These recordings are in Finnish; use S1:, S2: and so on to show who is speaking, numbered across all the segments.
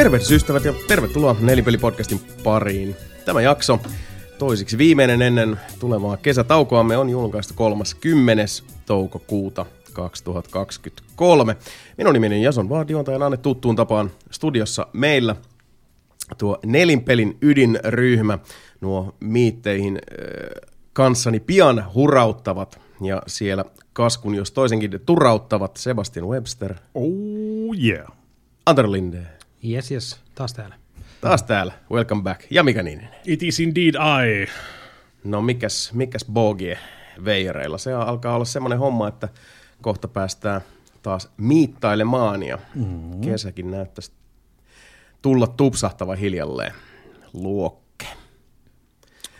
S1: Tervehdys ystävät ja tervetuloa Nelipeli-podcastin pariin. Tämä jakso, toisiksi viimeinen ennen tulevaa kesätaukoamme, on julkaistu 30. toukokuuta 2023. Minun nimeni Jason Vaadionta ja Anne tuttuun tapaan studiossa meillä tuo nelinpelin ydinryhmä, nuo miitteihin kanssani pian hurauttavat ja siellä kaskun jos toisenkin turauttavat Sebastian Webster,
S2: Oh yeah.
S1: Anter Linde,
S3: Yes, yes, taas täällä.
S1: taas täällä, welcome back, ja Mika Niininen.
S2: It is indeed I.
S1: No mikäs, mikäs Bogie veijareilla? Se alkaa olla semmoinen homma, että kohta päästään taas miittailemaan ja mm-hmm. kesäkin näyttäisi tulla tupsahtava hiljalleen luokke.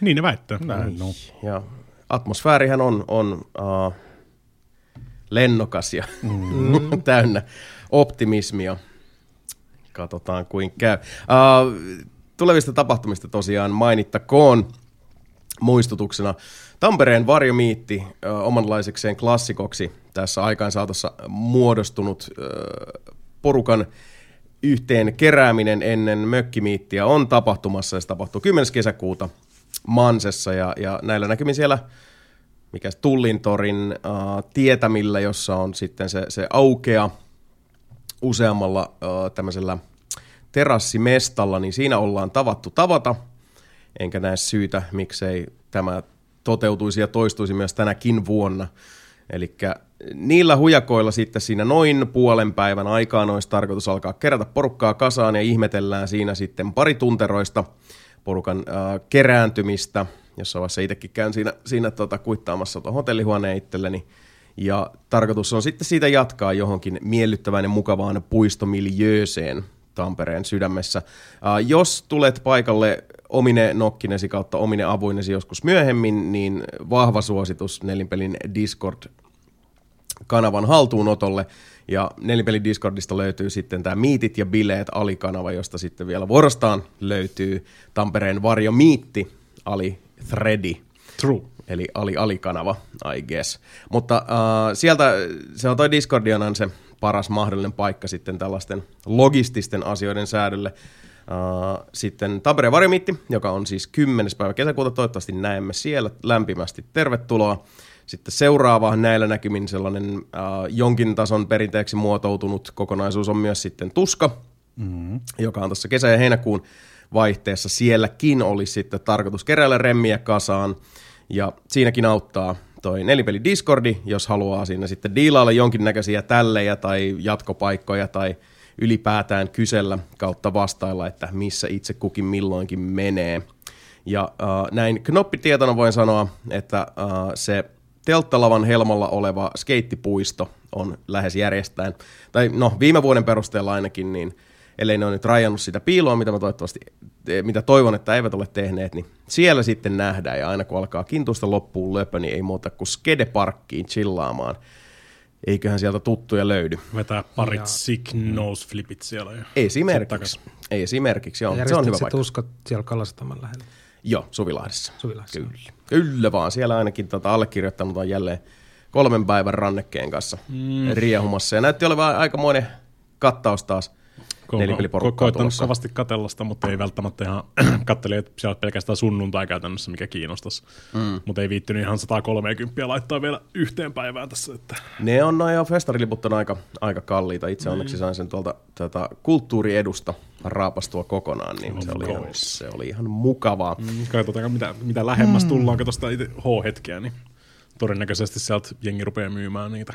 S2: Niin ne väittää.
S3: Näin, no.
S1: Ja atmosfäärihän on, on uh, lennokas ja mm. täynnä optimismia. Katsotaan kuin käy. Uh, tulevista tapahtumista tosiaan mainittakoon muistutuksena. Tampereen varjomiitti uh, omanlaisekseen klassikoksi tässä aikaan saatossa muodostunut uh, porukan yhteen kerääminen ennen mökkimiittiä on tapahtumassa se tapahtuu 10. kesäkuuta Mansessa ja, ja näillä näkymin siellä mikä Tullintorin uh, tietämillä, jossa on sitten se, se aukea useammalla uh, tämmöisellä terassimestalla, niin siinä ollaan tavattu tavata, enkä näe syytä, miksei tämä toteutuisi ja toistuisi myös tänäkin vuonna. Eli niillä hujakoilla sitten siinä noin puolen päivän aikaan olisi tarkoitus alkaa kerätä porukkaa kasaan ja ihmetellään siinä sitten pari tunteroista porukan äh, kerääntymistä. Jossain vaiheessa itsekin käyn siinä, siinä tota, kuittaamassa tuon hotellihuoneen itselleni. Ja tarkoitus on sitten siitä jatkaa johonkin miellyttävään ja mukavaan puistomiljööseen Tampereen sydämessä. Äh, jos tulet paikalle omine nokkinesi kautta omine avuinesi joskus myöhemmin, niin vahva suositus Nelinpelin Discord kanavan haltuunotolle. Ja Nelipelin Discordista löytyy sitten tämä Miitit ja Bileet alikanava, josta sitten vielä vuorostaan löytyy Tampereen Varjo Miitti ali Threadi.
S2: True.
S1: Eli ali alikanava, I guess. Mutta äh, sieltä se on toi Discordian on se paras mahdollinen paikka sitten tällaisten logististen asioiden säädölle. Uh, sitten Tampereen Varjomiitti, joka on siis 10. päivä kesäkuuta, toivottavasti näemme siellä lämpimästi. Tervetuloa. Sitten seuraava näillä näkymin sellainen uh, jonkin tason perinteeksi muotoutunut kokonaisuus on myös sitten Tuska, mm-hmm. joka on tuossa kesä- ja heinäkuun vaihteessa. Sielläkin olisi sitten tarkoitus keräillä remmiä kasaan ja siinäkin auttaa toi nelipeli Discordi, jos haluaa siinä sitten diilailla jonkinnäköisiä tällejä tai jatkopaikkoja tai ylipäätään kysellä kautta vastailla, että missä itse kukin milloinkin menee. Ja äh, näin knoppitietona voin sanoa, että äh, se telttalavan helmalla oleva skeittipuisto on lähes järjestään, tai no viime vuoden perusteella ainakin, niin ellei ne ole nyt rajannut sitä piiloa, mitä mä toivottavasti, mitä toivon, että eivät ole tehneet, niin siellä sitten nähdään, ja aina kun alkaa kintuista loppuun löpö, niin ei muuta kuin skedeparkkiin chillaamaan. Eiköhän sieltä tuttuja löydy.
S2: Vetää parit
S3: Ja-
S2: sick nose flipit siellä. Ja
S1: Esimerkiksi. Ei esimerkiksi, joo. Se on hyvä paikka.
S3: tuskat siellä Kalasataman lähellä.
S1: Joo, Suvilahdessa.
S3: Suvilahdessa.
S1: Kyllä. Kyllä vaan. Siellä ainakin tota, allekirjoittanut on jälleen kolmen päivän rannekkeen kanssa mm. riehumassa. Ja näytti olevan aikamoinen kattaus taas
S2: ko- ko-
S1: nelipeliporukkaa
S2: koittanut
S1: tulossa.
S2: kovasti katella sitä, mutta ei välttämättä ihan katteli, että siellä pelkästään sunnuntai käytännössä, mikä kiinnostaisi. Mm. Mutta ei viittynyt ihan 130 laittaa vielä yhteen päivään tässä. Että
S1: Ne on noin jo festariliput on aika, aika kalliita. Itse onneksi sain sen tuolta tuota, kulttuuriedusta raapastua kokonaan, niin se oli, ihan, se oli ihan mukavaa.
S2: Mm, katsotaan, mitä, mitä lähemmäs mm. tullaan, itse H-hetkeä, niin todennäköisesti sieltä jengi rupeaa myymään niitä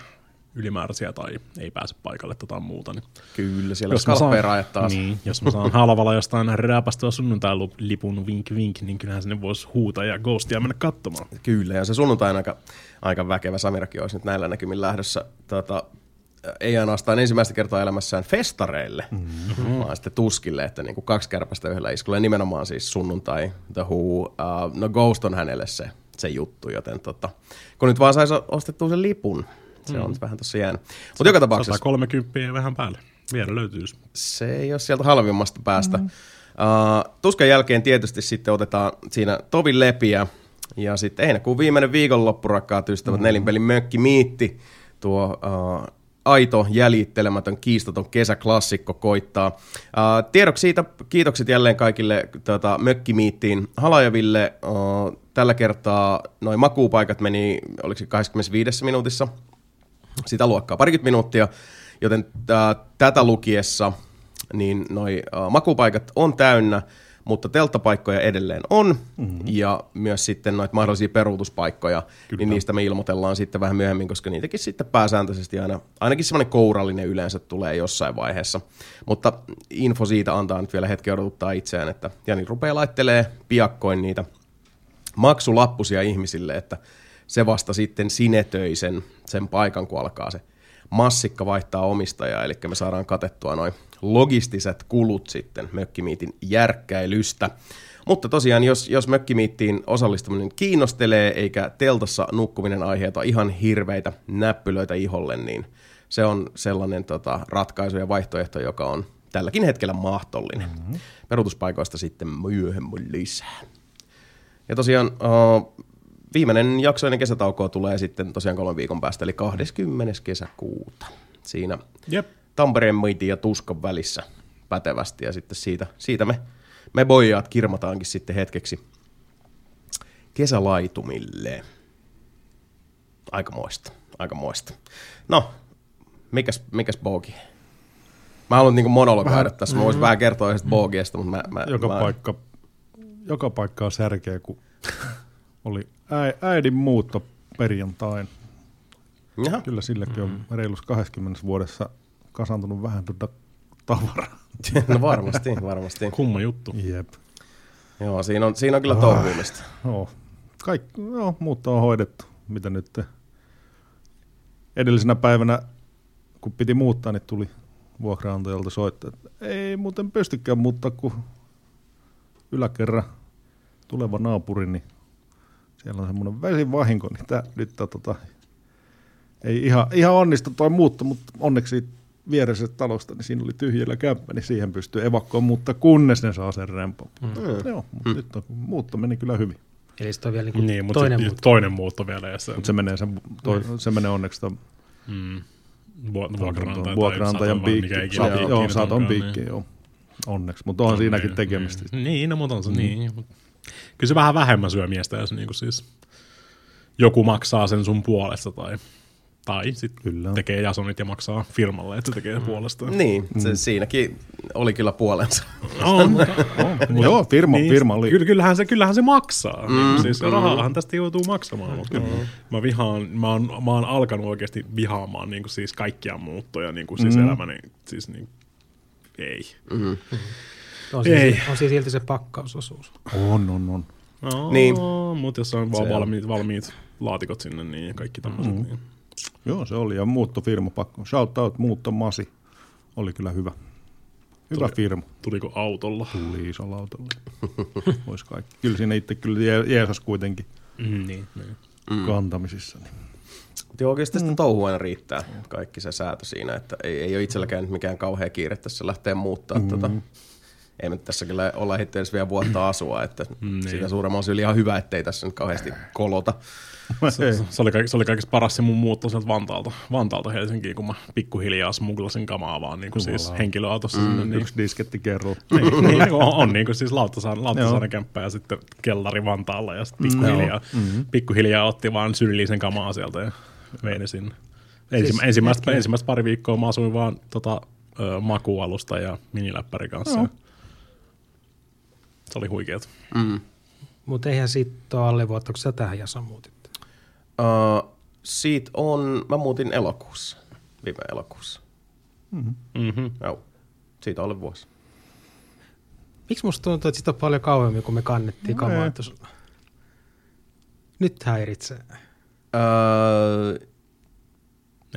S2: ylimääräisiä tai ei pääse paikalle tai muuta. Niin
S1: Kyllä, siellä
S2: Jos saan-
S1: taas.
S2: Niin, jos mä saan halvalla jostain rääpästöä sunnuntai-lipun vink vink, niin kyllähän sinne voisi huutaa ja ghostia mennä katsomaan.
S1: Kyllä, ja se sunnuntai on aika, aika väkevä. Samirakin olisi nyt näillä näkymin lähdössä tota, ei ainoastaan ensimmäistä kertaa elämässään festareille, mm-hmm. vaan sitten tuskille, että niin kuin kaksi kärpästä yhdellä iskulla. Ja nimenomaan siis sunnuntai, The Who, uh, no Ghost on hänelle se, se juttu, joten tota, kun nyt vaan saisi ostettua sen lipun, se on nyt vähän tuossa jäänyt. Mutta joka tapauksessa
S2: 130 ja vähän päälle. Vielä löytyy.
S1: se ei ole sieltä halvimmasta päästä. Mm. Uh, tuskan jälkeen tietysti sitten otetaan siinä tovin lepiä ja sitten heinäkuun viimeinen viikonloppu, rakkaat ystävät, mm. nelinpelin mökki miitti, tuo uh, aito, jäljittelemätön, kiistaton kesäklassikko koittaa. Uh, tiedoksi siitä kiitokset jälleen kaikille tota, Mökkimiittiin Halajaville. Uh, tällä kertaa noin makuupaikat meni, oliko se 25 minuutissa, sitä luokkaa parikymmentä minuuttia, joten uh, tätä lukiessa niin noi uh, makuupaikat on täynnä, mutta telttapaikkoja edelleen on, mm-hmm. ja myös sitten noita mahdollisia peruutuspaikkoja, Kyllä. niin niistä me ilmoitellaan sitten vähän myöhemmin, koska niitäkin sitten pääsääntöisesti aina, ainakin semmoinen kourallinen yleensä tulee jossain vaiheessa. Mutta info siitä antaa nyt vielä hetki odotuttaa itseään, että Jani rupeaa laittelee piakkoin niitä maksulappusia ihmisille, että se vasta sitten sinetöi sen, sen paikan, kun alkaa se massikka vaihtaa omistajaa, eli me saadaan katettua noin logistiset kulut sitten Mökkimiitin järkkäilystä. Mutta tosiaan, jos, jos Mökkimiittiin osallistuminen kiinnostelee, eikä teltassa nukkuminen aiheuta ihan hirveitä näppylöitä iholle, niin se on sellainen tota, ratkaisu ja vaihtoehto, joka on tälläkin hetkellä mahdollinen. Mm-hmm. Peruutuspaikoista sitten myöhemmin lisää. Ja tosiaan uh, viimeinen jakso ennen kesätaukoa tulee sitten tosiaan kolmen viikon päästä, eli 20. kesäkuuta. Siinä Jep. Tampereen maitin ja Tuskan välissä pätevästi, ja sitten siitä, siitä me, me boijaat kirmataankin sitten hetkeksi kesälaitumille. Aikamoista, aikamoista. No, mikäs, mikäs bogi? Mä haluan niinku monologoida tässä, mä voisin mm. vähän kertoa yhdestä bogiesta, mutta mä, mä,
S4: joka,
S1: mä...
S4: Paikka, joka paikka on särkeä, kun oli äidin muutto perjantain.
S1: Jaha.
S4: Kyllä silläkin on reilus 20 vuodessa kasantunut vähän tuota tavaraa.
S1: no varmasti, varmasti.
S2: Kumma juttu.
S4: Jep.
S1: Joo, siinä on, siinä on kyllä touhuumista.
S4: Joo, kaikki, joo, muutto on hoidettu. Mitä nyt edellisenä päivänä, kun piti muuttaa, niin tuli vuokraantajalta soittaa, että ei muuten pystykään muuttaa, kun yläkerran tuleva naapuri, niin siellä on semmoinen vesivahinko, niin tämä nyt tota, ei ihan, ihan onnistu toi muutto, mutta onneksi viereisestä talosta, niin siinä oli tyhjällä kämppä, niin siihen pystyy evakkoon, mutta kunnes ne saa sen rempon. Mm. Joo, mutta mm. nyt on, muutto meni kyllä hyvin.
S3: Eli se on vielä niin
S2: niin,
S3: mutta toinen,
S2: muutto. toinen muutto vielä. Ja se,
S4: mutta se menee, se, toi, mm. se menee onneksi ton,
S2: mm. vuokranantajan,
S4: vuokranantajan piikki. Joo, saton piikki, joo. Onneksi, mutta onhan siinäkin tekemistä.
S2: Niin, no mutta on se mm. niin. Kyllä se vähän vähemmän syö miestä, jos niinku siis joku maksaa sen sun puolesta tai tai sitten tekee jasonit ja maksaa firmalle, että se tekee puolestaan.
S1: Niin, se mm. siinäkin oli kyllä puolensa.
S2: On,
S4: on. Joo, firma, niin, firma oli.
S2: Kyllähän se, kyllähän se maksaa. Mm, niin, siis mm. rahallahan tästä joutuu maksamaan. Mutta mm. mä, vihaan, mä, oon, mä oon alkanut oikeasti vihaamaan niin kuin siis kaikkia muuttoja niin kuin siis mm. elämäni. Siis niin, ei. Mm.
S3: On, siis, ei. on siis silti se pakkausosuus.
S4: On, on, on.
S2: No, niin. Mutta jos on vaan valmiit, valmiit laatikot sinne niin ja kaikki tämmöiset. Mm. Niin.
S4: Joo, se oli. Ja muuttofirma pakko. Shout out Muutto Masi. Oli kyllä hyvä. Hyvä Tuli, firma.
S2: Tuliko autolla?
S4: Tuli isolla autolla. Vois kaikki. Kyllä siinä itse kyllä Jeesus kuitenkin
S2: mm, niin, niin.
S4: Mm. kantamisissa. Niin.
S1: Joo, oikeasti sitä mm. touhu aina riittää. Kaikki se säätö siinä, että ei, ei ole itselläkään nyt mikään kauhea kiire tässä lähteä muuttaa mm. tota, ei me tässä kyllä olla edes vielä vuotta asua, että mm, niin. siitä suuremman oli ihan hyvä, ettei tässä nyt kauheasti kolota.
S2: Se, se, oli, se oli kaikista paras se mun muutto sieltä Vantaalta, Vantaalta Helsinkiin, kun mä pikkuhiljaa smugglasin kamaa vaan niin kuin siis henkilöautossa mm, sinne.
S4: Niin. Yksi disketti kerro.
S2: niin, niin, on, on niin kuin siis Lauttasaaren, Lauttasaaren kämppä ja sitten kellari Vantaalla ja sitten pikkuhiljaa, mm. pikkuhiljaa otti vaan syrjillisen kamaa sieltä ja vei ne sinne. Siis, ensimmäistä, ensimmäistä pari viikkoa mä asuin vaan tota, ö, makualusta ja miniläppäri kanssa. No. Se oli huikeet.
S3: Mm. Mutta eihän siitä ole alle vuotta, kun sä tähän Jason muutit.
S1: Uh, siitä on, mä muutin elokuussa, viime elokuussa.
S2: Mm-hmm. Mm-hmm.
S1: Joo, siitä on ollut vuosi.
S3: Miksi musta tuntuu, että sitä on paljon kauemmin, kun me kannettiin no, kamaa? Nyt häiritsee.
S1: Uh,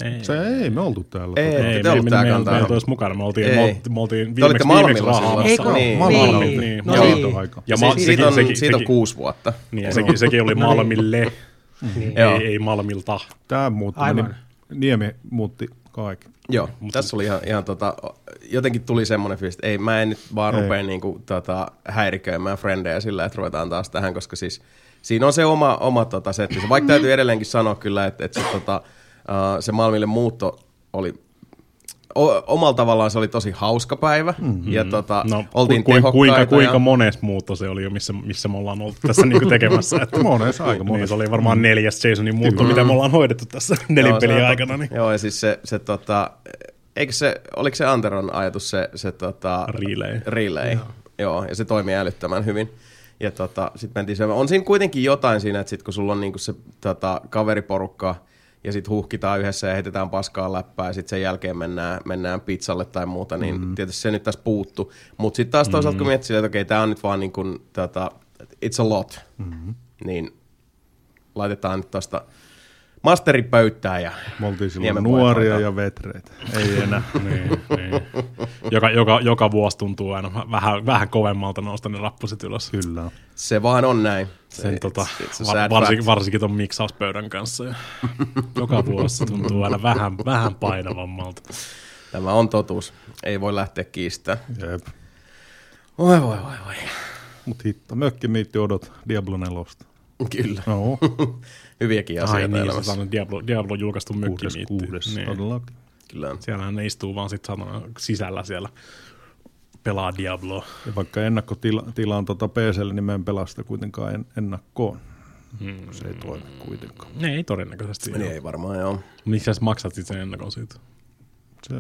S4: ei. Se ei, me oltu täällä.
S1: Ei, ei, ei te oltu täällä kantaa. Me,
S2: me, me, mukana, me oltiin, me, me oltiin viimeksi, viimeksi rahaamassa.
S3: Eikö?
S1: Niin.
S3: Malmilla.
S1: Niin. niin. No, niin. Aika. Ja
S2: se,
S1: siitä, on, sekin, siitä on kuusi vuotta.
S2: Niin, ja sekin, sekin oli Malmille, niin. ei, ei Malmilta.
S4: Tämä muutti, niin Niemi muutti kaikki.
S1: Joo, Mut tässä oli ihan, ihan tota, jotenkin tuli semmoinen fiilis, että ei, mä en nyt vaan ei. rupea niinku, tota, häiriköimään frendejä sillä, että ruvetaan taas tähän, koska siis siinä on se oma, oma tota, setti. Vaikka täytyy edelleenkin sanoa kyllä, että, että se, tota, se Malmille muutto oli o, omalla tavallaan se oli tosi hauska päivä, mm-hmm. ja tota,
S2: No,
S1: oltiin
S2: ku, ku, kuinka, kuinka
S1: ja,
S2: mones muutto se oli jo, missä, missä me ollaan oltu tässä niinku tekemässä. Että,
S4: Mones, aika
S2: niin,
S4: mones.
S2: se oli varmaan neljäs Jasonin muutto, mitä me ollaan hoidettu tässä
S1: Joo, se
S2: nelinpelin
S1: on
S2: aikana. Niin.
S1: Joo, ja siis se, se tota, eikö se, oliko se Anteron ajatus se, se tota,
S2: Relay.
S1: relay. Joo. Joo, ja se toimii älyttömän hyvin. Ja tota, sitten mentiin syömään. On siinä kuitenkin jotain siinä, että sit kun sulla on niinku se tota, kaveriporukka, ja sitten huhkitaan yhdessä ja heitetään paskaa läppää, ja sitten sen jälkeen mennään, mennään pizzalle tai muuta, niin mm. tietysti se nyt tässä puuttu. Mutta sitten taas toisaalta, kun miettii että okei, tämä on nyt vaan niin kuin, tota, it's a lot, mm-hmm. niin laitetaan nyt tuosta masteripöytään ja
S4: Me oltiin silloin nuoria ja vetreitä. Ei enää.
S2: niin, niin. Joka, joka, joka vuosi tuntuu aina vähän, vähän kovemmalta nousta ne rappuset ylös.
S4: Kyllä.
S1: se vaan on näin.
S2: Sen,
S1: It's-
S2: tota,
S1: it's a
S2: var, varsinkin, varsinkin ton miksauspöydän kanssa. Ja joka vuosi se tuntuu aina vähän, vähän painavammalta.
S1: Tämä on totuus. Ei voi lähteä kiistämään.
S4: Jep.
S1: Oi voi voi voi.
S4: Mut hitto, mökkimiitti odot Diablo 4.
S1: Kyllä.
S4: No,
S1: Hyviäkin
S2: Ai
S1: asioita
S2: niin, se
S1: elämässä.
S2: on Diablo, Diablo julkaistu
S4: kuudes,
S2: mökkimiitti.
S4: kuudes,
S2: Niin.
S4: todellakin.
S1: Kyllä.
S2: Siellähän ne istuu vaan sit satana sisällä siellä pelaa Diabloa.
S4: Ja vaikka ennakkotilaan tota PClle, niin mä en pelaa sitä kuitenkaan en, ennakkoon.
S2: Hmm.
S4: Se ei toimi kuitenkaan.
S2: Ne ei todennäköisesti.
S1: Niin
S2: Niin.
S1: ei varmaan joo.
S2: Miksi sä maksat sit sen ennakon siitä?
S4: Se,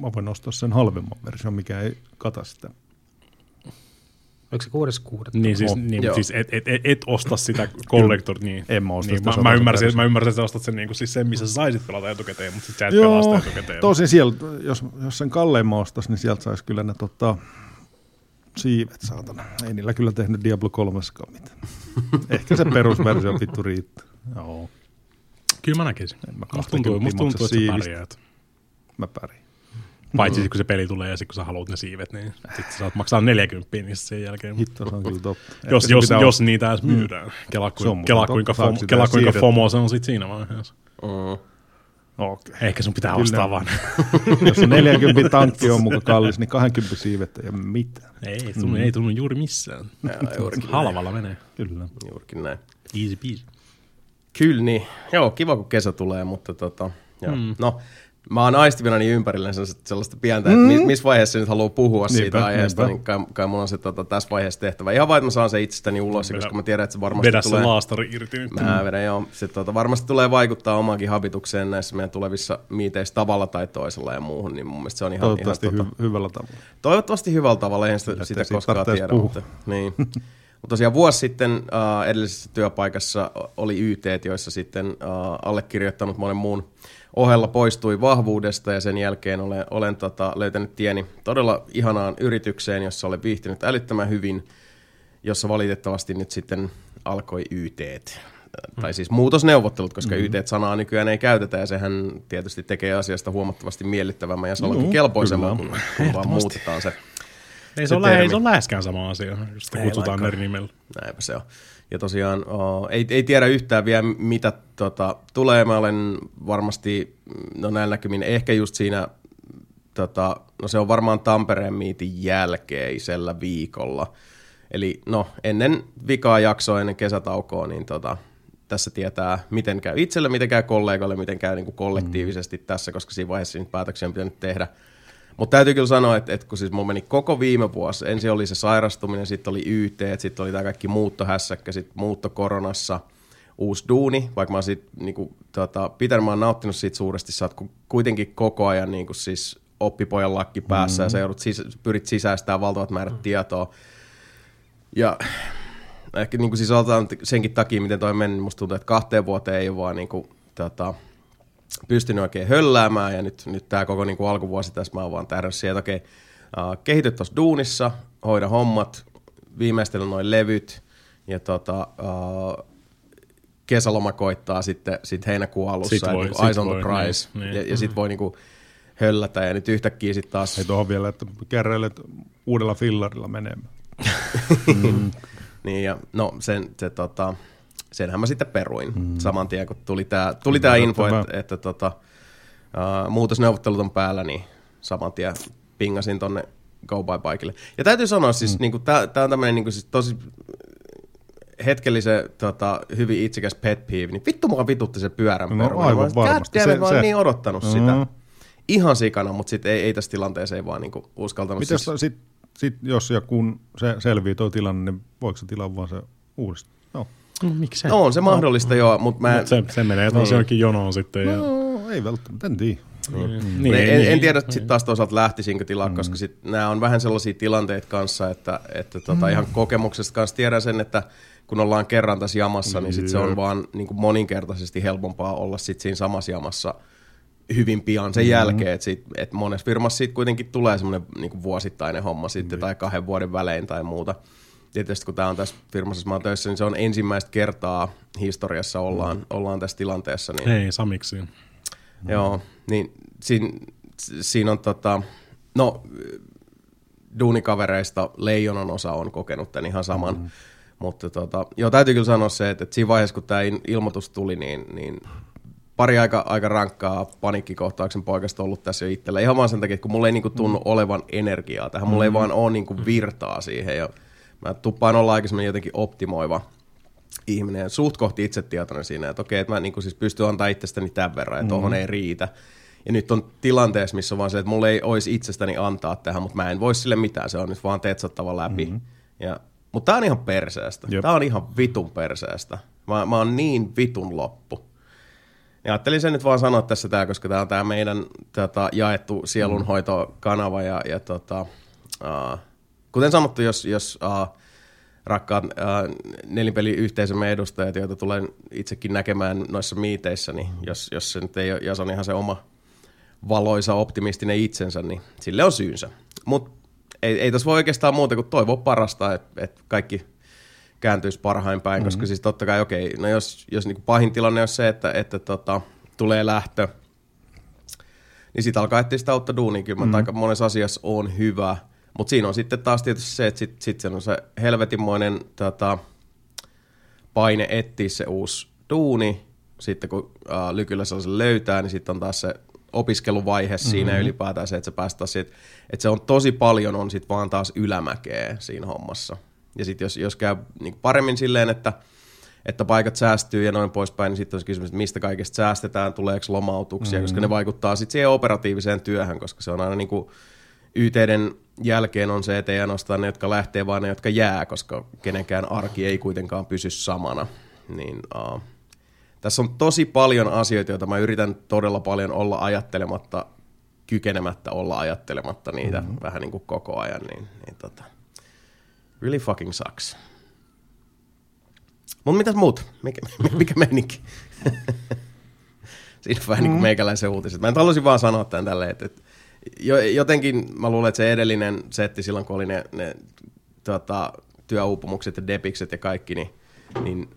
S4: mä voin ostaa sen halvemman version, mikä ei kata sitä.
S3: Oliko se kuudes kuudet?
S2: Niin siis,
S4: Oh,
S2: niin,
S1: joo.
S2: siis et, et, et, et osta sitä collector, niin.
S4: En mä osta
S2: niin,
S4: sitä
S2: mä, mä, ymmärsin,
S4: versiota.
S2: mä ymmärsin, että sä ostat sen, niin kuin, siis sen, missä sä saisit pelata etukäteen, mutta sit sä et pelaa sitä etukäteen.
S4: tosin siellä, jos, jos sen kalleimman ostas, niin sieltä saisi kyllä ne tota, siivet, saatana. Ei niillä kyllä tehnyt Diablo 3 mitään. Ehkä se perusversio vittu riittää. Joo,
S2: Kyllä mä näkisin.
S4: En mä
S2: Musta tuntuu,
S4: 20
S2: musta tuntuu että sä pärjäät.
S4: mä pärin.
S2: Paitsi sit, kun se peli tulee ja sit kun sä haluat ne siivet, niin sit sä saat maksaa 40 niin sen jälkeen.
S4: Hitto, se on kyllä totta.
S2: jos, jos,
S4: pitää
S2: jos niitä edes myydään. Kela,
S4: Se on
S2: kuin, kela, kuinka. FOMO,
S4: sitä
S2: kela kuinka? FOMO se on sit siinä vaiheessa.
S1: Mm.
S4: Okei.
S2: Ehkä sun pitää
S4: Kyllä.
S2: ostaa vaan.
S4: Jos se 40 tankki on muka kallis, niin 20 siivettä ja mitä.
S2: ei, tunnu, ei tunnu juuri missään.
S1: Jaa, juurikin
S2: Halvalla menee.
S4: Kyllä.
S1: Juurikin näin.
S2: Easy peasy.
S1: Kyllä niin. Joo, kiva kun kesä tulee, mutta tota, joo. Mm. no, mä oon aistivinani ympärillä sellaista, sellaista pientä, että mm. missä vaiheessa nyt haluaa puhua niinpä, siitä aiheesta,
S4: niinpä.
S1: niin kai, kai mulla on se tota, tässä vaiheessa tehtävä. Ihan vaan, että mä saan se itsestäni ulos,
S2: Vedä-
S1: koska mä tiedän, että se varmasti
S2: Vedä
S1: tulee...
S2: laastari irti nyt.
S1: Mä vedän, joo. Se tota, varmasti tulee vaikuttaa omaankin habitukseen näissä meidän tulevissa miiteissä tavalla tai toisella ja muuhun, niin mun mielestä se on ihan,
S4: Toivottavasti
S1: ihan tota,
S4: hy- hyvällä tavalla.
S1: Toivottavasti hyvällä tavalla, eihän sitä, sitä koskaan tiedä.
S4: puhua.
S1: Mutta, niin. mutta tosiaan vuosi sitten uh, edellisessä työpaikassa oli YT, joissa sitten uh, allekirjoittanut monen muun ohella poistui vahvuudesta ja sen jälkeen olen, olen tota, löytänyt tieni todella ihanaan yritykseen, jossa olen viihtynyt älyttömän hyvin, jossa valitettavasti nyt sitten alkoi YT. Tai siis muutosneuvottelut, koska mm-hmm. YT-sanaa nykyään ei käytetä ja sehän tietysti tekee asiasta huomattavasti miellyttävämmän ja salonkin
S4: Joo,
S1: kelpoisemman, kun, kun vaan muutetaan se
S2: Ei
S1: se
S2: se, ole, ei se ole läheskään sama asia, jos sitä
S1: Ei
S2: kutsutaan
S1: lainkaan.
S2: eri nimellä.
S1: Näinpä se on. Ja tosiaan oh, ei, ei tiedä yhtään vielä, mitä tota, tulee. Mä olen varmasti, no näillä näkymin, ehkä just siinä, tota, no se on varmaan Tampereen miitin jälkeisellä viikolla. Eli no ennen vikaa jaksoa, ennen kesätaukoa, niin tota, tässä tietää, miten käy itselle, miten käy kollegoille, miten käy niin kuin kollektiivisesti mm. tässä, koska siinä vaiheessa niitä päätöksiä on pitänyt tehdä. Mutta täytyy kyllä sanoa, että, että kun siis mulla meni koko viime vuosi, ensin oli se sairastuminen, sitten oli YT, sitten oli tämä kaikki muuttohässäkkä, sitten muutto koronassa, uusi duuni, vaikka mä oon siitä, niin kuin, tota, Peter, mä oon nauttinut siitä suuresti, sä oot ku- kuitenkin koko ajan niin kuin siis oppipojan lakki päässä mm-hmm. ja sä joudut sis- pyrit sisäistämään valtavat määrät mm-hmm. tietoa. Ja ehkä niin kuin siis otetaan senkin takia, miten toi meni, niin musta tuntuu, että kahteen vuoteen ei ole vaan niin kuin, tota, pystynyt oikein hölläämään ja nyt, nyt tämä koko niin kuin alkuvuosi tässä mä oon vaan tähdännyt siihen, että okei, uh, kehity tuossa duunissa, hoida hommat, viimeistellä noin levyt ja tota, uh, kesäloma koittaa sitten sit heinäkuun alussa,
S2: Sit voi,
S1: niin
S2: sit
S1: eyes on the
S2: voi,
S1: prize
S2: niin, niin.
S1: ja, ja sitten voi niin kuin höllätä ja nyt yhtäkkiä sitten taas...
S4: Ei tuohon vielä, että kärreilet uudella fillarilla menemään.
S1: Niin ja no sen, se, tota, senhän mä sitten peruin mm. saman tien, kun tuli tämä tuli tää info, että, että tota, uh, muutosneuvottelut on päällä, niin saman tien pingasin tonne Go By Bikeille. Ja täytyy sanoa siis, mm. niinku, tää, tää on tämmönen niinku, siis tosi hetkellisen tota, hyvin itsekäs pet peeve, niin vittu mua vitutti se pyörän
S4: No,
S1: peruna.
S4: aivan
S1: Mä
S4: varmasti.
S1: Damn
S4: Se-
S1: mä
S4: se-
S1: niin odottanut
S4: Mm.
S1: sitä. Ihan sikana, mutta sitten ei, ei tässä tilanteessa ei vaan niinku uskaltanut.
S4: Miten
S1: siis-
S4: sit, sit, jos ja kun se selvii tuo tilanne, niin voiko se tilaa vaan se uudestaan? No.
S2: No, miksei?
S1: No on se mahdollista joo, mutta mä...
S2: Mut se, se menee taas
S1: Niin.
S2: johonkin jonoon sitten. Ja,
S4: no ei välttämättä, en tiedä.
S2: niin,
S1: Niin, en,
S2: niin,
S1: en tiedä sitten taas toisaalta lähtisinkö tilaa, mm. koska sit nämä on vähän sellaisia tilanteita kanssa, että, että tota, ihan kokemuksesta kanssa tiedän sen, että kun ollaan kerran tässä jamassa, niin sit se on vaan niin kuin moninkertaisesti helpompaa olla sit siinä samassa jamassa hyvin pian sen jälkeen, että, sit, että monessa firmassa siitä kuitenkin tulee semmoinen niin vuosittainen homma sitten tai kahden vuoden välein tai muuta. Tietysti kun tämä on tässä firmassa, mä oon töissä, niin se on ensimmäistä kertaa historiassa ollaan, ollaan tässä tilanteessa. Niin
S2: Ei, samiksi.
S1: Joo, niin siinä, siinä on tota, no duunikavereista leijonan osa on kokenut tämän ihan saman, mm. mutta tota, joo, täytyy kyllä sanoa se, että, että siinä vaiheessa kun tämä ilmoitus tuli, niin, niin pari aika, aika rankkaa paniikkikohtauksen poikasta ollut tässä jo itsellä. Ihan vaan sen takia, että kun mulla ei niinku tunnu mm. olevan energiaa tähän, mulla ei vaan ole niinku virtaa siihen. Ja mä tuppaan olla aika semmoinen jotenkin optimoiva ihminen suht kohti itsetietoinen siinä, että okei, että mä niin siis pystyn antaa itsestäni tämän verran, että tuohon ei riitä. Ja nyt on tilanteessa, missä on vaan se, että mulla ei olisi itsestäni antaa tähän, mutta mä en voi sille mitään, se on nyt vaan tetsattava läpi. Mm-hmm. Ja, mutta tää on ihan perseestä.
S4: Jep.
S1: Tää on ihan vitun perseestä. Mä, mä oon niin vitun loppu. Ja ajattelin sen nyt vaan sanoa tässä tää, koska tää on tää meidän tota, jaettu sielunhoitokanava ja, ja tota, uh, kuten sanottu, jos, jos uh, rakkaat uh, nelipeliyhteisömme edustajat, joita tulen itsekin näkemään noissa miiteissä, niin jos, jos se nyt ei ole Jason ihan se oma valoisa, optimistinen itsensä, niin sille on syynsä. Mutta ei, ei tässä voi oikeastaan muuta kuin toivoa parasta, että et kaikki kääntyisi parhain päin, mm-hmm. koska siis totta kai, okei, no jos, jos niinku pahin tilanne on se, että, että tota, tulee lähtö, niin sitten alkaa etsiä sitä uutta duunia. Kyllä mm-hmm. aika monessa asiassa on hyvä, mutta siinä on sitten taas tietysti se, että sitten sit se on se helvetinmoinen tota, paine etsiä se uusi duuni. Sitten kun äh, lykyllä sellaisen löytää, niin sitten on taas se opiskeluvaihe siinä mm-hmm. ylipäätään se, että se päästä taas siitä, että se on tosi paljon on sitten vaan taas ylämäkeä siinä hommassa. Ja sitten jos, jos käy niin paremmin silleen, että, että paikat säästyy ja noin poispäin, niin sitten on se kysymys, että mistä kaikesta säästetään, tuleeko lomautuksia, mm-hmm. koska ne vaikuttaa sitten siihen operatiiviseen työhön, koska se on aina niin kuin YTden jälkeen on se, että ei ainoastaan ne, jotka lähtee, vaan ne, jotka jää, koska kenenkään arki ei kuitenkaan pysy samana. Niin, uh, tässä on tosi paljon asioita, joita mä yritän todella paljon olla ajattelematta, kykenemättä olla ajattelematta niitä mm-hmm. vähän niin kuin koko ajan. Niin, niin tota, really fucking sucks. Mutta mitäs muut? Mikä, mikä meininki? Siinä on vähän niin kuin meikäläisen uutiset. Mä en haluaisin vaan sanoa tämän tälleen, että, jotenkin mä luulen, että se edellinen setti silloin, kun oli ne, ne tota, työuupumukset ja depikset ja kaikki, niin, niin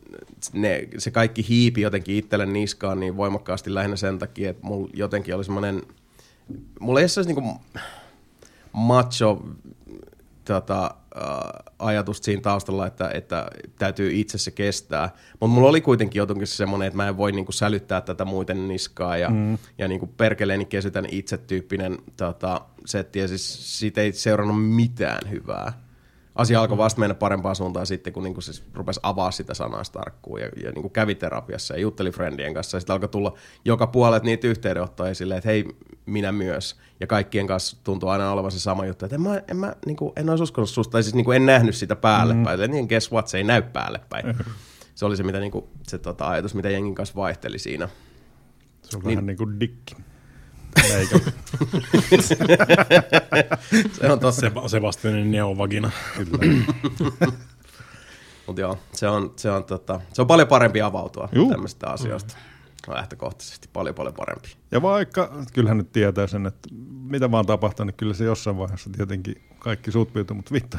S1: ne, se kaikki hiipi jotenkin itselle niskaan niin voimakkaasti lähinnä sen takia, että mulla jotenkin oli semmoinen, mulla ei ole sellaista niinku macho tota, äh, ajatusta siinä taustalla, että, että täytyy itse se kestää. Mutta mulla oli kuitenkin jotenkin semmoinen, että mä en voi niinku sälyttää tätä muiden niskaa ja, mm. ja niinku perkeleeni kesytän itse tyyppinen tota, setti. Ja siis siitä ei seurannut mitään hyvää. Asia alkoi vasta mennä parempaan suuntaan sitten, kun niinku siis rupesi avaa sitä sanaa tarkkuun ja, ja niinku kävi terapiassa ja jutteli friendien kanssa. Ja sitten alkoi tulla joka puolet niitä yhteydenottoja silleen, että hei, minä myös. Ja kaikkien kanssa tuntuu aina olevan se sama juttu, että en mä, en, mä niinku, en olisi uskonut susta, tai siis niinku en nähnyt sitä päälle mm. päin. Niin guess what, se ei näy päälle päin. se oli se, mitä niinku, se tota, ajatus, mitä jengin kanssa vaihteli siinä.
S4: Se on
S1: Niin.
S4: vähän niin kuin dikki.
S1: Se on tossa.
S2: Se, Sebastianin neovagina.
S1: Mutta joo, se on, se, on, tota, se on paljon parempi avautua
S4: Juu.
S1: tämmöistä asioista. Lähtökohtaisesti paljon paljon parempi.
S4: Ja vaikka, kyllähän nyt tietää sen, että mitä vaan tapahtuu, niin kyllä se jossain vaiheessa tietenkin kaikki suutpiutuu, mutta vittu.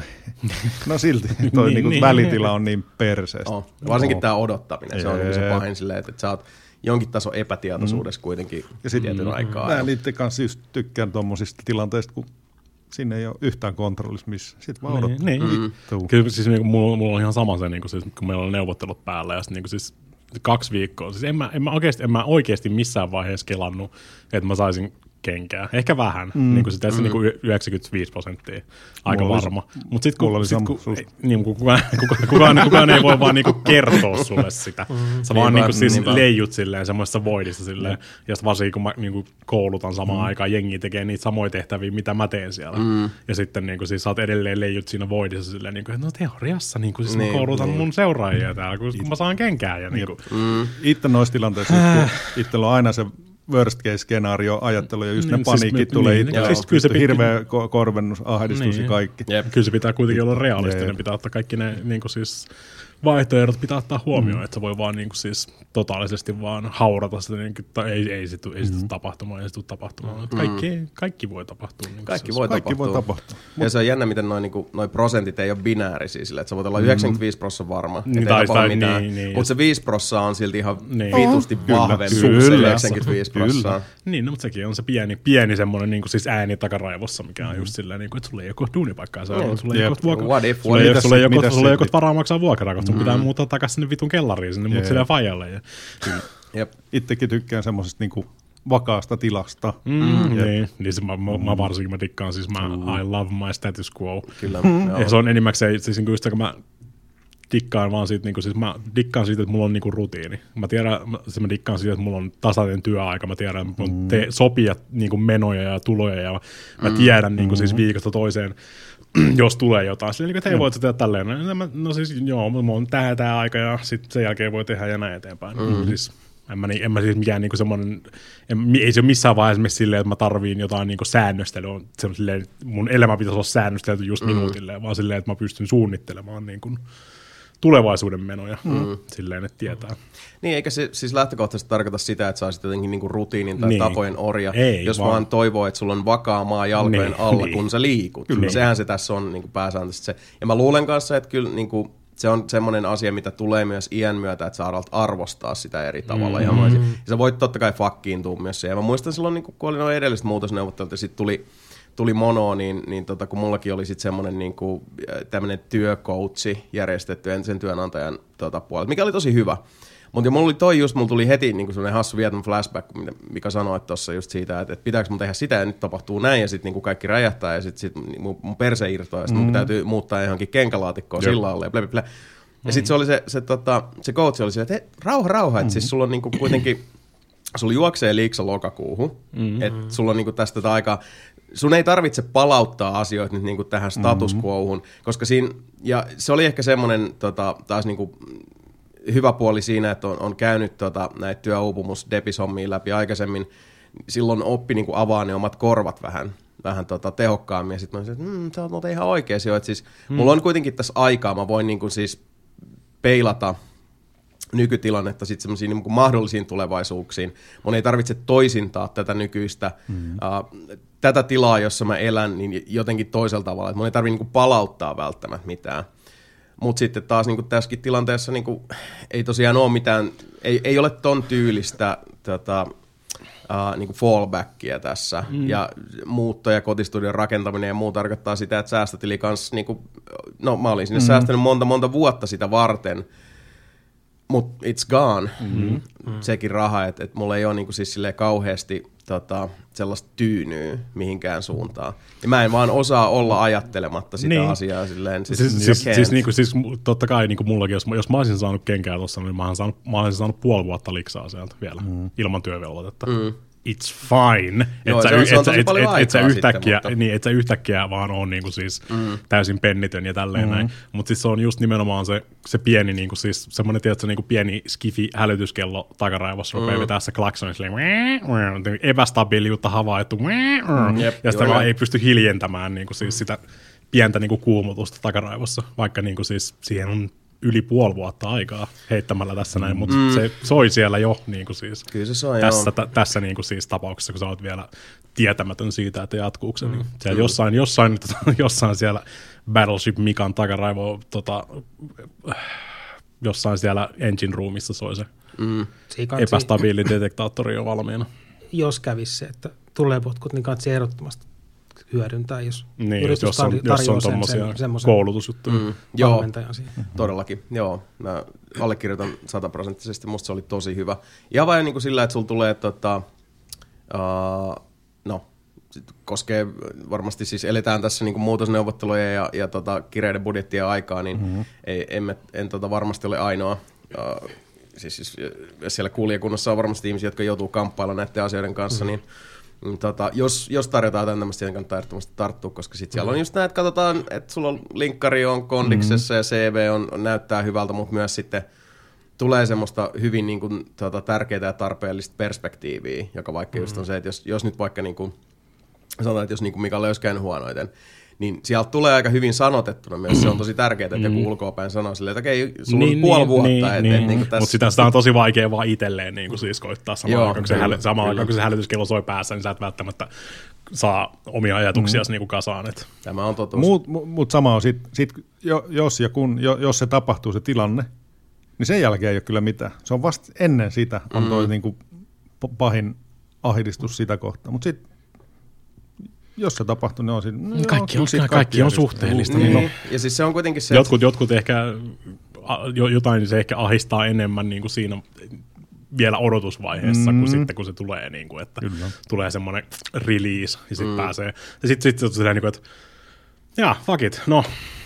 S4: No silti, toi
S2: Niin,
S4: niinku
S2: niin.
S4: välitila on niin perseestä.
S1: Oh. Varsinkin
S4: Oo.
S1: tämä odottaminen, se on niinku se pahin silleen, että, että sä oot jonkin tason epätietoisuudessa kuitenkin
S4: Ja sit
S1: tietyn aikaa.
S4: Mä niiden kanssa just tykkään tuommoisista tilanteista, kun sinne ei ole yhtään kontrollissa missä. Sitten vaan odottaa.
S2: Niin, niin.
S4: Vittu.
S2: Kyllä siis niinku, mulla, mulla on ihan sama se, niinku, siis, kun meillä on neuvottelut päällä ja sit, niinku, siis kaksi viikkoa. Siis en mä, en mä, oikeasti, en mä oikeasti missään vaiheessa kelannut, että mä saisin kenkää. Ehkä vähän, mm. niin kuin se tässä mm. niin kuin 95 prosenttia, aika mulla varma. Mutta sitten kun, sit, kun, niin, kun kukaan, kukaan, kukaan, kukaan ei voi vaan niin kuin kertoa sulle sitä. Mm. Sä vaan niin kuin, siis niinpä. leijut silleen semmoisessa voidissa silleen, mm. ja sitten varsinkin kun mä niin kuin koulutan samaan mm. aikaan, jengi tekee niitä samoja tehtäviä, mitä mä teen siellä. Mm. Ja sitten niin kuin, siis sä oot edelleen leijut siinä voidissa silleen, niin kuin, että no teoriassa niin kuin, siis niin, mä koulutan niin. mun seuraajia täällä, kun, kun mä saan kenkää. Ja, niin kuin. Mm.
S4: Itse noissa tilanteissa, kun itsellä on aina se worst case skenaario ajattelu ja just niin, ne siis paniikit siis, tulee niin, itse. Siis kyllä se hirveä ko- korvennus, ahdistus niin. ja kaikki.
S2: Jep. Kyllä se pitää kuitenkin olla realistinen, Jep. pitää ottaa kaikki ne niin kuin siis vaihtoehdot pitää ottaa huomioon, mm. että se voi vaan niin kuin siis totaalisesti vaan haurata sitä, niin kuin, tai ei, ei se tule mm. tapahtumaan, ei se tule tapahtumaan. Mm. Kaikki, kaikki voi tapahtua. Niin
S1: kaikki, voi, kaikki tapahtua. voi tapahtua. Ja se on jännä, miten noin niin noi prosentit ei ole binäärisiä sille, että sä voit olla mm. 95 prosenttia varma, niin, tai, tai, mitään, niin, niin, mutta se 5 prosenttia on silti ihan niin. vitusti oh. vahvempi kuin se 95 prosenttia.
S2: Niin, no, mutta sekin on se pieni, pieni semmoinen niin kuin siis ääni takaraivossa, mikä on mm. just silleen, niin kuin, että sulla ei ole duunipaikkaa, se on, sulla ei ole vuokra, sulla ei ole varaa maksaa vuokraa, sun mm. pitää muuttaa takaisin sinne vitun kellariin, sinne mut sille fajalle. Ja...
S4: Jep. Itsekin tykkään semmoisesta niinku vakaasta tilasta.
S2: Mm, mm. Niin, niin se, mä, mä, mä, varsinkin mä dikkaan, siis mä mm. I love my status quo. Kyllä. Mm. Ja se on enimmäkseen, siis niin just kun mä dikkaan vaan siitä, niin kuin, siis mä dikkaan siitä, että mulla on niin kuin rutiini. Mä tiedän, siis mä dikkaan siitä, että mulla on tasainen työaika, mä tiedän, että mulla on te- sopia niin kuin menoja ja tuloja ja mä tiedän niin kuin, siis viikosta toiseen jos tulee jotain. Silleen, niin että hei, mm. voit tehdä tälleen. No, no, no siis joo, mulla on tää tää aika ja sitten sen jälkeen voi tehdä ja näin eteenpäin. Mm. Siis, en mä, en mä siis mikään niinku semmoinen, en, ei se ole missään vaiheessa mennä silleen, että mä tarviin jotain niinku säännöstelyä, silleen, mun elämä pitäisi olla säännöstelty just mm. minuutille, vaan silleen, että mä pystyn suunnittelemaan niinku, tulevaisuuden menoja mm. silleen, että tietää.
S1: Niin, eikä se siis lähtökohtaisesti tarkoita sitä, että sä olisit jotenkin niinku rutiinin tai niin. tapojen orja, Ei, jos vaan. vaan toivoo, että sulla on vakaa maa jalkojen niin, alla, niin. kun sä liikut. Kyllä. Sehän se tässä on niinku pääsääntöisesti se. Ja mä luulen kanssa, että kyllä niinku, se on semmoinen asia, mitä tulee myös iän myötä, että sä alat arvostaa sitä eri tavalla. Mm-hmm. Ja sä voit totta kai fakkiintua myös siihen. Ja mä muistan silloin, niin kun oli noin edelliset muutosneuvottelut, ja sitten tuli tuli mono, niin, niin tota, kun mullakin oli sitten semmoinen niin kuin, tämmöinen työkoutsi järjestetty entisen työnantajan tota, puolelta, mikä oli tosi hyvä. Mutta mulla oli toi just, mulla tuli heti niin semmoinen hassu Vietnam flashback, mikä sanoi tuossa just siitä, että, että pitääkö mun tehdä sitä ja nyt tapahtuu näin ja sitten niin kaikki räjähtää ja sitten sit mun, mun perse irtoaa ja sitten mm. mun täytyy muuttaa johonkin kenkälaatikkoon sillä alle ja blä, blä. Ja sitten se oli se, se, tota, se coach oli se, että hei, rauha, rauha, että mm. siis sulla on niinku kuitenkin sulla juoksee liiksa lokakuuhun, mm-hmm. että sulla on niinku tästä aikaa, sun ei tarvitse palauttaa asioita nyt niinku tähän status quohun, mm-hmm. koska siinä, ja se oli ehkä semmoinen tota, taas niinku hyvä puoli siinä, että on, on käynyt tota, näitä työuupumus depishommia läpi aikaisemmin, silloin oppi niinku avaa ne omat korvat vähän, vähän tota, tehokkaammin, ja sitten mä olisin, että mmm, sä oot ihan oikea jo, että siis mm. mulla on kuitenkin tässä aikaa, mä voin niinku siis peilata – nykytilannetta sitten semmoisiin niin mahdollisiin tulevaisuuksiin. Mun ei tarvitse toisintaa tätä nykyistä, mm. uh, tätä tilaa, jossa mä elän, niin jotenkin toisella tavalla. mun ei tarvitse niin palauttaa välttämättä mitään. Mutta sitten taas niin tässäkin tilanteessa niin kuin, ei tosiaan ole mitään, ei, ei ole ton tyylistä tota, uh, niin fallbackia tässä. Mm. Ja muutto- ja kotistudion rakentaminen ja muu tarkoittaa sitä, että säästötili kanssa, niin kuin, no mä olin sinne mm. säästänyt monta monta vuotta sitä varten – mutta it's gone, mm-hmm. mm-hmm. sekin raha, että et mulla ei ole niinku siis kauheasti tota, sellaista tyynyä mihinkään suuntaan. Ja mä en vaan osaa olla ajattelematta sitä niin. asiaa silleen.
S2: Siis, siis, siis, siis, niinku, siis totta kai niinku mullakin, jos, jos mä olisin saanut kenkää tuossa, niin mä olisin saanut, mä olisin saanut puoli vuotta liksaa sieltä vielä, mm. ilman työvelvoitetta. Mm it's fine. Joo, että sä, et, et, et, et, sä yhtäkkiä, mutta... niin, et sä yhtäkkiä vaan on niinku siis mm. täysin pennitön ja tälleen mm. näin. Mutta siis se on just nimenomaan se, se pieni, niinku siis semmoinen tietysti, niinku pieni skifi hälytyskello takaraivossa mm. rupeaa vetää se klaksoni silleen, epästabiiliutta havaittu, mm. Jep, ja sitä vaan ei pysty hiljentämään niinku siis sitä pientä niinku kuumutusta takaraivossa, vaikka niinku siis siihen on yli puoli vuotta aikaa heittämällä tässä näin, mutta mm. se soi siellä jo niin kuin siis
S1: Kyllä se soi,
S2: tässä, t- tässä niin kuin siis tapauksessa, kun sä oot vielä tietämätön siitä, että jatkuuko se. Mm. Niin siellä mm. jossain, jossain, jossain siellä Battleship Mikan takaraivo, tota, jossain siellä engine roomissa soi se mm. epästabiili detektaattori jo valmiina.
S3: Jos kävisi se, että tulee potkut, niin katsi ehdottomasti hyödyntää, jos
S2: niin, yritys jos on, jos on tuommoisia koulutusjuttuja. Mm,
S1: joo, siihen. todellakin. Joo, mä allekirjoitan sataprosenttisesti. Musta se oli tosi hyvä. Ja vain niin kuin sillä, että sulla tulee tota, uh, no sit koskee varmasti siis eletään tässä niin muutosneuvotteluja ja, ja tota, kireiden budjettien aikaa, niin mm-hmm. ei, en, en tota, varmasti ole ainoa. Uh, siis, siis siellä kuulijakunnassa on varmasti ihmisiä, jotka joutuu kamppailla näiden asioiden kanssa, mm-hmm. niin tota, jos, jos tarjotaan jotain tämmöistä, niin kannattaa ehdottomasti tarttua, koska sitten siellä on just näin, että katsotaan, että sulla on linkkari on kondiksessa mm. ja CV on, on, näyttää hyvältä, mutta myös sitten tulee semmoista hyvin niin kuin, tota, tärkeää ja tarpeellista perspektiiviä, joka vaikka mm. just on se, että jos, jos nyt vaikka niin kuin, sanotaan, että jos niin kuin Mikalle olisi käynyt huonoiten, niin sieltä tulee aika hyvin sanotettuna myös. Se on tosi tärkeää, että joku mm. ulkoapäin sanoo silleen, että okei, sulla niin, on puoli niin, vuotta.
S2: Niin,
S1: et,
S2: niin.
S1: Et, niin
S2: Mutta sitä, sitä, on tosi vaikea vaan itselleen niin kuin siis koittaa samaan aikaan, kun se, häly, samaan aikaan, kun se hälytyskello soi päässä, niin sä et välttämättä saa omia ajatuksia mm. niin kasaan. Et.
S1: Tämä on totuus.
S4: Mutta mut sama on, sit, sit, jos ja kun, jos se tapahtuu se tilanne, niin sen jälkeen ei ole kyllä mitään. Se on vasta ennen sitä on mm. toi niin kuin pahin ahdistus sitä kohtaa. Mutta sitten jos se tapahtuu, niin on siinä. No,
S2: kaikki, on, kaikki, kaikki on suhteellista.
S1: Niin. Niin. Ja siis se on kuitenkin se,
S2: jotkut, että... jotkut ehkä, jotain se ehkä ahistaa enemmän niin kuin siinä vielä odotusvaiheessa mm. kuin sitten, kun se tulee, niin kuin, että Kyllä. tulee semmoinen release ja sitten mm. pääsee. Ja sitten sit, sit, niin kuin, että jaa, fuck it, no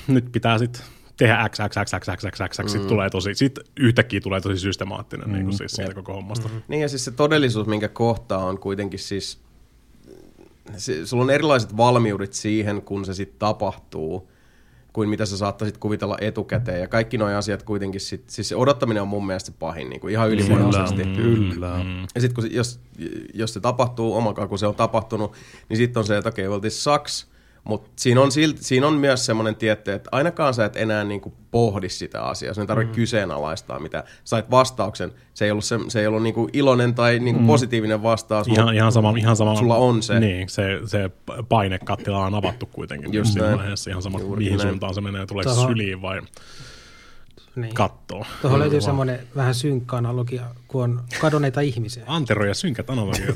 S2: nyt pitää sitten tehdä x, x, x, x, x, x, x, mm. sitten tulee tosi, sitten yhtäkkiä tulee tosi systemaattinen mm. niin kuin siis siitä koko hommasta. Mm.
S1: Niin ja siis se todellisuus, minkä kohtaa on kuitenkin siis se, sulla on erilaiset valmiudet siihen, kun se sitten tapahtuu, kuin mitä sä saattaisit kuvitella etukäteen. Ja kaikki nuo asiat kuitenkin, sit, siis se odottaminen on mun mielestä se pahin, niin kuin ihan ylivoimaisesti.
S4: Kyllä. kyllä.
S1: Ja sitten jos, jos se tapahtuu, omakaan kun se on tapahtunut, niin sitten on se, että okei, okay, well this sucks, mutta siinä on, silti, siinä on myös semmoinen tietty, että ainakaan sä et enää niinku pohdi sitä asiaa. Sun ei tarvitse mm. kyseenalaistaa, mitä sait vastauksen. Se ei ollut, se, se ei ollut niinku iloinen tai niinku mm. positiivinen vastaus,
S2: ihan, ihan sama, ihan sama,
S1: sulla on se.
S2: Niin, se, se painekattila on avattu kuitenkin Just siinä vaiheessa. Ihan sama, Juuri mihin näin. suuntaan se menee, tulee Toho. syliin vai niin. kattoo.
S3: Tuohon löytyy semmoinen vähän synkkä analogia, kun on kadonneita ihmisiä.
S2: Antero ja synkät analogiat.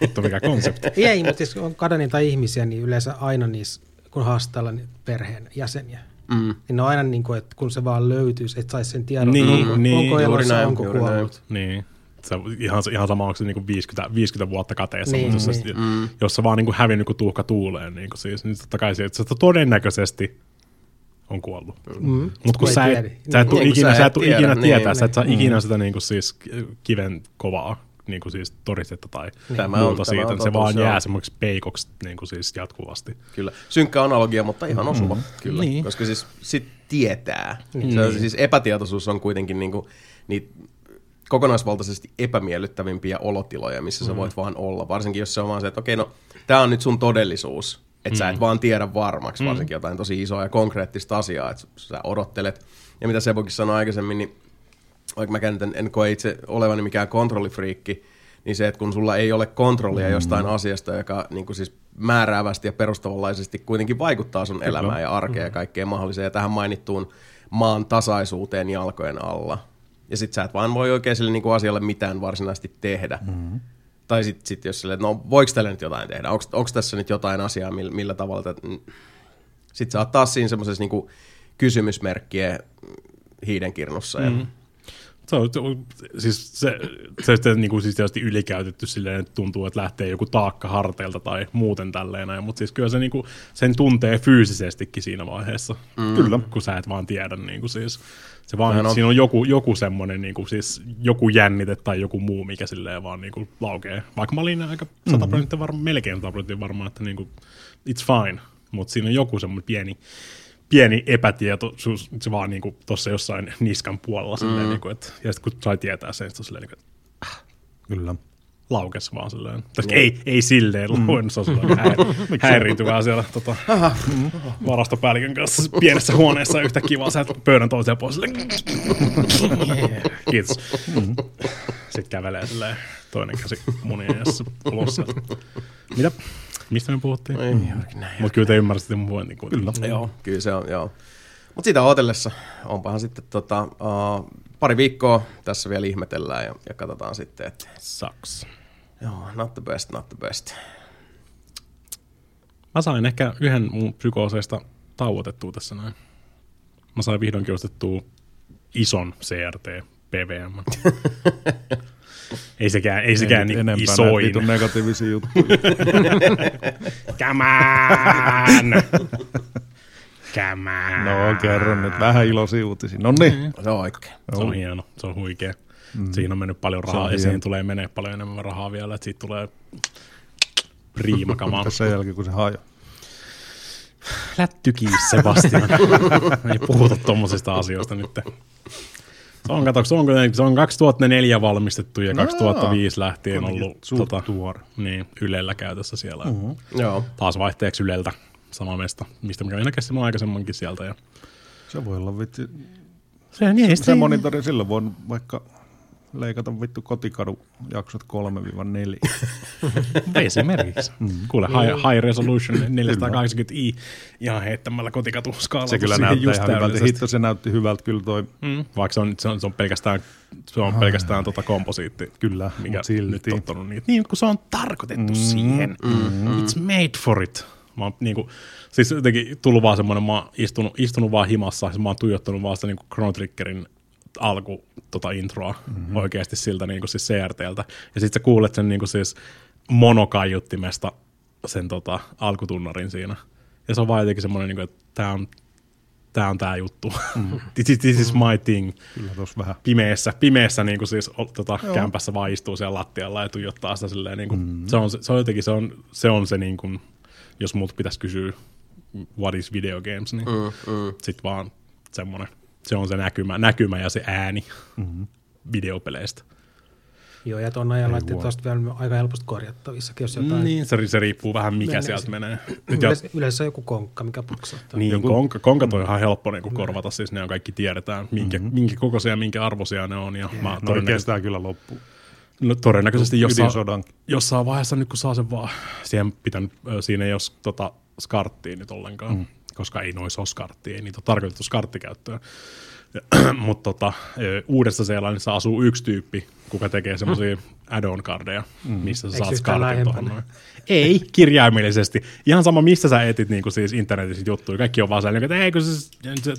S2: Vittu mikä konsepti.
S3: Ei, mutta jos on kadonneita ihmisiä, niin yleensä aina niissä, kun haastellaan niin perheen jäseniä, mm. niin ne on aina niin kuin, että kun se vaan löytyisi, että saisi sen tiedon, niin, onko, niin, onko elossa, näin, onko kuollut.
S2: Niin se ihan, ihan sama, onko se niin 50, 50 vuotta kateessa, niin, mutta niin. jos, mm. jos se vaan niin kuin hävinnyt kuin tuhka tuuleen, niin kuin siis, niin totta kai se, että todennäköisesti on kuollut. Mm. Mutta kun sä et, sä et, niin, ikinä, sä et tiedä, ikinä niin, tietää, niin, sä et saa mm. ikinä sitä niin kuin siis kiven kovaa niin kuin siis todistetta tai tämä muuta on, siitä. Tämä on se vaan jää semmoiksi peikoksi niin kuin siis jatkuvasti.
S1: Kyllä. Synkkä analogia, mutta ihan osuva. Mm. Kyllä. Niin. Koska siis sit tietää. Niin. Se on, siis epätietoisuus on kuitenkin niin kuin, niitä kokonaisvaltaisesti epämiellyttävimpiä olotiloja, missä mm. sä voit vaan olla. Varsinkin jos se on vaan se, että okei, no tämä on nyt sun todellisuus että mm. sä et mm. vaan tiedä varmaksi, mm. varsinkin jotain tosi isoa ja konkreettista asiaa, että sä odottelet. Ja mitä Sebokin sanoi aikaisemmin, niin vaikka mä en, en koe itse olevani mikään kontrollifriikki, niin se, että kun sulla ei ole kontrollia mm. jostain asiasta, joka niin kuin siis määräävästi ja perustavanlaisesti kuitenkin vaikuttaa sun Kyllä. elämään ja arkeen mm. ja kaikkeen mahdolliseen, ja tähän mainittuun maan tasaisuuteen jalkojen alla. Ja sit sä et vaan voi oikein sille niin kuin asialle mitään varsinaisesti tehdä. Mm. Tai sitten sit jos silleen, no voiko tälle nyt jotain tehdä, onko tässä nyt jotain asiaa, millä, millä tavalla, että sitten sä oot taas siinä semmoisessa niinku kysymysmerkkien hiidenkirnussa. Mm. Ja...
S2: Se on, siis se, se, se niin kuin siis tietysti ylikäytetty silleen, että tuntuu, että lähtee joku taakka harteilta tai muuten tälleen, mutta siis kyllä se niin kuin, sen tuntee fyysisestikin siinä vaiheessa, mm. kyllä, kun sä et vaan tiedä niin kuin siis. Se vaan, on... siinä on joku, joku semmoinen, niin kuin, siis joku jännite tai joku muu, mikä silleen vaan niin kuin, laukee. Vaikka mä olin aika 100 prosenttia varma, melkein 100 prosenttia varma, että niin kuin, it's fine, mutta siinä on joku semmoinen pieni, pieni epätietoisuus, se vaan niin tuossa jossain niskan puolella, mm. silleen, niin kuin, että, ja sitten kun sai tietää sen, sitten silleen, niin kuin, että,
S4: äh, Kyllä
S2: laukes vaan silleen. Tai ei, ei silleen mm. luin, se on sellainen hä- häiriintyvää siellä tota, mm. varastopäällikön kanssa pienessä huoneessa yhtäkkiä vaan sieltä pöydän toiseen puolelle. Kiitos. Mm. Sitten kävelee silleen toinen käsi munien ulos sieltä. Mitä? Mistä me puhuttiin? Ei, mm. Mutta kyllä te ymmärsitte mun pointin
S1: kuitenkin. Kyllä. Joo, kyllä se on, joo. Mutta sitä odotellessa onpahan sitten tota, uh, pari viikkoa tässä vielä ihmetellään ja, ja katsotaan sitten, että...
S2: Sucks.
S1: Joo, not the best, not the best.
S2: Mä sain ehkä yhden mun psykooseista tauotettua tässä näin. Mä sain vihdoinkin ostettua ison CRT PVM. Ei sekään, ei sekään
S4: Ei
S2: niin
S4: enempää
S2: isoin.
S4: vitun negatiivisia juttuja.
S2: Come on! Come on!
S4: no kerron nyt vähän iloisia uutisia. No niin.
S1: Se on oikein.
S2: Se on hieno, se on huikea. Mm. Siinä on mennyt paljon rahaa ja siihen tulee menee paljon enemmän rahaa vielä, että siitä tulee priima kamaa.
S4: Tässä sen jälkeen, kun se hajo.
S2: Lättykiis Sebastian. Ei puhuta tommosista asioista nyt. Se on, kato, se on, se on 2004 valmistettu ja 2005 lähtien ollut
S4: Suht
S2: tota,
S4: tuore.
S2: niin, Ylellä käytössä siellä. Uh-huh.
S1: Joo.
S2: Taas vaihteeksi Yleltä sama mesta, mistä mä kävin näkemään aikaisemmankin sieltä. Ja
S4: Se voi olla vittu.
S2: se, niin,
S4: Se monitori sillä voi vaikka leikata vittu kotikadu jaksot 3-4.
S2: Esimerkiksi. Mm. Kuule, high, high resolution 480i ihan heittämällä kotikatu skaala.
S4: Se kyllä näyttää ihan hyvältä. Hitto se näytti hyvältä kyllä toi.
S2: Mm. Vaikka se on, se on, se on pelkästään, se on pelkästään tota komposiitti.
S4: Kyllä,
S2: mikä
S4: silti.
S2: nyt ottanut niitä. Niin, kun se on tarkoitettu mm, siihen. Mm, It's made for it. Mä oon niinku, siis jotenkin tullut vaan semmoinen, mä oon istunut, istunut vaan himassa, siis mä oon tuijottanut vaan sitä niinku Chrono Triggerin alku tota introa mm-hmm. oikeasti siltä niinku siis CRTltä. Ja sit sä kuulet sen niinku siis monokaiuttimesta sen tota alkutunnarin siinä. Ja se on vaan jotenkin semmoinen, niinku, että tää on tää on tää juttu. Mm. this, is, this is my thing
S4: Kyllä tossa vähän.
S2: pimeässä, pimeässä niin kuin siis tota, kämpässä vaan istuu siellä lattialla ja tuijottaa sitä silleen, niin kuin, mm. se, on, se, se, on jotenkin, se on se, on se niin kuin, jos muut pitäisi kysyä what is video games, niin mm, mm. sit vaan semmoinen, se on se näkymä, näkymä ja se ääni mm-hmm. videopeleistä.
S3: Joo, ja tuon ajan laitteet tuosta vielä aika helposti korjattavissakin, jos jotain...
S2: Niin, se, se riippuu vähän mikä
S3: Menee
S2: sieltä
S3: se.
S2: menee. Nyt
S3: Yleensä, yleensä joku konkka, mikä puksuttaa.
S2: niin, konka, konkat on ihan helppo niin kuin korvata, siis ne on kaikki tiedetään, minkä, mm-hmm. minkä kokoisia ja minkä arvoisia ne on. Ja mä
S4: No
S2: todennäköisesti,
S4: kestää kyllä loppuun.
S2: no, todennäköisesti jossain, jossain vaiheessa nyt kun saa sen vaan, siihen pitänyt, siinä ei ole tota skarttia nyt ollenkaan, mm. Koska ei noissa ole skarttia, ei niitä ole tarkoitettu skarttikäyttöön. Mutta tota, Uudessa Seelannissa asuu yksi tyyppi, kuka tekee semmoisia add-on kardeja, missä sä
S3: Eikö
S2: saat skartin tuohon
S3: lähempänä?
S2: noin. Ei, kirjaimellisesti. Ihan sama, missä sä etit niin kuin siis internetissä juttuja. Kaikki on vaan sellainen, että ei, kun siis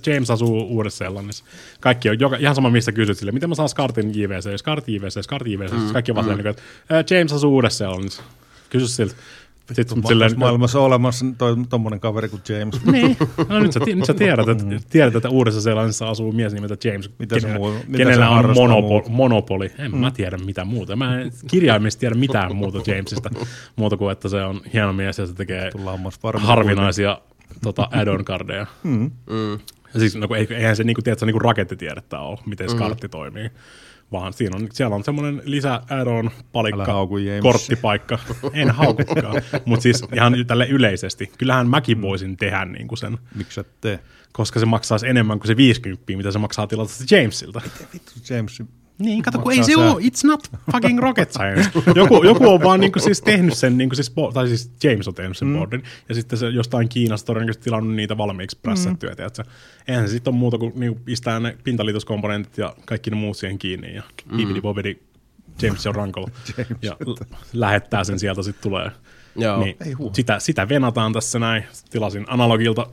S2: James asuu Uudessa Seelannissa. Kaikki on joka, ihan sama, mistä kysyt sille, miten mä saan Skartin JVC, Skart JVC, Skart JVC. Mm, kaikki on vaan sellainen, että "Ää, James asuu Uudessa Seelannissa. Kysy siltä. Sitten silleen,
S4: maailmassa olemassa toi, tommonen kaveri kuin James.
S2: niin. No, nyt, sä, nyt sä tiedät, että, tiedät, että Uudessa Seelannissa asuu mies nimeltä James.
S4: Mitä se
S2: kenellä-
S4: muu- mitä
S2: kenellä
S4: se
S2: on
S4: harrastaa
S2: monopo-
S4: muuta?
S2: monopoli. En mm. mä tiedä mitä muuta. Mä en kirjaimisesti tiedä mitään muuta Jamesista, muuta kuin että se on hieno mies ja se tekee harvinaisia tota, add-on kardeja. Mm. Ja siis, no, eihän se niinku, tiedätkö, niinku rakettitiedettä ole, miten skartti toimii. Vaan siinä on, siellä on semmoinen lisä
S4: Älä
S2: palikka,
S4: hauku
S2: korttipaikka. En haukukaan, mutta siis ihan tälle yleisesti. Kyllähän mäkin voisin tehdä niinku sen,
S4: Miksi et tee?
S2: koska se maksaisi enemmän kuin se 50, mitä se maksaa tilata Jamesilta.
S4: Vittu James.
S2: Niin, kato, kun ei se ole, it's not fucking rocket science. Joku, joku on vaan niinku siis tehnyt sen, niinku siis, tai siis James on tehnyt sen mm. boardin, ja sitten se jostain Kiinasta todennäköisesti tilannut niitä valmiiksi prässättyä, mm. tiedätkö? Eihän se sitten ole muuta kuin niinku pistää ne pintaliitoskomponentit ja kaikki ne muut siihen kiinni, ja mm. bibidi bobidi James on rankolo, ja l- lähettää sen sieltä sitten tulee.
S1: Joo.
S2: Niin, sitä, sitä venataan tässä näin. Tilasin analogilta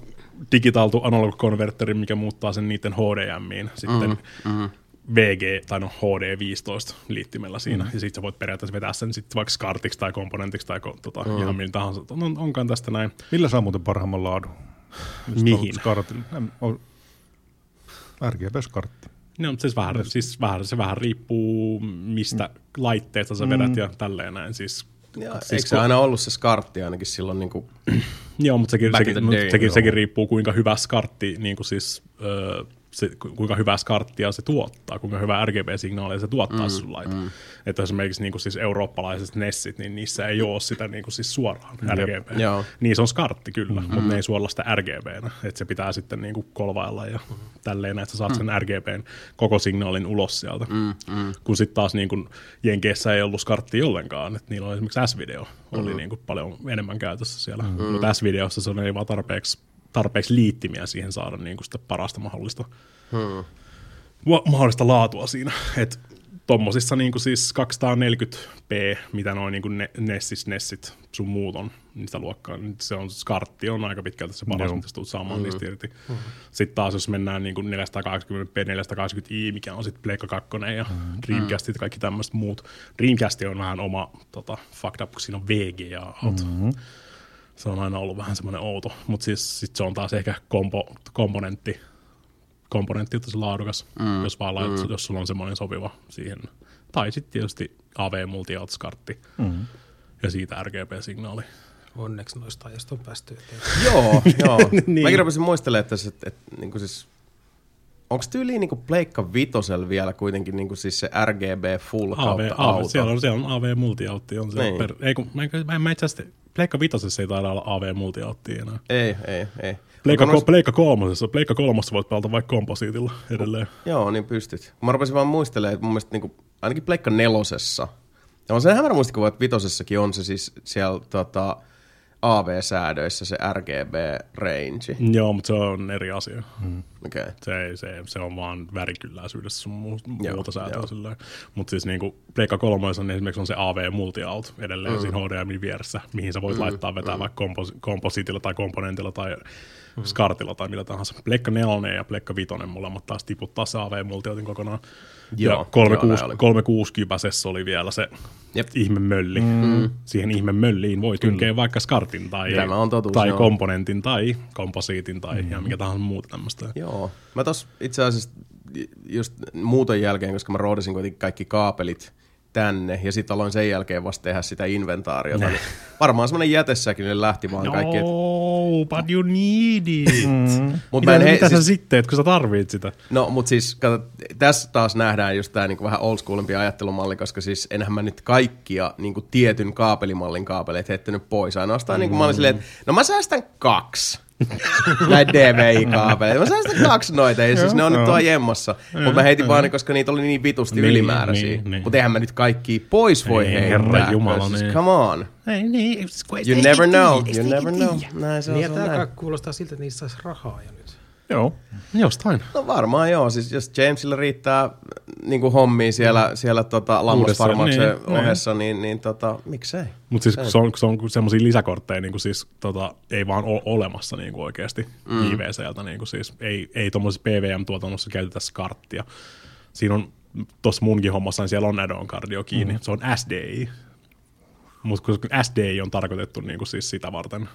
S2: digitaltu analog-konverterin, mikä muuttaa sen niiden HDMiin. Sitten mm, VG tai no HD15 liittimellä siinä. Mm. Ja sitten sä voit periaatteessa vetää sen sitten vaikka SCARTiksi tai komponentiksi tai ko- tota, mm. ihan millä tahansa. On, onkaan tästä näin.
S4: Millä saa muuten parhaimman laadun?
S2: Mihin?
S4: RGB-skartti.
S2: No, mutta siis vähän, siis vähän, se vähän riippuu, mistä mm. laitteesta sä vedät ja tälleen näin. Siis,
S1: Ja,
S2: siis
S1: eikö se aina ollut se skartti ainakin silloin niin kuin,
S2: Joo, mutta sekin, sekin, sekin, sekin riippuu, kuinka hyvä skartti, niin kuin siis, öö, se, ku- kuinka hyvää skarttia se tuottaa, kuinka hyvää RGB-signaalia se tuottaa mm, sun laite. Mm. Että esimerkiksi niin kuin siis eurooppalaiset Nessit, niin niissä ei ole sitä niin kuin siis suoraan RGB.
S1: Joo.
S2: Niin se on skartti kyllä, mm-hmm. mutta ne ei suolla sitä RGBnä. Että se pitää sitten niin kuin kolvailla ja tälleen, että sä saat sen RGBn koko signaalin ulos sieltä. Mm, mm. Kun sitten taas niin kuin Jenkeissä ei ollut skarttia ollenkaan. Että niillä on esimerkiksi S-video, oli niin kuin paljon enemmän käytössä siellä. Mm. Mutta S-videossa se ei vaan tarpeeksi, tarpeeksi liittimiä siihen saada niin kuin sitä parasta mahdollista, hmm. mahdollista laatua siinä. Et tommosissa niin kuin siis 240p, mitä noin niin kuin Nessis, Nessit, sun muut on niistä luokkaa, niin se on, skartti on aika pitkälti se paras, mitä tulet saamaan mm. niistä irti. Mm. Sitten taas jos mennään niin kuin 480p, 480i, mikä on sitten Pleikka 2 ja mm. Dreamcastit ja kaikki tämmöiset muut. Dreamcast on vähän oma tota, fucked up, kun siinä on VGA. Mm-hmm. Se on aina ollut vähän semmoinen outo, mutta siis sit se on taas ehkä kompo, komponentti, komponentti tosi laadukas, mm. jos vaan laitat, mm. jos sulla on semmoinen sopiva siihen. Tai sitten tietysti AV multi kartti mm. ja siitä RGB-signaali.
S3: Onneksi noista ajasta on päästy
S1: joo, joo. niin. Mäkin rupesin muistelemaan että, että, että niin siis, onko tyyliin niin Pleikka Vitosel vielä kuitenkin niin siis se RGB full AV, kautta AV, auto?
S2: Siellä on, siellä on AV multiautti. On se niin. per, ei, kun, mä, mä, mä itse asiassa, Pleikka Vitosessa ei taida olla AV multiautti enää.
S1: Ei, ei, ei.
S2: Pleikka, nois... Pleikka kolmosessa, Pleikka kolmossa voit pelata vaikka komposiitilla edelleen.
S1: Joo, niin pystyt. Mä rupesin vaan muistelemaan, että mun mielestä niin kuin, ainakin Pleikka nelosessa, ja on se hämärä muistikuva, että vitosessakin on se siis siellä tota, AV-säädöissä se RGB-range.
S2: Joo, mutta se on eri asia.
S1: Hmm. Okay.
S2: Se, se, se on vaan värikylläisyydessä sun muuta säätöä Mutta siis niinku Pleikka 3 on esimerkiksi on se AV multi-out edelleen mm. siinä HDMI vieressä, mihin sä voit mm. laittaa vetää mm. vaikka kompos- komposiitilla tai komponentilla tai mm. skartilla tai millä tahansa. Pleikka 4 ja Pleikka 5 molemmat taas tiputtaa se AV multioutin kokonaan. Joo, ja 36 kypäsessä oli vielä se Jep. ihme mölli. Mm. Siihen ihme mölliin voi tynkää vaikka skartin tai, totuus, tai komponentin tai komposiitin tai mm. ihan mikä tahansa muuta tämmöistä.
S1: Joo. Mä tos itse asiassa just muuton jälkeen, koska mä roodasin kuitenkin kaikki kaapelit tänne, ja sitten aloin sen jälkeen vasta tehdä sitä inventaariota. Niin varmaan semmoinen jätessäkin ne lähti vaan no, kaikki. Et...
S2: but you need it. Mm. Mut mitä, he, mitä siis, sä sitten teet, kun sä tarvit sitä?
S1: No, mutta siis kato, tässä taas nähdään just tämä niinku vähän old schoolimpi ajattelumalli, koska siis enhän mä nyt kaikkia niinku tietyn kaapelimallin kaapeleita heittänyt pois. Ainoastaan mm. niinku mä olin silleen, että no mä säästän kaksi. näitä DVI-kaapeleita. Mä sain sitä kaksi noita, ja siis ne on nyt tuo jemmassa. Mutta mä heitin vaan koska niitä oli niin vitusti niin, ylimääräisiä. Niin, niin. Mutta eihän mä nyt kaikki pois voi ei, heittää. Herra Jumala, niin. Come on.
S2: Ei, niin,
S1: you never know, you never know. Näin se on.
S3: Niin, tämä kuulostaa siltä, että niistä saisi rahaa jo nyt.
S2: Joo, jostain.
S1: No varmaan joo, siis jos Jamesilla riittää niin kuin hommia siellä, mm. siellä tota, lammasfarmauksen niin, niin, ohessa, niin, niin tota, miksei.
S2: Mutta siis se on, se on semmoisia lisäkortteja, niin kuin siis, tota, ei vaan ole olemassa niin kuin oikeasti mm. IVCltä. Niin kuin siis, ei, ei tuommoisessa PVM-tuotannossa käytetä karttia. Siinä on tuossa munkin hommassa, niin siellä on add-on kardio kiinni. Mm. Se on SDI, mutta kun SDI on tarkoitettu niin kuin siis sitä varten,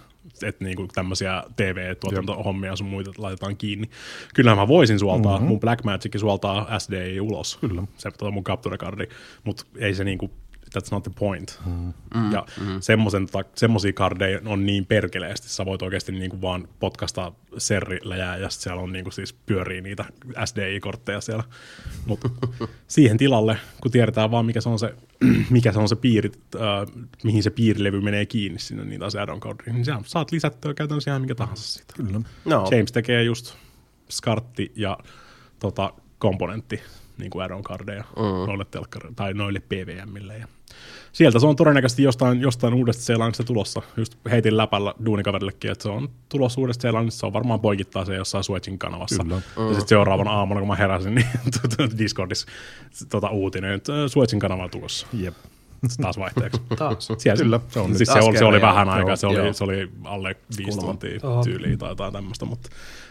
S2: että niin kuin tämmöisiä TV-tuotantohommia sun muita laitetaan kiinni. Kyllä mä voisin suoltaa, mm-hmm. mun Blackmagic suoltaa SDI ulos, Kyllä. se on mun capture cardi, mutta ei se niin kuin that's not the point. Mm. Ja mm. semmoisia kardeja on niin perkeleesti, sä voit oikeasti niinku vaan potkasta serrillä ja siellä on niinku siis pyörii niitä SDI-kortteja siellä. Mutta siihen tilalle, kun tiedetään vaan mikä se on se, mikä se, on se piiri, äh, mihin se piirilevy menee kiinni sinne niitä addon codeihin, niin sä saat lisättyä käytännössä ihan mikä tahansa siitä. Kyllä. No. James tekee just skartti ja tota, komponentti niin kuin add-on cardeja mm. noille, telkkar- tai noille PVMille. Ja sieltä se on todennäköisesti jostain, jostain uudesta Seelannista tulossa. Just heitin läpällä duunikaverillekin, että se on tulossa uudesta Seelannista. Se on varmaan poikittaa se jossain Switchin kanavassa. Kyllä. Mm. Ja sitten seuraavana aamuna, kun mä heräsin, niin Discordissa tota, uutinen, että Switchin kanava tulossa.
S4: Jep
S2: taas vaihteeksi.
S3: taas.
S2: Siellä, Kyllä. Se, on, siis se, oli, se oli vähän aikaa, se oli, se oli alle viisi tuntia tyyliä tai jotain tämmöistä, mutta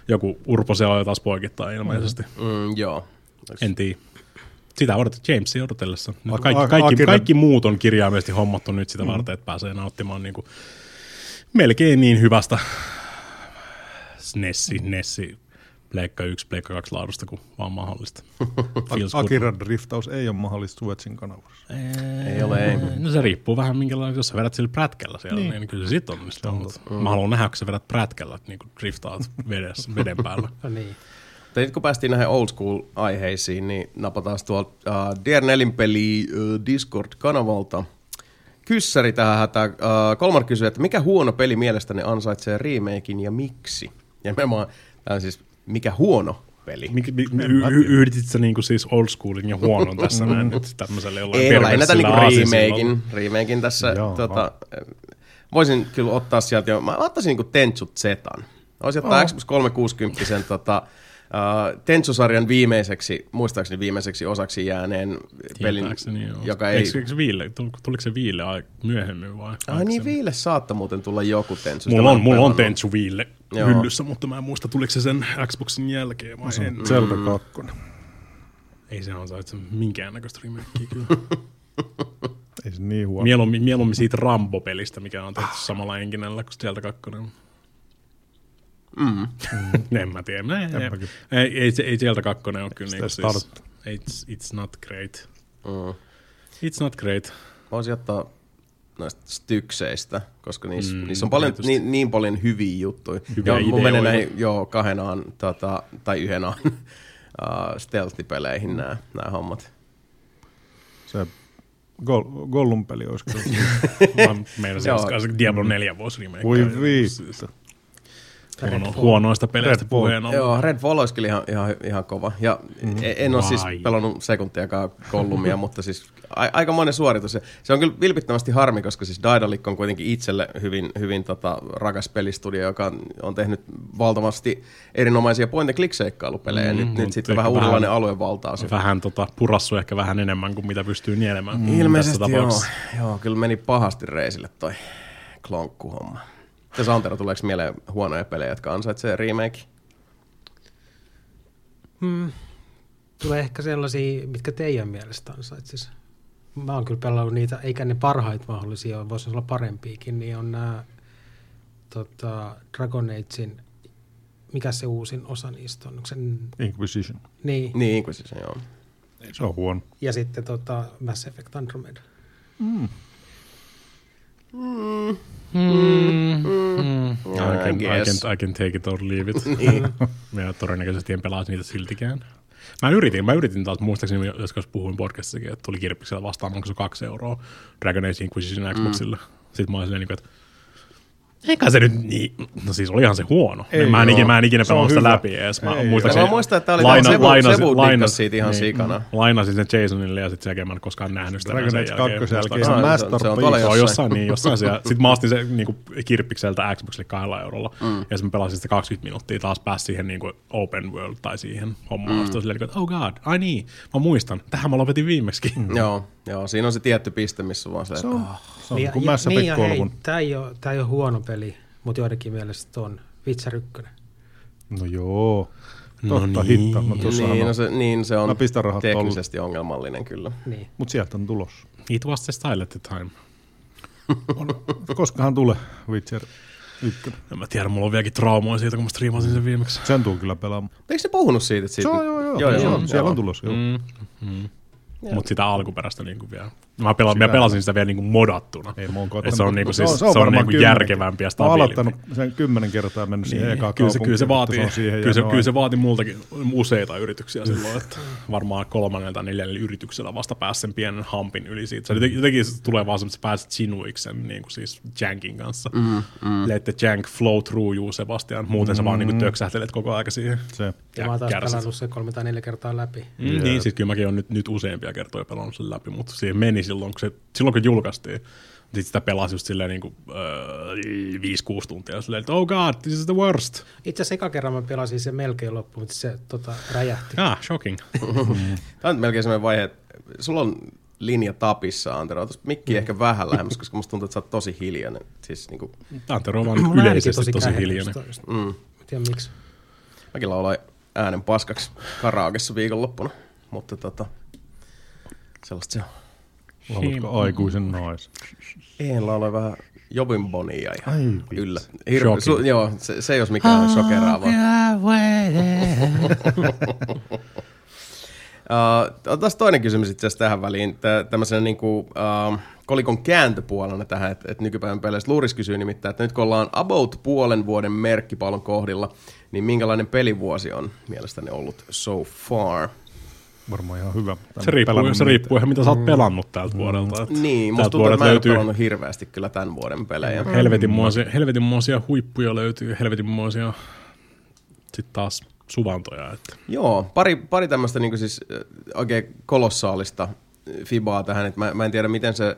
S2: joku urpo se oli taas poikittaa ilmeisesti.
S1: Mm, joo.
S2: En tiedä. Sitä odotat Jamesia odotellessa. Nyt kaikki, kaikki, kaikki muut on kirjaimellisesti hommattu nyt sitä mm. varten, että pääsee nauttimaan niin kuin melkein niin hyvästä Nessi, Nessi Pleikka 1, Pleikka 2 laadusta kuin vaan mahdollista.
S4: Akiran driftaus ei ole mahdollista Suetsin kanavassa.
S1: Ei, ei ole, ei.
S2: No se riippuu vähän minkälainen, jos sä vedät sillä prätkällä siellä, niin, niin kyllä se sitten onnistuu. Mm. Mä haluan nähdä, kun sä vedät prätkällä, että niin driftaat vedessä, veden päällä.
S3: niin.
S1: Mutta nyt kun päästiin näihin old school-aiheisiin, niin napataan tuolta uh, Dear Nelinpeli uh, Discord-kanavalta kyssäri tähän hätään. Uh, Kolmar kysyy, että mikä huono peli mielestäni ansaitsee remakein ja miksi? Ja nimenomaan, tämä on siis mikä huono peli. Mik,
S2: mi, y- yhditit sä niinku siis old schoolin ja huonon tässä näin nyt tämmöiselle jollain
S1: Ei näitä niinku remakein, remakein tässä. tota, voisin kyllä ottaa sieltä jo, mä ottaisin niinku Tenchu Zetan. Voisin ottaa oh. Xbox 360 tota, Uh, Tensu-sarjan viimeiseksi, muistaakseni viimeiseksi osaksi jääneen pelin,
S2: joo.
S1: joka ei...
S2: Eikö, eikö viille, tuliko se viille myöhemmin vai?
S1: Ai niin, viille saattoi muuten tulla joku Tensu.
S2: Mulla on, mulla on Tensu viille joo. hyllyssä, mutta mä en muista, tuliko se sen Xboxin jälkeen vai en.
S4: Zelda 2.
S2: Ei se ansaitse minkäännäköistä remakea kyllä.
S4: Ei se niin huono.
S2: Mieluummin, mieluummin siitä Rambo-pelistä, mikä on tehty samalla enkinellä kuin Zelda 2.
S1: Mm. mm.
S2: en mä tiedä. Ei, ei, ei, ei sieltä kakkonen ole kyllä niinku siis, it's, it's not great. Mm. It's not great.
S1: Voisi ottaa noista stykseistä, koska niissä, mm, niissä on paljon, niin, niin paljon hyviä juttuja. Hyviä joo, mun menee näihin joo, kahdenaan tota, tai yhdenaan uh, stealth-peleihin nämä, nämä hommat.
S4: Se Gol- Gollum-peli olisi kyllä.
S2: Mä meinasin, että Diablo 4 vuosi remake.
S4: Voi viittä.
S2: Huono, huonoista peleistä
S1: Red puheen ollen. Joo, Red Fall olisi kyllä ihan, ihan, ihan kova. Ja mm. en ole siis pelannut sekuntiakaan kollumia, mutta siis a, aika monen suoritus. Se, se on kyllä vilpittömästi harmi, koska siis Daedalic on kuitenkin itselle hyvin, hyvin tota, rakas pelistudio, joka on, on tehnyt valtavasti erinomaisia point and click seikkailupelejä. Mm, nyt, nyt sitten vähän uudenlainen aluevaltaus.
S2: Vähän tota, purassu ehkä vähän enemmän kuin mitä pystyy nielemään.
S1: Mm, Ilmeisesti joo, joo, kyllä meni pahasti reisille toi klonkkuhomma. Ja Santero, tuleeko mieleen huonoja pelejä, jotka ansaitsee remake?
S3: Hmm. Tulee ehkä sellaisia, mitkä teidän mielestä ansaitsisi. Mä oon kyllä pelannut niitä, eikä ne parhaita mahdollisia, voisi olla parempiakin, niin on nämä tota, Dragon Agein, mikä se uusin osa niistä on? Sen...
S4: Inquisition.
S3: Niin.
S1: Niin, Inquisition, joo.
S4: Se on huono.
S3: Ja sitten tota, Mass Effect Andromeda. Mm.
S2: Mm. Mm. Mm. I, can, I, can, I can take it or leave it. niin. Mä todennäköisesti en pelaa niitä siltikään. Mä yritin, mä yritin taas, muistaakseni joskus puhuin podcastissakin, että tuli kirppiksellä vastaan, onko se kaksi euroa Dragon Age Inquisition Xboxille. Mm. Sitten mä olin silleen, että eikä se nyt niin, no siis olihan se huono. Ei, mä, en ikinä, mä en ikinä pelannut sitä läpi edes. Mä,
S1: ei, muistaakseni, mä muistan, että oli laina, Sebu, lainasin, Sebu siitä ihan niin, sikana.
S2: Lainasin sen Jasonille ja sitten sen jälkeen mä en koskaan nähnyt sitä.
S4: Dragon Age 2 jälkeen
S1: se on masterpiece.
S2: Se on jossain, niin, jossain siellä. Sitten mä astin se niin kirppikseltä Xboxille kahdella eurolla. Mm. Ja sitten mä pelasin sitä 20 minuuttia taas pääsi siihen niin kuin open world tai siihen hommaan. Mm. Sitten silleen, että oh god, ai niin, mä muistan. Tähän mä lopetin viimeksi.
S1: Joo, joo, siinä on se tietty piste, missä on vaan se, että...
S4: Se on kuin Mass Effect 3.
S3: Tämä ei ole huono peli mutta joidenkin mielestä on Witcher 1.
S4: No joo, no totta niin. hitta. No,
S1: niin, no se, niin se on teknisesti tolle. ongelmallinen kyllä.
S3: Niin.
S4: Mutta sieltä on tulos.
S2: It was the style at the time.
S4: on, koskahan tulee Witcher 1?
S2: En mä tiedä, mulla on vieläkin traumaa siitä, kun mä striimasin sen viimeksi.
S4: Sen tuu kyllä pelaamaan.
S1: Eikö se puhunut siitä? siitä?
S4: Se on, joo, joo. joo, joo, joo. Siellä on tulos, joo. Mm,
S2: mm. Mutta sitä alkuperäistä niinku vielä. Mä, pela, mä pelasin sitä vielä niinku modattuna. Ei mun se on, niinku, siis, se on, se on niinku järkevämpi ja stabiilimpi.
S4: Mä oon aloittanut sen kymmenen kertaa mennyt siihen niin. ekaan
S2: kyllä se, kyllä se vaatii, se kyllä, se, kyllä se vaati multakin useita yrityksiä silloin, että varmaan kolmannella tai neljännellä yrityksellä vasta pääsi sen pienen hampin yli siitä. Se jotenkin, jotenkin tulee vaan se, että sä pääset Chinuiksen niin kuin siis Jankin kanssa. Mm, mm. Let the Jank flow through you, Sebastian. Muuten mm. sä vaan niin kuin töksähtelet koko aika siihen.
S3: Se. Ja, ja mä oon taas pelannut sen kolme tai neljä kertaa läpi.
S2: Mm, yeah. Niin, siis kyllä mäkin olen nyt, nyt useampia kertoja pelannut sen läpi, mutta siihen meni silloin, kun, se, silloin, kun julkaistiin. Sitten sitä pelasi just silleen niin kuin, uh, 5-6 tuntia silleen, että oh god, this is the worst.
S3: Itse asiassa eka kerran mä pelasin se melkein loppuun, mutta se tota, räjähti.
S2: Ah, shocking.
S1: Tämä on melkein sellainen vaihe, että sulla on linja tapissa, Antero. Tuossa mikki mm. ehkä vähän lähemmäs, koska musta tuntuu, että sä oot tosi hiljainen. Siis, niin kuin...
S2: Antero on vaan yleisesti tosi, tosi hiljainen.
S3: Mm. Tiedän miksi.
S1: Mäkin lauloin äänen paskaksi karaakessa viikonloppuna, mutta tota, sellaista se on.
S4: Laulatko aikuisen nais?
S1: En lauloi vähän Jobin Bonia ja Ai, yllä. Hirve, su, joo, se, se jos mikä on shokeraavaa. Uh, otetaan toinen kysymys itse asiassa tähän väliin, tämmöisenä niin kuin, uh, kolikon kääntöpuolena tähän, että, että nykypäivän peleissä Luuris kysyy nimittäin, että nyt kun ollaan about puolen vuoden merkkipallon kohdilla, niin minkälainen pelivuosi on mielestäni ollut so far?
S4: Varmaan ihan hyvä.
S2: Se riippuu, se riippuu ihan mitä sä oot mm. pelannut tältä mm. vuodelta.
S1: Että niin, musta tuntuu, että mä löytyy... en pelannut hirveästi kyllä tämän vuoden pelejä.
S2: Mm. Helvetinmoisia, helvetinmoisia huippuja löytyy, helvetinmoisia sitten taas suvantoja. Että.
S1: Joo, pari, pari tämmöistä niin siis oikein kolossaalista fibaa tähän, että mä, mä en tiedä miten se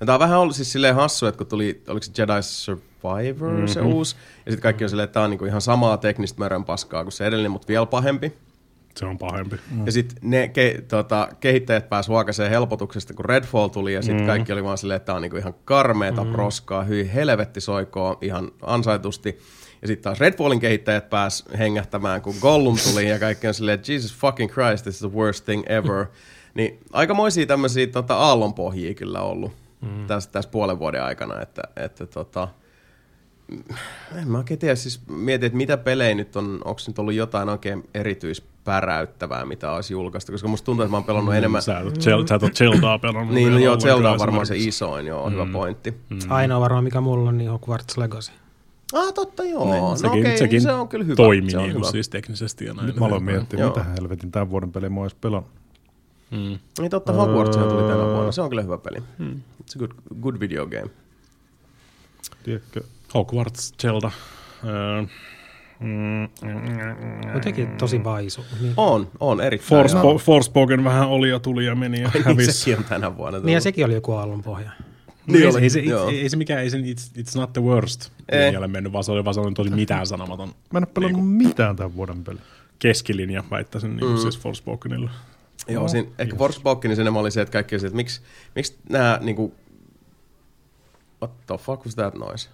S1: Ja tää on vähän ollut siis silleen hassu, että kun tuli, oliko se Jedi Survivor mm-hmm. se uusi, ja sitten kaikki on silleen, että tää on niinku ihan samaa teknistä mörön paskaa kuin se edellinen, mutta vielä pahempi.
S2: Se on pahempi.
S1: Mm. Ja sitten ne ke, tota, kehittäjät pääsivät huokaseen helpotuksesta, kun Redfall tuli, ja sitten mm. kaikki oli vaan silleen, että tämä on niinku ihan karmeeta mm. proskaa, hyi helvetti soikoo ihan ansaitusti. Ja sitten taas Redfallin kehittäjät pääs hengähtämään, kun Gollum tuli, ja kaikki on silleen, Jesus fucking Christ, this is the worst thing ever. niin aikamoisia tämmöisiä tota, aallonpohjia kyllä ollut mm. tässä, tässä puolen vuoden aikana, että, että tota, en mä oikein tiedä, siis mietin, että mitä pelejä nyt on, onko nyt ollut jotain oikein erityispäräyttävää, mitä olisi julkaista, koska musta tuntuu, että mä oon pelannut mm, enemmän...
S2: Sä et ole Zeldaa pelannut.
S1: niin, no joo, Zelda on varmaan se isoin, joo, mm. hyvä pointti.
S3: Mm. Ainoa varmaan, mikä mulla on, niin Hogwarts Legacy.
S1: Ah, totta joo.
S2: Niin,
S1: no,
S2: sekin,
S1: okei,
S2: sekin
S1: se on kyllä hyvä.
S2: toimii
S1: se on
S2: niin
S1: hyvä.
S2: siis teknisesti ja näin.
S4: Nyt mä aloin miettiä,
S1: Joo.
S4: mitä helvetin tämän vuoden peliä mä ois pelannut.
S2: Mm.
S1: Niin totta, Hogwarts tuli tänä vuonna. Se on kyllä hyvä peli. It's a good, good video game.
S4: Tiedätkö?
S2: Hogwarts, Zelda. Öö, mm,
S3: Jotenkin tosi vaisu. Niin,
S1: On, on erittäin.
S2: Forspo- Forspoken vähän oli ja tuli ja meni ja
S1: Niin
S2: hävisi.
S1: sekin on tänä vuonna
S3: niin ja
S1: tullut.
S3: sekin oli joku aallonpohja.
S2: Niin ei,
S1: oli,
S2: ei, se, ei, ei, se mikään, ei se, it's, it's not the worst
S1: Eh.
S2: linjalle mennyt, vaan se oli vaan sellainen tosi mitään sanomaton
S4: Mä en ole pelannut mitään tämän vuoden peliä.
S2: keskilinja, väittäisin, niin mm. siis Forspokenilla.
S1: Joo, siinä, ehkä Forspokenin enemmän oli se, että kaikki oli se, että miksi, miksi nämä niinku... What the fuck was that noise?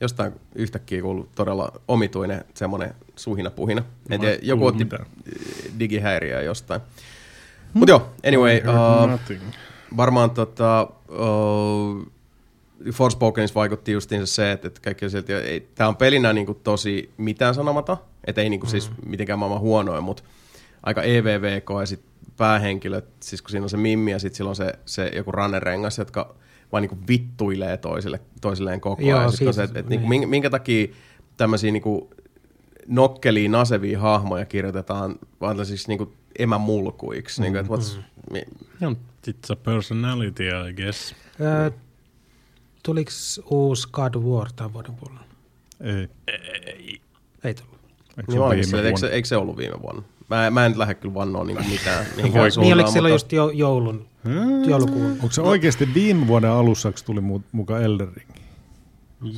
S1: Jostain yhtäkkiä kuului todella omituinen semmoinen suhina puhina. En tiedä, joku
S2: kuullut
S1: otti
S2: mitään.
S1: digihäiriöä jostain. Mutta joo, anyway, uh, varmaan tota, uh, Forspokenissa vaikutti justiinsa se, että, että kaikki on sieltä, ei, tämä on pelinä niinku tosi mitään sanomata, että ei niinku siis mitenkään maailman huonoin, mutta aika EVVK ja sitten päähenkilöt, siis kun siinä on se Mimmi ja sitten silloin se, se joku rannerengas, jotka vaan niinku vittuilee toisille, toisilleen koko ajan.
S3: Joo, siitä-
S1: se, että, että niinku,
S3: niin.
S1: minkä, minkä takia tämmöisiä niinku nokkeliin nasevia hahmoja kirjoitetaan vaan siis niinku emämulkuiksi. Mm, niinku, että what's, mi,
S2: Yeah, It's a personality, I guess.
S3: Öö, tuliko uusi God of War tämän vuoden puolella?
S4: Ei.
S3: Ei tullut.
S4: Eikö se
S1: Niin olikin
S4: viime
S1: sille, eikö,
S4: vuonna?
S1: se, eikö se ollut viime vuonna? Mä, mä en lähde kyllä vannoa niinku mitään.
S3: Niin oliko silloin
S1: mutta-
S3: just jo, joulun, joulukuun?
S4: Onko se oikeasti viime vuoden alussa tuli mu- mukaan Elden Ring?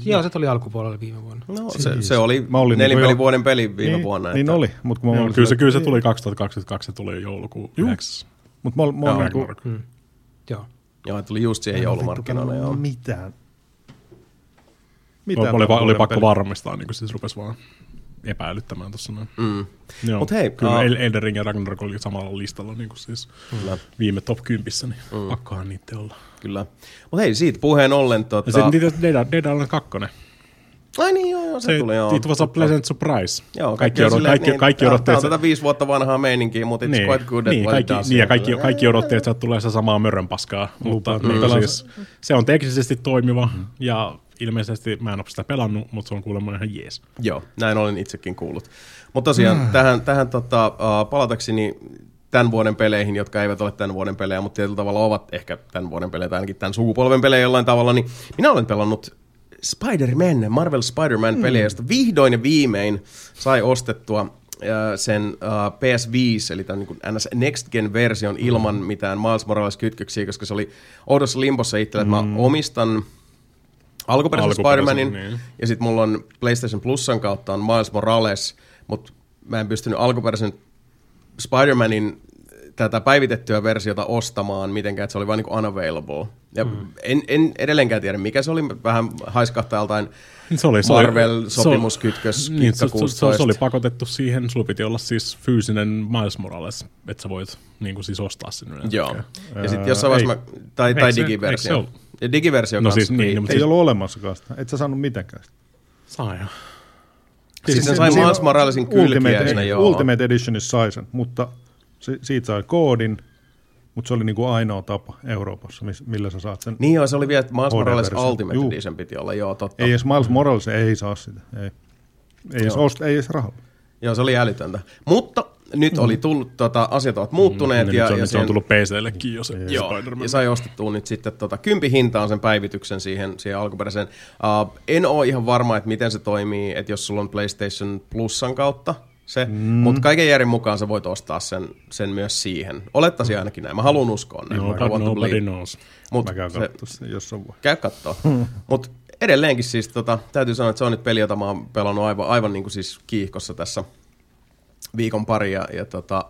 S3: Joo, se tuli alkupuolella viime vuonna.
S1: No, se, se oli
S4: Mä olin
S1: nelin
S4: niinku
S1: pelin
S4: jo-
S1: vuoden peli viime
S4: niin,
S1: vuonna.
S4: Niin oli, mutta kun mä
S2: Joo,
S4: olin
S2: kyllä, se, kyllä se tuli 2022, se tuli joulukuun 9.
S4: Mut mä, mä,
S1: Joo,
S4: olin.
S3: Mm. Joo.
S1: Joo, tuli just siihen joulumarkkinoille. Joo.
S4: Mitään.
S2: Oli, oli,
S4: tämän
S2: oli
S4: vuoden
S2: pakko
S4: peli.
S2: varmistaa, niin kuin siis rupesi vaan epäilyttämään tuossa noin.
S1: Mm.
S2: Joo,
S1: Mut hei,
S2: kyllä El- Elden Ring ja Ragnarok oli samalla listalla niin kuin siis
S1: Kyllä,
S2: viime top 10, niin mm. pakkohan niitä olla.
S1: kyllä. Mutta hei, siitä puheen ollen...
S2: Ja
S1: Tota...
S2: sitten niitä Dead, Dead Island 2.
S1: Ai niin, joo, joo, se,
S2: Se,
S1: tuli, joo.
S2: it was a pleasant surprise.
S1: Joo,
S2: kaikki, odot,
S1: silleen,
S2: kaikki,
S1: niin,
S2: kaikki odotti,
S1: Tää on tätä viisi vuotta vanhaa meininkiä, mutta it's
S2: niin,
S1: quite good
S2: niin, kaikki, niin, ja kaikki, kaikki odotti, että tulee se samaa mörönpaskaa, mutta
S4: Lupaan,
S2: niin,
S4: pelaan-
S2: siis, se on teknisesti toimiva ja ilmeisesti mä en ole sitä pelannut, mutta se on kuulemma ihan jees.
S1: Joo, näin olen itsekin kuullut. Mutta tosiaan
S2: Mm.
S1: tähän, tähän tota, uh, palatakseni tämän vuoden peleihin, jotka eivät ole tämän vuoden pelejä, mutta tietyllä tavalla ovat ehkä tämän vuoden pelejä, tai ainakin tämän sukupolven pelejä jollain tavalla, niin minä olen pelannut Spider-Man, Marvel Spider-Man-peliä, josta vihdoin ja viimein sai ostettua sen uh, PS5, eli tämän niin NS Next Gen-version ilman mitään Miles Morales-kytköksiä, koska se oli oudossa limpossa itsellä, että mä omistan alkuperäisen Spider-Manin,
S2: niin.
S1: ja sitten mulla on PlayStation Plusan kautta on Miles Morales, mutta mä en pystynyt alkuperäisen Spider-Manin tätä päivitettyä versiota ostamaan mitenkään, että se oli vain niin unavailable. Ja mm. en, en edelleenkään tiedä, mikä se oli, vähän haiskahtaa joltain
S2: Se oli, se
S1: Marvel-sopimuskytkös,
S2: se, niin, se, se, se, se, oli
S1: 16.
S2: pakotettu siihen, sulla piti olla siis fyysinen Miles Morales, että sä voit niin kuin siis ostaa sen yleensä.
S1: Joo. Ja sitten jossain vaiheessa tai, tai
S2: se- eikö se
S1: digiversio.
S2: ollut?
S1: Ja digiversio
S2: No siis niin,
S1: free.
S2: no, mutta
S4: Ei
S2: siis-
S4: ollut olemassakaan sitä. Et sä saanut mitenkään sitä.
S2: Saa jo.
S1: Siis
S4: se-
S1: ne sai
S4: siinä
S1: Miles Moralesin kylkiä,
S4: Ultimate,
S1: ne joo.
S4: Ultimate Editionissa sai sen, mutta se, siitä sai koodin, mutta se oli niinku ainoa tapa Euroopassa, millä sä saat sen.
S1: Niin joo, se oli vielä, että Miles Morales. Ultimate
S4: Juu.
S1: Edition piti olla, joo, totta.
S4: Ei edes Miles Morales ei saa sitä. Ei, ei, edes,
S1: Joo.
S4: ost, ei edes rahalla.
S1: Joo, se oli älytöntä. Mutta nyt mm. oli tullut, tota, asiat ovat muuttuneet.
S2: Mm,
S1: ja,
S2: nyt se on,
S1: ja
S2: nyt se on
S1: sen-
S2: tullut PCllekin jo se
S1: Joo,
S2: Spider-Man.
S1: ja sai ostettua nyt sitten tota, kympi hintaan sen päivityksen siihen, siihen alkuperäiseen. Uh, en ole ihan varma, että miten se toimii, että jos sulla on PlayStation Plusan kautta se, mm. mutta kaiken järjen mukaan sä voit ostaa sen, sen myös siihen. Olettaisin ainakin näin. Mä haluan uskoa näin.
S2: No, nobody
S1: believe.
S2: knows.
S1: Mut
S4: Mä käyn
S1: se-
S4: sen jossain vaiheessa.
S1: Käy kattoo. Mutta edelleenkin siis tota, täytyy sanoa, että se on nyt peli, jota mä oon pelannut aivan, aivan niin kuin siis kiihkossa tässä viikon pari ja, ja tota,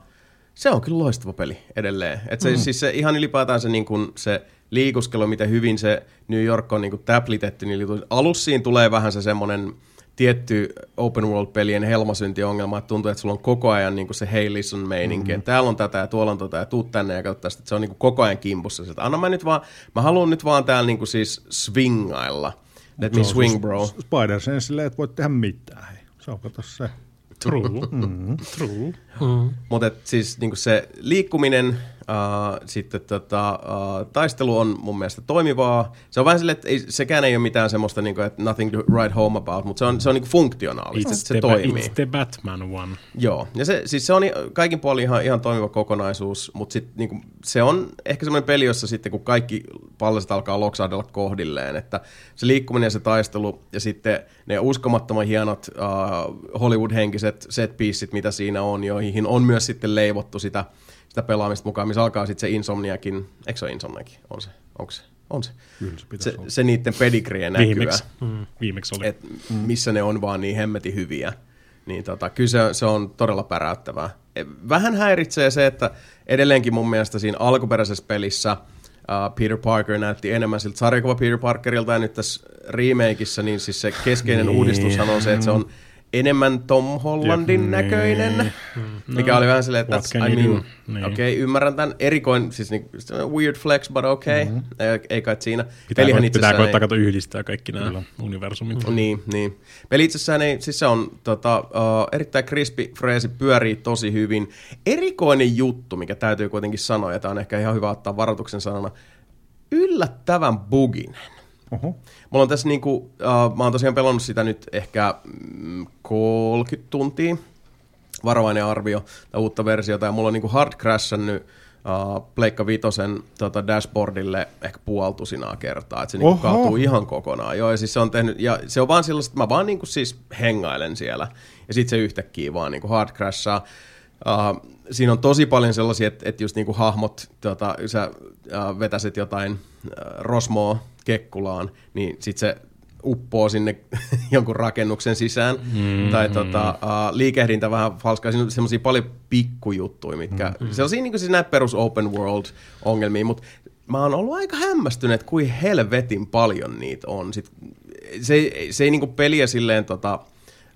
S1: se on kyllä loistava peli edelleen. Et se, mm. siis se, ihan ylipäätään se, niin kuin, se liikuskelu, miten hyvin se New York on niin kuin täplitetty, niin alussa siinä tulee vähän se semmoinen tietty open world-pelien helmasyntiongelma, että tuntuu, että sulla on koko ajan niin se hey listen meininki, mm. että täällä on tätä ja tuolla on tätä ja tuu tänne ja katso tästä, että se on niin koko ajan kimpussa. Että anna mä nyt vaan, mä haluan nyt vaan täällä niin siis swingailla. Let me swing, bro.
S4: Spider sen silleen, että voit tehdä mitään. Hei. Se on kato se.
S2: True. True.
S1: Mutta siis niinku se liikkuminen, äh, sitten tota, äh, taistelu on mun mielestä toimivaa. Se on vähän silleen, että ei, sekään ei ole mitään semmoista, niinku, että nothing to write home about, mutta se on, se on niinku funktionaalista,
S2: It's,
S1: se
S2: the,
S1: toimii.
S2: it's the Batman one.
S1: Joo, ja se, siis se on kaikin puolin ihan, ihan toimiva kokonaisuus, mutta sit, niinku, se on ehkä semmoinen peli, jossa sitten kun kaikki pallaset alkaa loksahdella kohdilleen, että se liikkuminen ja se taistelu ja sitten ne uskomattoman hienot uh, Hollywood-henkiset set mitä siinä on, joihin on myös sitten leivottu sitä, sitä pelaamista mukaan, missä alkaa sitten se Insomniakin, eikö se ole Insomniakin? On se, onko se? On se.
S4: Kyllä se
S1: Se,
S4: olla.
S1: se niiden pedigree näkyy
S2: Viimeksi. Mm. Viimeksi oli.
S1: et missä ne on vaan niin hemmetin hyviä. Niin tota, kyllä se, se on todella päräyttävää. E, Vähän häiritsee se, että edelleenkin mun mielestä siinä alkuperäisessä pelissä uh, Peter Parker näytti enemmän siltä sarjakuva Peter Parkerilta, ja nyt tässä remakeissa, niin siis se keskeinen
S2: Niin.
S1: uudistushan on se, että se on enemmän Tom Hollandin
S2: Jep,
S1: näköinen,
S2: niin.
S1: mikä oli vähän silleen, että that's, I mean?
S2: Niin.
S1: okei, okay, ymmärrän tämän erikoin, siis niin, weird flex, but okay, mm-hmm. ei, ei kai siinä.
S2: Pitää,
S1: Pelihän
S2: pitää
S1: itsessään ei-
S2: koittaa kato yhdistää kaikki nämä universumit.
S1: niin, niin. Peli itsessään ei, siis se on tota, uh, erittäin crispy freesi, pyörii tosi hyvin. Erikoinen juttu, mikä täytyy kuitenkin sanoa, ja tämä on ehkä ihan hyvä ottaa varoituksen sanana, yllättävän buginen.
S4: Oho.
S1: Mulla on tässä niinku, uh, mä oon tosiaan pelannut sitä nyt ehkä mm, 30 tuntia, varovainen arvio, tai uutta versiota, ja mulla on niinku hard crashannut uh, Pleikka Vitosen tota dashboardille ehkä puoltusinaa kertaa, että se niinku kaatuu ihan kokonaan. Joo, ja siis se on tehnyt, ja se on vaan sellaista, että mä vaan niinku siis hengailen siellä, ja sitten se yhtäkkiä vaan niinku hard crashaa. Uh, siinä on tosi paljon sellaisia, että, että just niinku hahmot, tota, sä uh, vetäisit jotain uh, rosmoa kekkulaan, niin sitten se uppoo sinne jonkun rakennuksen sisään. Mm, tai tota, uh, liikehdintä vähän falskaa. Siinä on semmoisia paljon pikkujuttuja, mitkä... Mm, sellaisia niin kuin siis näitä perus open world ongelmia, mutta mä oon ollut aika hämmästynyt, että kuin helvetin paljon niitä on. Sit, se, ei- se ei niinku peliä silleen tota,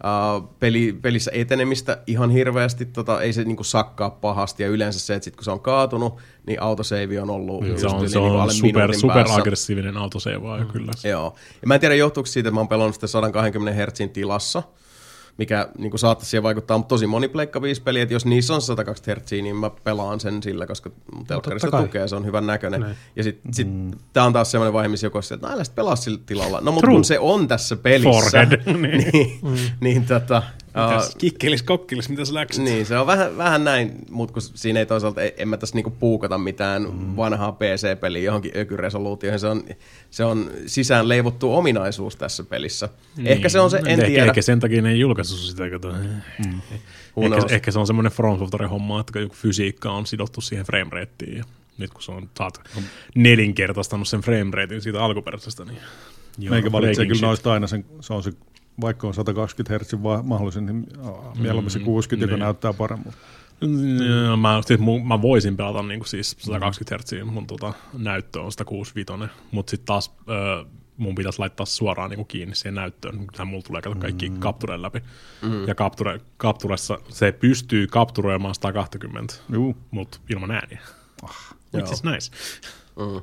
S1: Uh, peli, pelissä etenemistä ihan hirveästi, tota, ei se niinku sakkaa pahasti, ja yleensä se, että sit kun se on kaatunut, niin autoseivi on ollut
S2: Se
S1: just
S2: on,
S1: yli
S2: se
S1: niinku
S2: on
S1: alle
S2: super, super aggressiivinen autoseivaaja kyllä.
S1: Joo. Ja mä en tiedä, johtuuko siitä, että mä oon pelannut sitä 120 Hz tilassa, mikä niin saattaisi siihen vaikuttaa, mutta tosi moni Pleikka 5 peli, että jos niissä on 120 Hz, niin mä pelaan sen sillä, koska mun telkkarissa
S3: kai.
S1: tukee, se on hyvän näköinen.
S3: Näin.
S1: Ja sit, sit mm. tää on taas semmoinen vaihe, missä joku on että no älä sit pelaa sillä tilalla. No mutta kun se on tässä pelissä,
S2: Forehead.
S1: niin, niin tota, uh,
S2: Kikkelis kokkelis, mitä sä läksit?
S1: niin, se on vähän, vähän näin, mutta kun siinä ei toisaalta, en mä tässä niinku puukata mitään mm. vanhaa PC-peliä johonkin ökyresoluutioihin, se on, se on sisään leivottu ominaisuus tässä pelissä. Niin. Ehkä se on se, en
S2: ehkä,
S1: tiedä.
S2: Ehkä sen takia ne ei julkaisu sitä, kato. Mm. Ehkä, ehkä, se on semmoinen From Software homma, että joku fysiikka on sidottu siihen frame rateen. Ja nyt kun se on, oot nelinkertaistanut sen frame ratein siitä alkuperäisestä, niin joo,
S4: Meikä valitsee kyllä
S2: shit.
S4: noista aina sen, se on se, vaikka on 120 Hz mahdollisen, niin mieluummin se 60, joka
S2: niin.
S4: näyttää paremmalta.
S2: Mm. Mä, siis mun, mä voisin pelata niinku siis 120 Hz, mun tota, näyttö on 165, mutta sitten taas ö, mun pitäisi laittaa suoraan niinku kiinni siihen näyttöön. Nythän mulla tulee kato kaikki mm. Capturen läpi. Mm. Ja Capture, Capturessa se pystyy kapturoimaan 120,
S4: Juu.
S2: mutta ilman ääniä. Which
S1: Joo.
S2: is nice.
S1: Mm.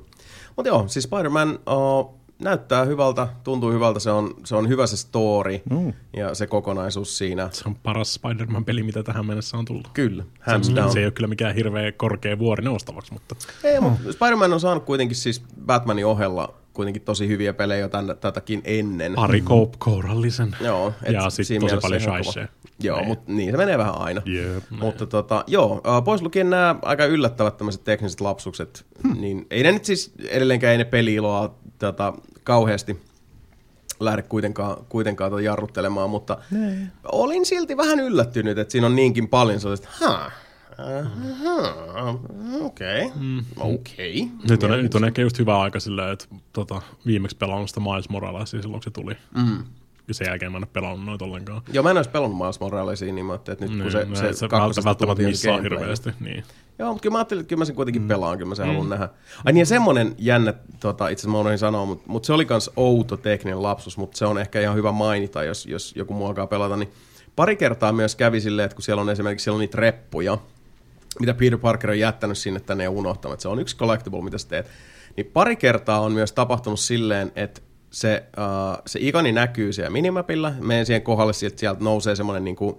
S1: Mutta joo, siis Spider-Man uh, näyttää hyvältä, tuntuu hyvältä, se on, se on hyvä se story
S4: Mm.
S1: ja se kokonaisuus siinä.
S2: Se on paras Spider-Man-peli, mitä tähän mennessä on tullut.
S1: Kyllä, hands
S2: Se,
S1: down.
S2: se ei ole kyllä mikään hirveä korkea vuori noustavaksi, mutta
S1: Ei, mutta Spider-Man on saanut kuitenkin siis Batmanin ohella kuitenkin tosi hyviä pelejä jo tän, tätäkin ennen.
S2: pari Cope kourallisen.
S1: Joo, et
S2: ja sitten
S1: siinä
S2: tosi paljon shaisee.
S1: Joo,
S2: Niin.
S1: mutta niin se menee vähän aina.
S2: Jep.
S1: Mutta tota, joo, uh, pois lukien nämä aika yllättävät tämmöiset tekniset lapsukset, hmm. niin ei ne nyt siis edelleenkään ei ne peli-iloa tota, kauheasti lähde kuitenkaan, kuitenkaan tota jarruttelemaan, mutta ne. olin silti vähän yllättynyt, että siinä on niinkin paljon sellaista, okei, okay. mm. okei. Okay.
S2: Nyt on, nyt on ehkä just hyvä aika silleen, että tota, viimeksi pelannut sitä Miles Moralesia silloin, kun se tuli. Mm ja sen jälkeen mä en ole pelannut noita ollenkaan.
S1: Joo, mä en olisi pelannut Miles Moralesia, niin mä ajattelin, että nyt kun niin, se, se,
S2: se välttämättä missaa hirveästi. Niin.
S1: Joo, mutta kyllä mä ajattelin, että kyllä mä sen kuitenkin mm. pelaan, kyllä mä sen mm. haluan nähdä. Ai niin, ja semmoinen jännä, tota, itse asiassa mä unohdin sanoa, mutta, mutta se oli myös outo tekninen lapsus, mutta se on ehkä ihan hyvä mainita, jos, jos joku muu alkaa pelata, niin pari kertaa myös kävi silleen, että kun siellä on esimerkiksi siellä on niitä reppuja, mitä Peter Parker on jättänyt sinne tänne ja unohtanut, että se on yksi collectible, mitä sä teet, niin pari kertaa on myös tapahtunut silleen, että se, uh, se ikoni näkyy siellä minimapilla, menen siihen kohdalle, sieltä, sieltä nousee semmoinen niin kuin,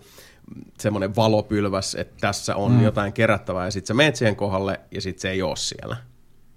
S1: semmoinen valopylväs, että tässä on mm. jotain kerättävää, ja sitten sä menet siihen kohdalle, ja sitten se ei ole siellä.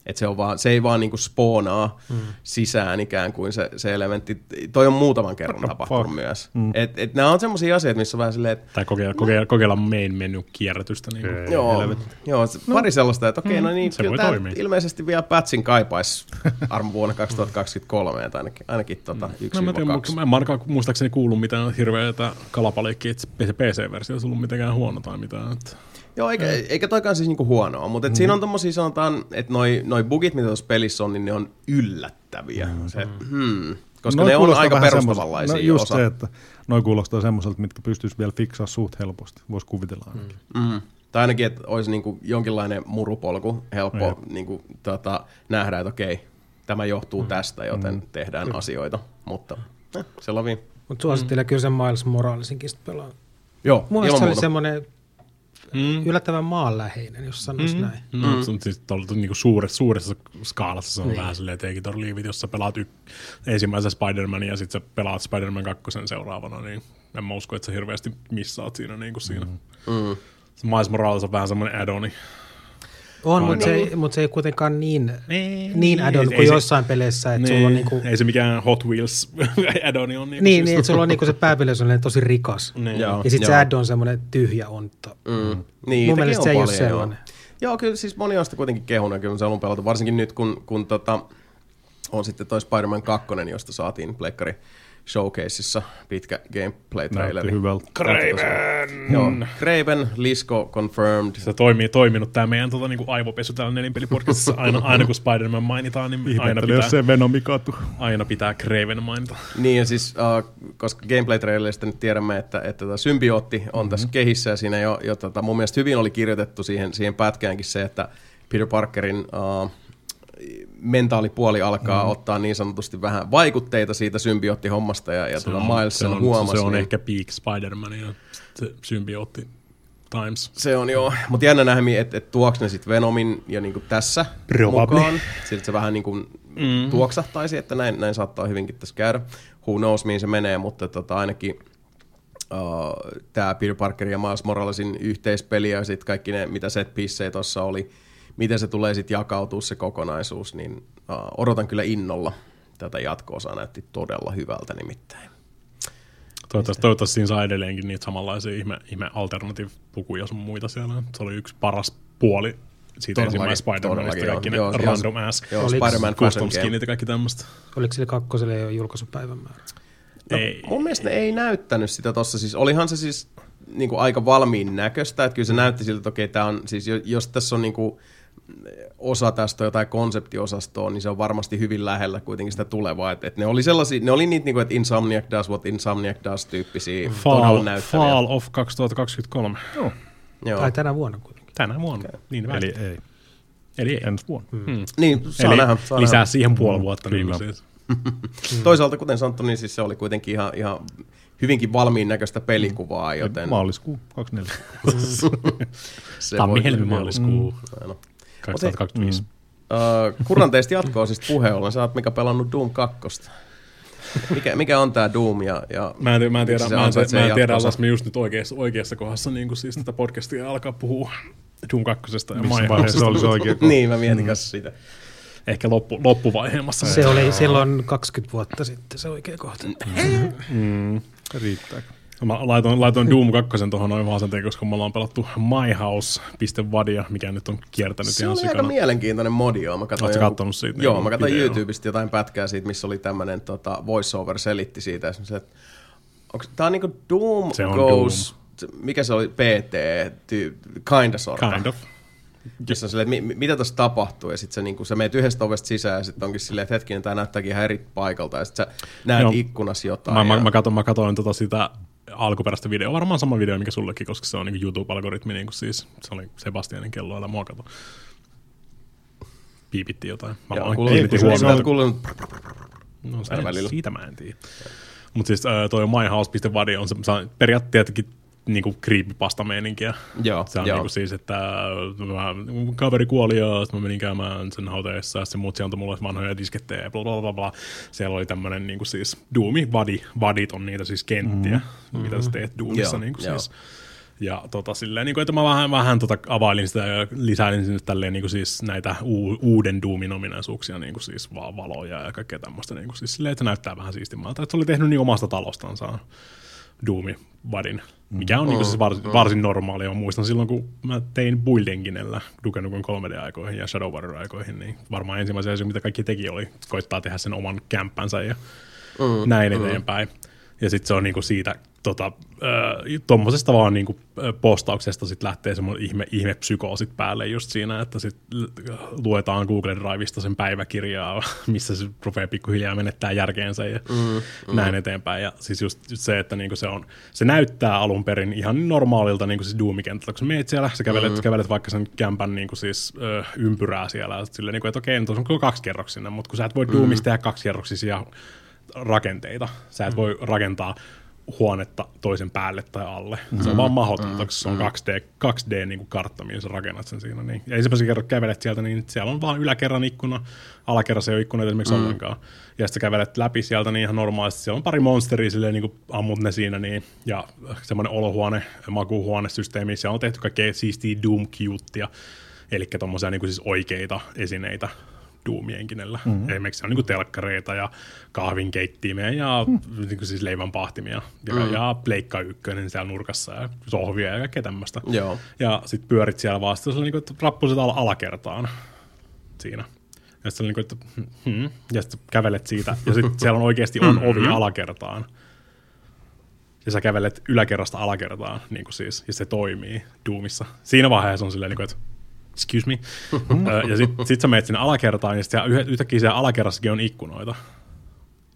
S1: Et se, on vaan, se ei vaan niinku spoonaa mm. sisään ikään kuin se, se elementti. Toi on muutaman kerran What tapahtunut fuck? myös. Mm. Et, et nämä on semmoisia asioita, missä on vähän silleen, että...
S2: Tai kokeilla, kokeilla, kokeilla main menu kierrätystä. Niin
S1: kuin. Joo, joo no. pari sellaista, että okei, okay, mm. no niin, se kyllä tämä ilmeisesti vielä patchin kaipaisi armo vuonna 2023, että ainakin, ainakin tota, mm. yksi no, mä, kaksi.
S2: Mä en ainakaan muistaakseni kuullut mitään hirveätä kalapaliikkiä, että PC-versio olisi ollut mitenkään huono tai mitään. Että...
S1: Joo, eikä, mm. eikä toikaan siis niinku huonoa, mutta mm. siinä on tommosia sanotaan, että noi, noi bugit, mitä tuossa pelissä on, niin ne on yllättäviä. Mm. Se, hmm, koska noi ne on aika perustavanlaisia
S4: no just osa. se, että noi kuulostaa semmoiselta, mitkä pystyisi vielä fiksaa suht helposti, voisi kuvitella ainakin.
S1: Mm. Mm. Tai ainakin, että olisi niinku jonkinlainen murupolku helppo Jep. niinku, tota, nähdä, että okei, tämä johtuu mm. tästä, joten mm. tehdään kyllä. asioita, mutta eh, se lovi.
S3: Mutta suosittelen mm. kyllä sen Miles Moralesinkin pelaa.
S1: Joo,
S3: Mun se oli semmoinen mm. yllättävän maanläheinen, jos sanoisi mm. näin.
S2: Mm. Mm. Siis tuolla, niin suuressa, suuressa skaalassa se on niin. vähän silleen Take It or Leave It, jos sä pelaat y- ensimmäisen Spider-Manin ja sitten sä pelaat Spider-Man 2 seuraavana, niin en mä usko, että sä hirveästi missaat siinä. Niin kuin siinä. Mm. Se Miles Morales on vähän semmoinen add-oni.
S3: On, mutta se, ei, mut se ei kuitenkaan niin, niin, niin add-on kuin joissain peleissä. Että niin, sulla on niinku,
S2: ei se mikään Hot Wheels add-on on.
S3: Niinku niin, siis. niin että sulla on niinku se pääpeli on tosi rikas. Niin. Joo, ja sitten se add on semmoinen tyhjä onto. Mm.
S1: Niin, Mun mielestä se ei ole sellainen. Joo. joo, kyllä siis moni on sitä kuitenkin kehunut, kyllä se on pelata. Varsinkin nyt, kun, kun tota, on sitten toi Spider-Man 2, josta saatiin pleikkari showcaseissa pitkä gameplay-traileri.
S4: Hyvältä.
S2: Kraven!
S1: Joo, Kraven, Lisko confirmed.
S2: Se toimii, toiminut tämä meidän tota, niinku aivopesu täällä nelinpelipodcastissa. Aina, aina kun Spider-Man mainitaan, niin aina pitää,
S4: jos se Venomi katu.
S2: aina pitää Kraven mainita.
S1: Niin ja siis, uh, koska gameplay-trailerista nyt tiedämme, että, että tota symbiootti on mm-hmm. tässä kehissä ja siinä jo, jo tota, mun mielestä hyvin oli kirjoitettu siihen, siihen pätkäänkin se, että Peter Parkerin uh, mentaalipuoli alkaa mm. ottaa niin sanotusti vähän vaikutteita siitä symbiootti-hommasta ja, ja
S2: se tuota on,
S1: Miles
S2: se
S1: on, huomasi.
S2: Se on niin, ehkä peak Spider-Man ja se symbiootti times.
S1: Se on joo, mutta jännä nähdä, että et tuoks ne sitten Venomin ja niinku tässä Probably. mukaan. Siltä se vähän niinku mm. tuoksahtaisi, että näin, näin saattaa hyvinkin tässä käydä. Who knows, mihin se menee, mutta tota, ainakin uh, tämä Peter Parker ja Miles Moralesin yhteispeli ja sitten kaikki ne, mitä set tuossa oli, miten se tulee sitten jakautua se kokonaisuus, niin uh, odotan kyllä innolla. Tätä jatko-osaa näytti todella hyvältä nimittäin.
S2: Toivottavasti, toivottavasti siinä saa edelleenkin niitä samanlaisia ihme, ihme alternative-pukuja sun muita siellä. Se oli yksi paras puoli siitä ensimmäisestä Spider-Manista, kaikki ne joo, random ass
S1: joo, Spider-Man
S2: custom skinit ja kaikki tämmöistä.
S3: Oliko sille kakkoselle jo julkaisupäivämäärä?
S1: No, ei. Mun mielestä ne ei näyttänyt sitä tossa. Siis olihan se siis niin kuin aika valmiin näköistä, että kyllä se näytti siltä, että okei, okay, on, siis jos tässä on niin kuin, osa tästä jotain konseptiosastoa, niin se on varmasti hyvin lähellä kuitenkin sitä tulevaa. Et, et ne oli sellaisia, ne oli niitä, niinku, että Insomniac does what Insomniac does tyyppisiä
S2: Fall, Fall of 2023.
S3: Joo. Joo. Tai tänä vuonna kuitenkin.
S2: Tänä vuonna, okay. niin
S4: Eli ei.
S2: Eli ei.
S4: Ensi vuonna.
S1: Hmm. Hmm. Niin, saa Eli
S2: nähdä. Saa lisää nähdä. siihen puoli vuotta. Mm. Niin siis.
S1: Toisaalta, kuten sanottu, niin siis se oli kuitenkin ihan, ihan hyvinkin valmiin näköistä pelikuvaa, joten...
S4: Maaliskuu 24.
S2: Tammi-helmi maaliskuu. Mm. No. 2025. Mm.
S1: Uh, kuranteista jatkoa siis puheen ollen. Sä oot mikä pelannut Doom 2. Mikä, mikä on tämä Doom? Ja, ja
S2: mä en, mä en tiedä, mä en, mä en tiedä osaas me just nyt oikeassa, oikeassa kohdassa niin kuin siis tätä podcastia alkaa puhua Doom 2. ja
S4: Missä vaiheessa se olisi oikea kohta?
S1: niin, mä mietin mm. sitä.
S2: Ehkä loppu, loppuvaiheemmassa.
S3: Se oli silloin 20 vuotta sitten se oikea kohta.
S4: Mm. mm. Riittääkö?
S2: Mä laitoin, laitoin Doom 2 tuohon noin vaan sen takia, koska me ollaan pelattu myhouse.vadia, mikä nyt on kiertänyt
S1: Se
S2: ihan
S1: oli aika
S2: sikana.
S1: mielenkiintoinen modi, joo. Mä katsoin
S2: kattonut siitä
S1: Joo,
S2: niinku
S1: mä katsoin
S2: videoa?
S1: YouTubesta jotain pätkää siitä, missä oli tämmönen tota, voiceover selitti siitä. Se, että onks, tää on niinku Doom
S2: Se on
S1: Goes, mikä se oli, PT, ty, kinda sorta.
S2: Kind of.
S1: Jossa on silleen, että mi, mitä tässä tapahtuu, ja sitten sä, niinku, sä meet yhdestä ovesta sisään, ja sitten onkin silleen, että hetkinen, tämä näyttääkin ihan eri paikalta, ja sitten sä näet
S2: Joo.
S1: ikkunas jotain.
S2: Mä, mä,
S1: ja,
S2: mä, katoin, mä katoin tota sitä alkuperäistä videoa, varmaan sama video, mikä sullekin, koska se on niin YouTube-algoritmi, niin kuin siis se oli Sebastianin kello, älä mua kato. Piipitti jotain. Mä
S1: Joo,
S2: vaan kiinnitin
S1: kuuluu-
S2: No se, siitä mä en tiedä. Mutta siis äh, toi myhouse.vadi on se, periaatteessa niinku creepypasta meininkiä.
S1: Joo,
S2: se on
S1: joo.
S2: niinku siis, että mä, mun kaveri kuoli ja sitten mä menin käymään sen hauteessa ja sitten muut antoi mulle vanhoja diskettejä ja bla bla bla bla. Siellä oli tämmönen niinku siis Doomi, vadi, vadit on niitä siis kenttiä, mm-hmm. mitä sä teet Doomissa
S1: Joo,
S2: niinku
S1: joo.
S2: siis. Ja tota, silleen, niin kuin, että mä vähän, vähän tota, availin sitä ja lisäilin sinne tälleen, niin kuin siis näitä u- uuden Doomin ominaisuuksia, niin kuin siis vaan valoja ja kaikkea tämmöistä. Niin kuin siis silleen, että se näyttää vähän siistimmältä. Että se oli tehnyt niin omasta talostansa Doomi Badin, mikä on mm, niin siis varsin, mm. varsin normaalia. Mä muistan silloin, kun mä tein Buildenginellä Duke Nukem 3D-aikoihin ja Shadow Warrior-aikoihin, niin varmaan ensimmäisen asia, mitä kaikki teki, oli koittaa tehdä sen oman kämppänsä ja mm, näin eteenpäin. Ja sitten se on niinku siitä tota, tuommoisesta vaan niinku postauksesta sit lähtee semmoinen ihme, ihme psykoosit päälle just siinä, että sit luetaan Google Driveista sen päiväkirjaa, missä se rupeaa pikkuhiljaa menettää järkeensä ja mm, mm. näin eteenpäin. Ja siis just, just se, että niinku se, on, se näyttää alun perin ihan normaalilta niinku siis Doom-kentältä, kun sä meet siellä, sä kävelet, mm. kävelet vaikka sen kämpän niinku siis, ö, ympyrää siellä, sit silleen, niinku, että okei, nyt on kyllä kaksikerroksinen, mutta kun sä et voi Doomista tehdä kaksikerroksisia rakenteita. Sä et voi rakentaa huonetta toisen päälle tai alle. Se on vaan mahdotonta, koska se on 2D, 2D niin kuin kartta, mihin sä rakennat sen siinä. Niin. Ja ensimmäisen kerran kävelet sieltä, niin siellä on vaan yläkerran ikkuna, alakerrassa ei ole ikkunoita esimerkiksi mm. ollenkaan. Ja sitten kävelet läpi sieltä niin ihan normaalisti. Siellä on pari monsteria, silleen, niin kuin ammut ne siinä, niin, ja semmoinen olohuone, makuuhuonesysteemi. Siellä on tehty kaikkea siistiä Doom Cutea, eli tommosia niin kuin siis oikeita esineitä Doomienkinellä. Mm-hmm. Esimerkiksi on niin telkkareita ja kahvinkeittimia ja mm. niin kuin siis leivän pahtimia ja, mm. ja pleikka ykkönen siellä nurkassa ja sohvia ja kaikkea tämmöistä.
S1: Joo.
S2: Ja sitten pyörit siellä on niin kuin, että rappuset al- alakertaan siinä. Ja sitten niin kuin, että hmm, ja sitten kävelet siitä ja sitten siellä on oikeasti on ovi alakertaan. Ja sä kävelet yläkerrasta alakertaan, niin kuin siis, ja se toimii Doomissa. Siinä vaiheessa on silleen, niin kuin, että excuse me. Ja sitten sit sä menet sinne alakertaan, ja sitten yhtäkkiä siellä alakerrassakin on ikkunoita.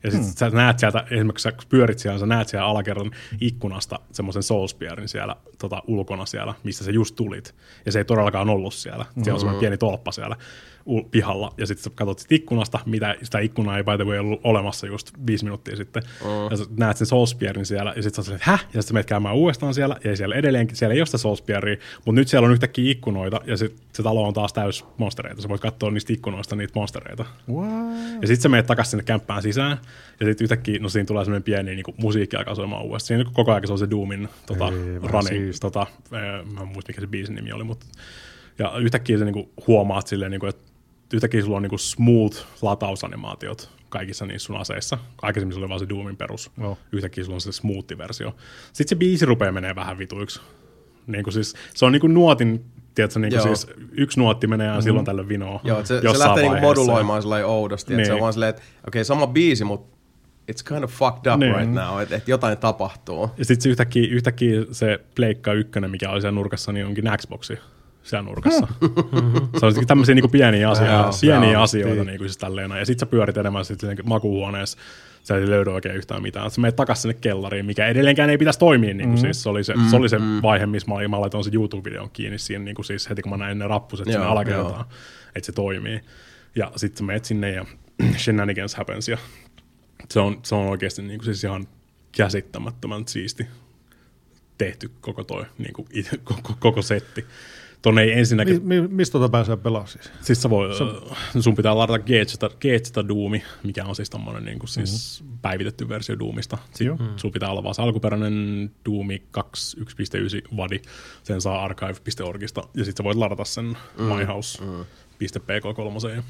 S2: Ja sitten sä näet sieltä, esimerkiksi sä pyörit siellä, sä näet siellä alakerran ikkunasta semmoisen Soulspearin siellä tota, ulkona siellä, mistä sä just tulit. Ja se ei todellakaan ollut siellä. Siellä on semmoinen pieni tolppa siellä pihalla. Ja sitten sä katsot sit ikkunasta, mitä sitä ikkunaa ei by the way ollut olemassa just viisi minuuttia sitten. Mm. Ja sä näet sen Soulspearin siellä, ja sitten sä että häh? Ja sitten sä menet käymään uudestaan siellä, ja siellä edelleenkin, siellä ei ole sitä Soulspearia, mutta nyt siellä on yhtäkkiä ikkunoita, ja sit se talo on taas täys monstereita. Sä voit katsoa niistä ikkunoista niitä monstereita.
S4: What?
S2: Ja sitten sä menet takaisin sinne kämppään sisään, ja sitten yhtäkkiä, no siinä tulee semmoinen pieni niin musiikki alkaa soimaan uudestaan. Siinä koko ajan se on se Doomin tota,
S4: Ei,
S2: running,
S4: siistiä.
S2: tota, eh, mä en muista mikä se biisin nimi oli, mutta ja yhtäkkiä sä niinku huomaat silleen, niinku, että yhtäkkiä sulla on niinku smooth latausanimaatiot kaikissa niissä sun aseissa. Aikaisemmin se oli vaan se Doomin perus.
S4: Joo.
S2: Yhtäkkiä sulla on se smoothi-versio. Sitten se biisi rupeaa menee vähän vituiksi. Niin kuin siis, se on niinku nuotin, tiedätkö, niinku
S1: Joo.
S2: siis yksi nuotti menee ja silloin tällöin vinoa.
S1: Joo, se, se lähtee niinku
S2: vaiheessa.
S1: moduloimaan sellainen oudosti, että se on
S2: Niin.
S1: vaan silleen, että okei, okay, sama biisi, mutta it's kind of fucked up
S2: Niin.
S1: right now, että et jotain tapahtuu.
S2: Ja sitten se yhtäkkiä, yhtäkkiä se Pleikka ykkönen, mikä oli siellä nurkassa, niin onkin Xboxi siellä nurkassa. se on sitten tämmöisiä niinku pieniä asioita,
S1: Joo,
S2: pieniä
S1: joo,
S2: asioita
S4: niin.
S2: niinku siis tälleen. Ja sitten sä pyörit enemmän sitten makuuhuoneessa, sä ei löydy oikein yhtään mitään. Sä menet takaisin sinne kellariin, mikä edelleenkään ei pitäisi toimia. Niin kuin siis se oli se, se, oli se vaihe, missä mä, mä laitoin se YouTube-videon kiinni siihen, niin kuin siis heti kun mä näin ne rappuset sinne alakertaan, että se toimii. Ja sitten sä menet sinne ja shenanigans happens ja se on, se on oikeasti niin kuin siis ihan käsittämättömän siisti tehty koko toi, niin kuin, koko, koko setti. Tuonne ei ensinnäkin,
S4: Mi, mi, mistä tota pääsee pelaamaan siis?
S2: siis sä voi, sun pitää ladata Gageta Doomi, mikä on siis tommonen niin kuin siis mm-hmm. päivitetty versio Doomista. Sitten
S4: Joo.
S2: mm. sulla pitää olla vaan se alkuperäinen Doomi 2.1.9 vadi, sen saa archive.orgista, ja sitten sä voit ladata sen mm. myhouse.pk3.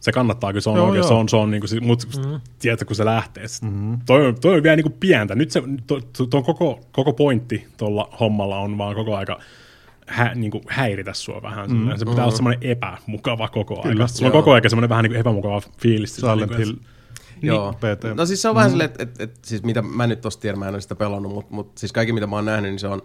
S2: Se kannattaa, kyllä se on
S4: Joo,
S2: oikein,
S4: joo.
S2: se on, se on niinku, si- mut mm. tiedätkö, kun se lähtee, mm-hmm. toi, on- toi on vielä niinku pientä. Nyt se, to, to, to koko, koko pointti tuolla hommalla on vaan koko aika hä, niinku häiritä sua vähän. Mm. Se pitää olla semmoinen epämukava koko aika.
S4: Kyllä,
S2: Sulla on koko aika semmoinen vähän niinku epämukava fiilis.
S4: Silent
S2: niinku, et-
S4: Hill
S1: Joo.
S4: PT.
S1: No siis se on vähän silleen, että et, et, siis mitä mä nyt tosta tiedän, mä en ole sitä pelannut, mutta mut, siis kaikki mitä mä oon nähnyt, niin se on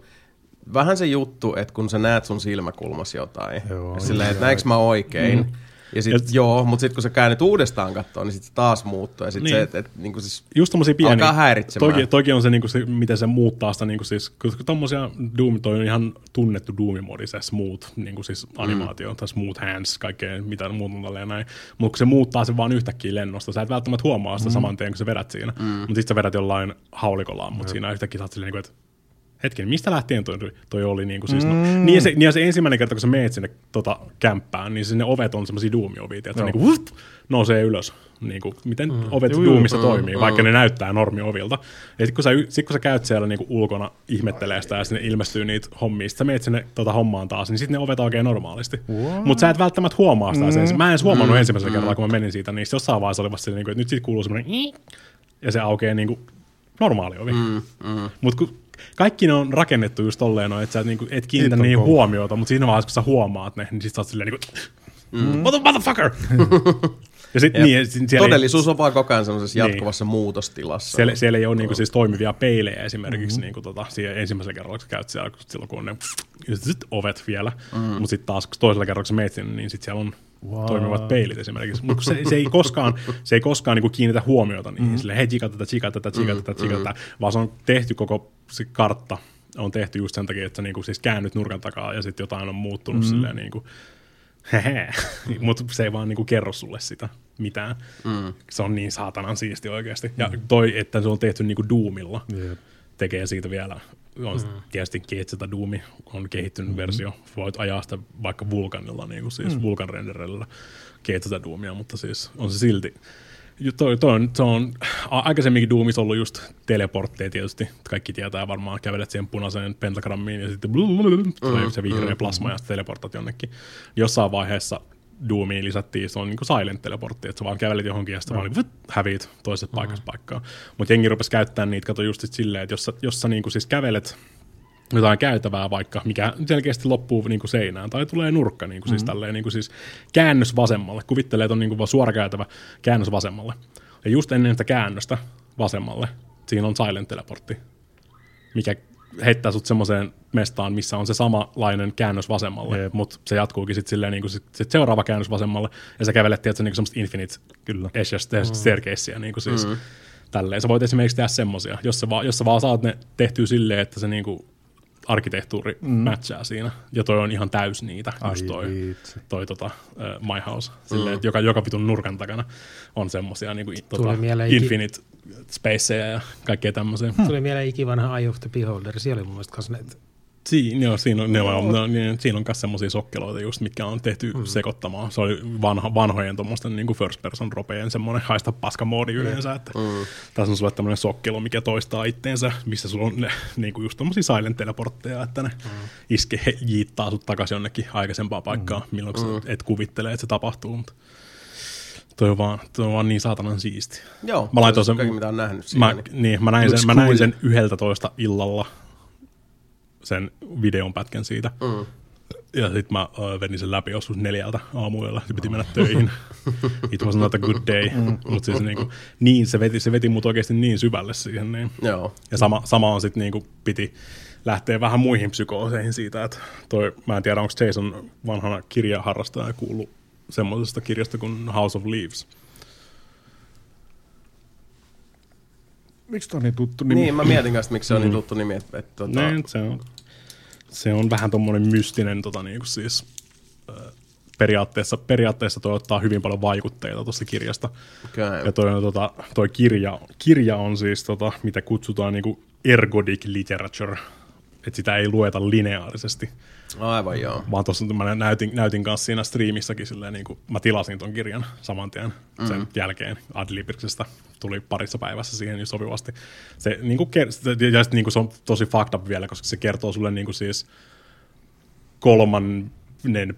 S1: vähän se juttu, että kun sä näet sun silmäkulmassa jotain,
S4: Joo,
S1: ja silleen, että näinkö mä oikein, mm. Ja sit,
S2: Ja-
S1: joo, mutta sitten kun sä käännet uudestaan kattoon, niin sit se taas muuttuu, ja sit
S2: Niin.
S1: se, että et, niinku siis,
S2: just tommosia pieniä.
S1: Alkaa häiritsemään.
S2: Toki, toki on se, niinku se, miten se muuttaa sitä, niinku siis, koska tommosia Doom, toi on ihan tunnettu Doom-modi, se smooth, niinku siis animaatio, mm. tai smooth hands, kaikkea mitä muuta on tälleen näin. Mutta kun se muuttaa sen vaan yhtäkkiä lennosta, sä et välttämättä huomaa sitä mm. saman tien, kun sä vedät siinä. Mm. Mutta sitten sä vedät jollain haulikolla, mutta siinä yhtäkkiä sä oot silleen, niinku, että hetken, mistä lähtien toi, toi oli niinku siis, no, niin, ja se, niin ja se ensimmäinen kerta, kun sä meet sinne tota, kämppään, niin sinne ovet on semmosia Doom-ovia, että se niinku, vup, nousee ylös, niinku, miten mm. ovet
S4: Juu, juu.
S2: Doomissa toimii, vaikka ne näyttää normiovilta. Ja sitten kun, sä, sit, kun sä käyt siellä niinku ulkona ihmettelee sitä ja sinne ilmestyy niitä hommia, sit sä meet sinne tota, hommaan taas, niin sitten ne ovet aukeaa normaalisti. Mutta sä et välttämättä huomaa sitä. Mm. Mä en edes huomannut mm. ensimmäisellä kerralla, kun mä menin siitä, niin sit jossain vaiheessa oli vasta silleen, niinku, että nyt siitä kuuluu semmoinen ja se aukeaa niinku normaali ovi. Mm, mm. Mutta kun kaikki ne on rakennettu just tolleen, no, että sä et, niinku, et kiinnitä niihin
S4: kova.
S2: huomiota, mutta siinä vaiheessa, kun sä huomaat ne, niin sit sä oot silleen niinku, mm. motherfucker! ja sit, niin, ja sit siellä ei-
S1: todellisuus on vaan koko ajan semmoisessa
S2: Niin.
S1: jatkuvassa muutostilassa.
S2: siellä, siellä ei ole niinku siis toimivia peilejä esimerkiksi mm-hmm. niinku tota, siihen ensimmäisellä kerralla, kun sä käyt siellä, kun silloin kun on ne sit ovet vielä, mm-hmm. mutta sitten taas kun toisella kerralla, kun sä meet sinne, niin sitten siellä on wow. toimivat peilit esimerkiksi. Mutta se, se, ei koskaan, se ei koskaan niinku kiinnitä huomiota niihin, mm-hmm. silleen, hei, chika tätä, chika tätä, chika tätä, chika tätä, vaan se on tehty koko se kartta, on tehty just sen takia, että sä niinku siis käännyt nurkan takaa ja sitten jotain on muuttunut mm-hmm. silleen niinku, mutta se ei vaan niinku kerro sulle sitä mitään. Mm. Se on niin saatanan siisti oikeasti. Ja toi, että se on tehty niinku Doomilla,
S4: Jep.
S2: tekee siitä vielä, on mm. tietysti Keitseta Doomi on kehittynyt mm. versio, voit ajaa sitä vaikka Vulkanilla, niin kuin siis mm. Vulkan renderillä Keitseta Doomia, mutta siis on se silti. Toi, toi on, se on, aikaisemminkin Doomissa ollut just teleportteja tietysti, kaikki tietää varmaan, kävelet siihen punaiseen pentagrammiin ja sitten tulee se vihreä plasma ja sitten teleportat jonnekin. Jossain vaiheessa Doomiin lisättiin, se on niin silent teleportti, että sä vaan kävelet johonkin ja sitten vaan niin häviit toisesta paikasta paikkaan. Mutta jengi rupesi käyttämään niitä, kato just sit silleen, että jos sä, jos sä niin kuin siis kävelet jotain käytävää vaikka, mikä selkeästi loppuu niin kuin seinään, tai tulee nurkka, niin kuin siis, tälleen, niin kuin siis käännös vasemmalle. Kuvittelee, että on niin kuin vaan suora käytävä käännös vasemmalle. Ja just ennen sitä käännöstä vasemmalle, siinä on silent teleportti, mikä heittää sut semmoiseen mestaan, missä on se samanlainen käännös vasemmalle,
S4: Jep.
S2: mutta se jatkuukin sitten silleen niin kuin sit, sit seuraava käännös vasemmalle, ja sä kävelet, tiedätkö, niin kuin semmoista infinite
S4: Kyllä.
S2: edge mm. staircasea, niin kuin siis mm. tälleen. Sä voit esimerkiksi tehdä semmosia, jos sä, vaan, jos sä vaan saat ne tehtyä silleen, että se niin kuin arkkitehtuuri mm. matchaa siinä, ja toi on ihan täys niitä,
S4: Ai
S2: just toi,
S4: vitsi.
S2: toi tota, uh, My House, silleen, että joka, joka vitun nurkan takana on semmosia niin kuin, tota,
S3: mieleen iki-
S2: infinite spaceja ja kaikkea tämmöisiä.
S3: Tuli mieleen ikivanha Eye of the Beholder. Siellä oli mun mielestä kanssa näitä.
S2: Siin, joo, siinä on, ne on, ne, ne, siinä on myös semmoisia sokkeloita just, mitkä on tehty mm. sekoittamaan. Se oli vanha, vanhojen tuommoisten niin first person ropeen semmoinen haista paska moodi yleensä, että mm. tässä on sulle tämmöinen sokkelo, mikä toistaa itteensä, missä sulla on ne, niin kuin just tommosia silent teleportteja, että ne mm. iske, he, jiittaa sut takaisin jonnekin aikaisempaan paikkaan, mm. milloin mm. et kuvittele, että se tapahtuu, mutta toi on vaan, toi on vaan niin saatanan siisti.
S1: Joo,
S2: Mä laitoin sen-
S1: kaikki mitä on nähnyt siinä.
S2: Mä,
S1: niin.
S2: niin, mä näin, sen, mä näin sen 11 illalla, sen videon pätkän siitä.
S1: Mm.
S2: Ja sitten mä uh, vedin sen läpi joskus neljältä aamuyöllä, se piti mennä töihin. It was not a good day. Mutta siis niinku, niin, se veti, se veti mut oikeasti niin syvälle siihen. Niin.
S1: Joo.
S2: Ja sama, sama on sitten niinku, piti lähteä vähän muihin psykooseihin siitä, että toi, mä en tiedä, onko Jason vanhana kirjaharrastaja kuullut semmoisesta kirjasta kuin House of Leaves.
S4: Miksi tämä on niin tuttu nimi?
S1: Niin, mä mietin kanssa, miksi se on niin tuttu nimi. Että, että, tota,
S2: Niin, se on, se on vähän tommonen mystinen tota, niinku siis, ö, periaatteessa, periaatteessa toi ottaa hyvin paljon vaikutteita tuosta kirjasta.
S1: okay.
S2: Ja toi, on, tota, toi kirja, kirja on siis, tota, mitä kutsutaan niinku ergodic literature, että sitä ei lueta lineaarisesti,
S1: Aivan joo.
S2: vaan tuossa mä näytin, näytin kanssa siinä striimissäkin silleen, niin kuin, mä tilasin ton kirjan saman tien sen mm. jälkeen Adlibriksestä, tuli parissa päivässä siihen niin sopivasti. Se, niin kuin, ja sit, niin kuin, se on tosi fucked up vielä, koska se kertoo sulle niin kuin, siis kolman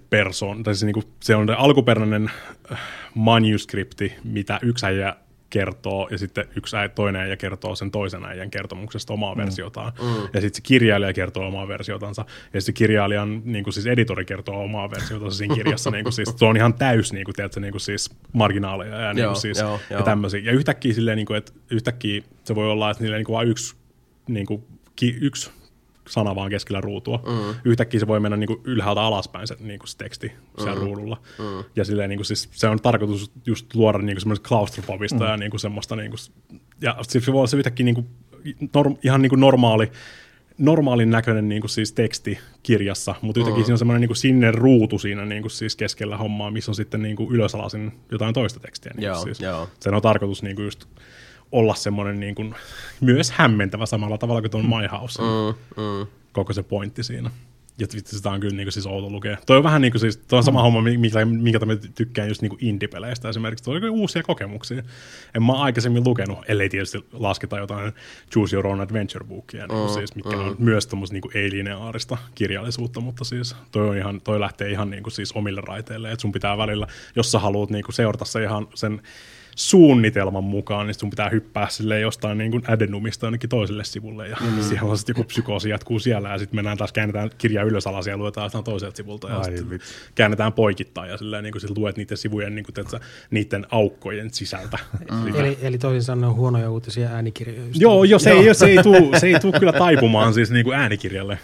S2: persoon, tai se, niinku, se on alkuperäinen äh, manuskripti, mitä yksi äijä kertoo, ja sitten yksi äijä, toinen äijä kertoo sen toisen äijän kertomuksesta omaa mm. versiotaan. Mm. Ja sitten se kirjailija kertoo omaa versiotansa, ja sitten kirjailijan niin kuin siis editori kertoo omaa versiotansa siinä kirjassa. niin kuin siis, se on ihan täys niin kuin, tiedätkö, niin kuin siis marginaaleja ja, niin kuin siis, joo, ja joo. tämmöisiä. Ja yhtäkkiä, silleen, niin kuin, että yhtäkkiä se voi olla, että niillä niin kuin vain yksi, niin kuin, ki, yksi sana vaan keskellä ruutua. Mm. Yhtäkkiä se voi mennä niin kuin ylhäältä alaspäin se, niin kuin se teksti siellä mm. ruudulla. Mm. Ja silleen, niin kuin, siis, se on tarkoitus just luoda niin kuin semmoista klaustrofobista mm. ja niin kuin semmoista, niin kuin, ja siis se voi olla se yhtäkkiä niin kuin, norm, ihan niin kuin normaali, normaalin näköinen niin kuin siis teksti kirjassa, mutta yhtäkkiä mm. siinä on semmoinen niin kuin sinne ruutu siinä niin kuin siis keskellä hommaa, missä on sitten niin kuin ylösalasin jotain toista tekstiä. Niin joo, siis. joo. Sen on tarkoitus niin kuin just olla semmoinen niin kuin, myös hämmentävä samalla tavalla kuin tuon My House. Mm, mm. Koko se pointti siinä. Ja vitsi, sitä on kyllä niin kuin, siis outo lukea. Toi on vähän niin kuin siis, toi on sama mm. homma, mikä, minkä mä tykkään just niin kuin indie-peleistä esimerkiksi. Toi on uusia kokemuksia. En mä aikaisemmin lukenut, ellei tietysti lasketa jotain Choose Your Own Adventure-bookia, niin mm, siis, mikä mm. on myös tuommoista niin ei-lineaarista kirjallisuutta, mutta siis toi, on ihan, toi lähtee ihan niin kuin siis omille raiteille, että sun pitää välillä, jos sä haluat niin kuin seurata se ihan sen suunnitelman mukaan, niin sun pitää hyppää sille jostain niin kuin adenumista jonnekin toiselle sivulle, ja mm. siellä on sitten joku psykoosi jatkuu siellä, ja sitten mennään taas, käännetään kirja ylös alas ja luetaan sitä toiselta sivulta, ja sitten käännetään poikittain, ja silleen, niin kuin sit luet niiden sivujen, niin kuin, teetä, niiden aukkojen sisältä.
S3: Mm. Eli, eli toisin sanoen huonoja uutisia äänikirjoja.
S2: Joo, jo, se, Ei, se, ei tuu, se ei tuu kyllä taipumaan siis niin kuin äänikirjalle.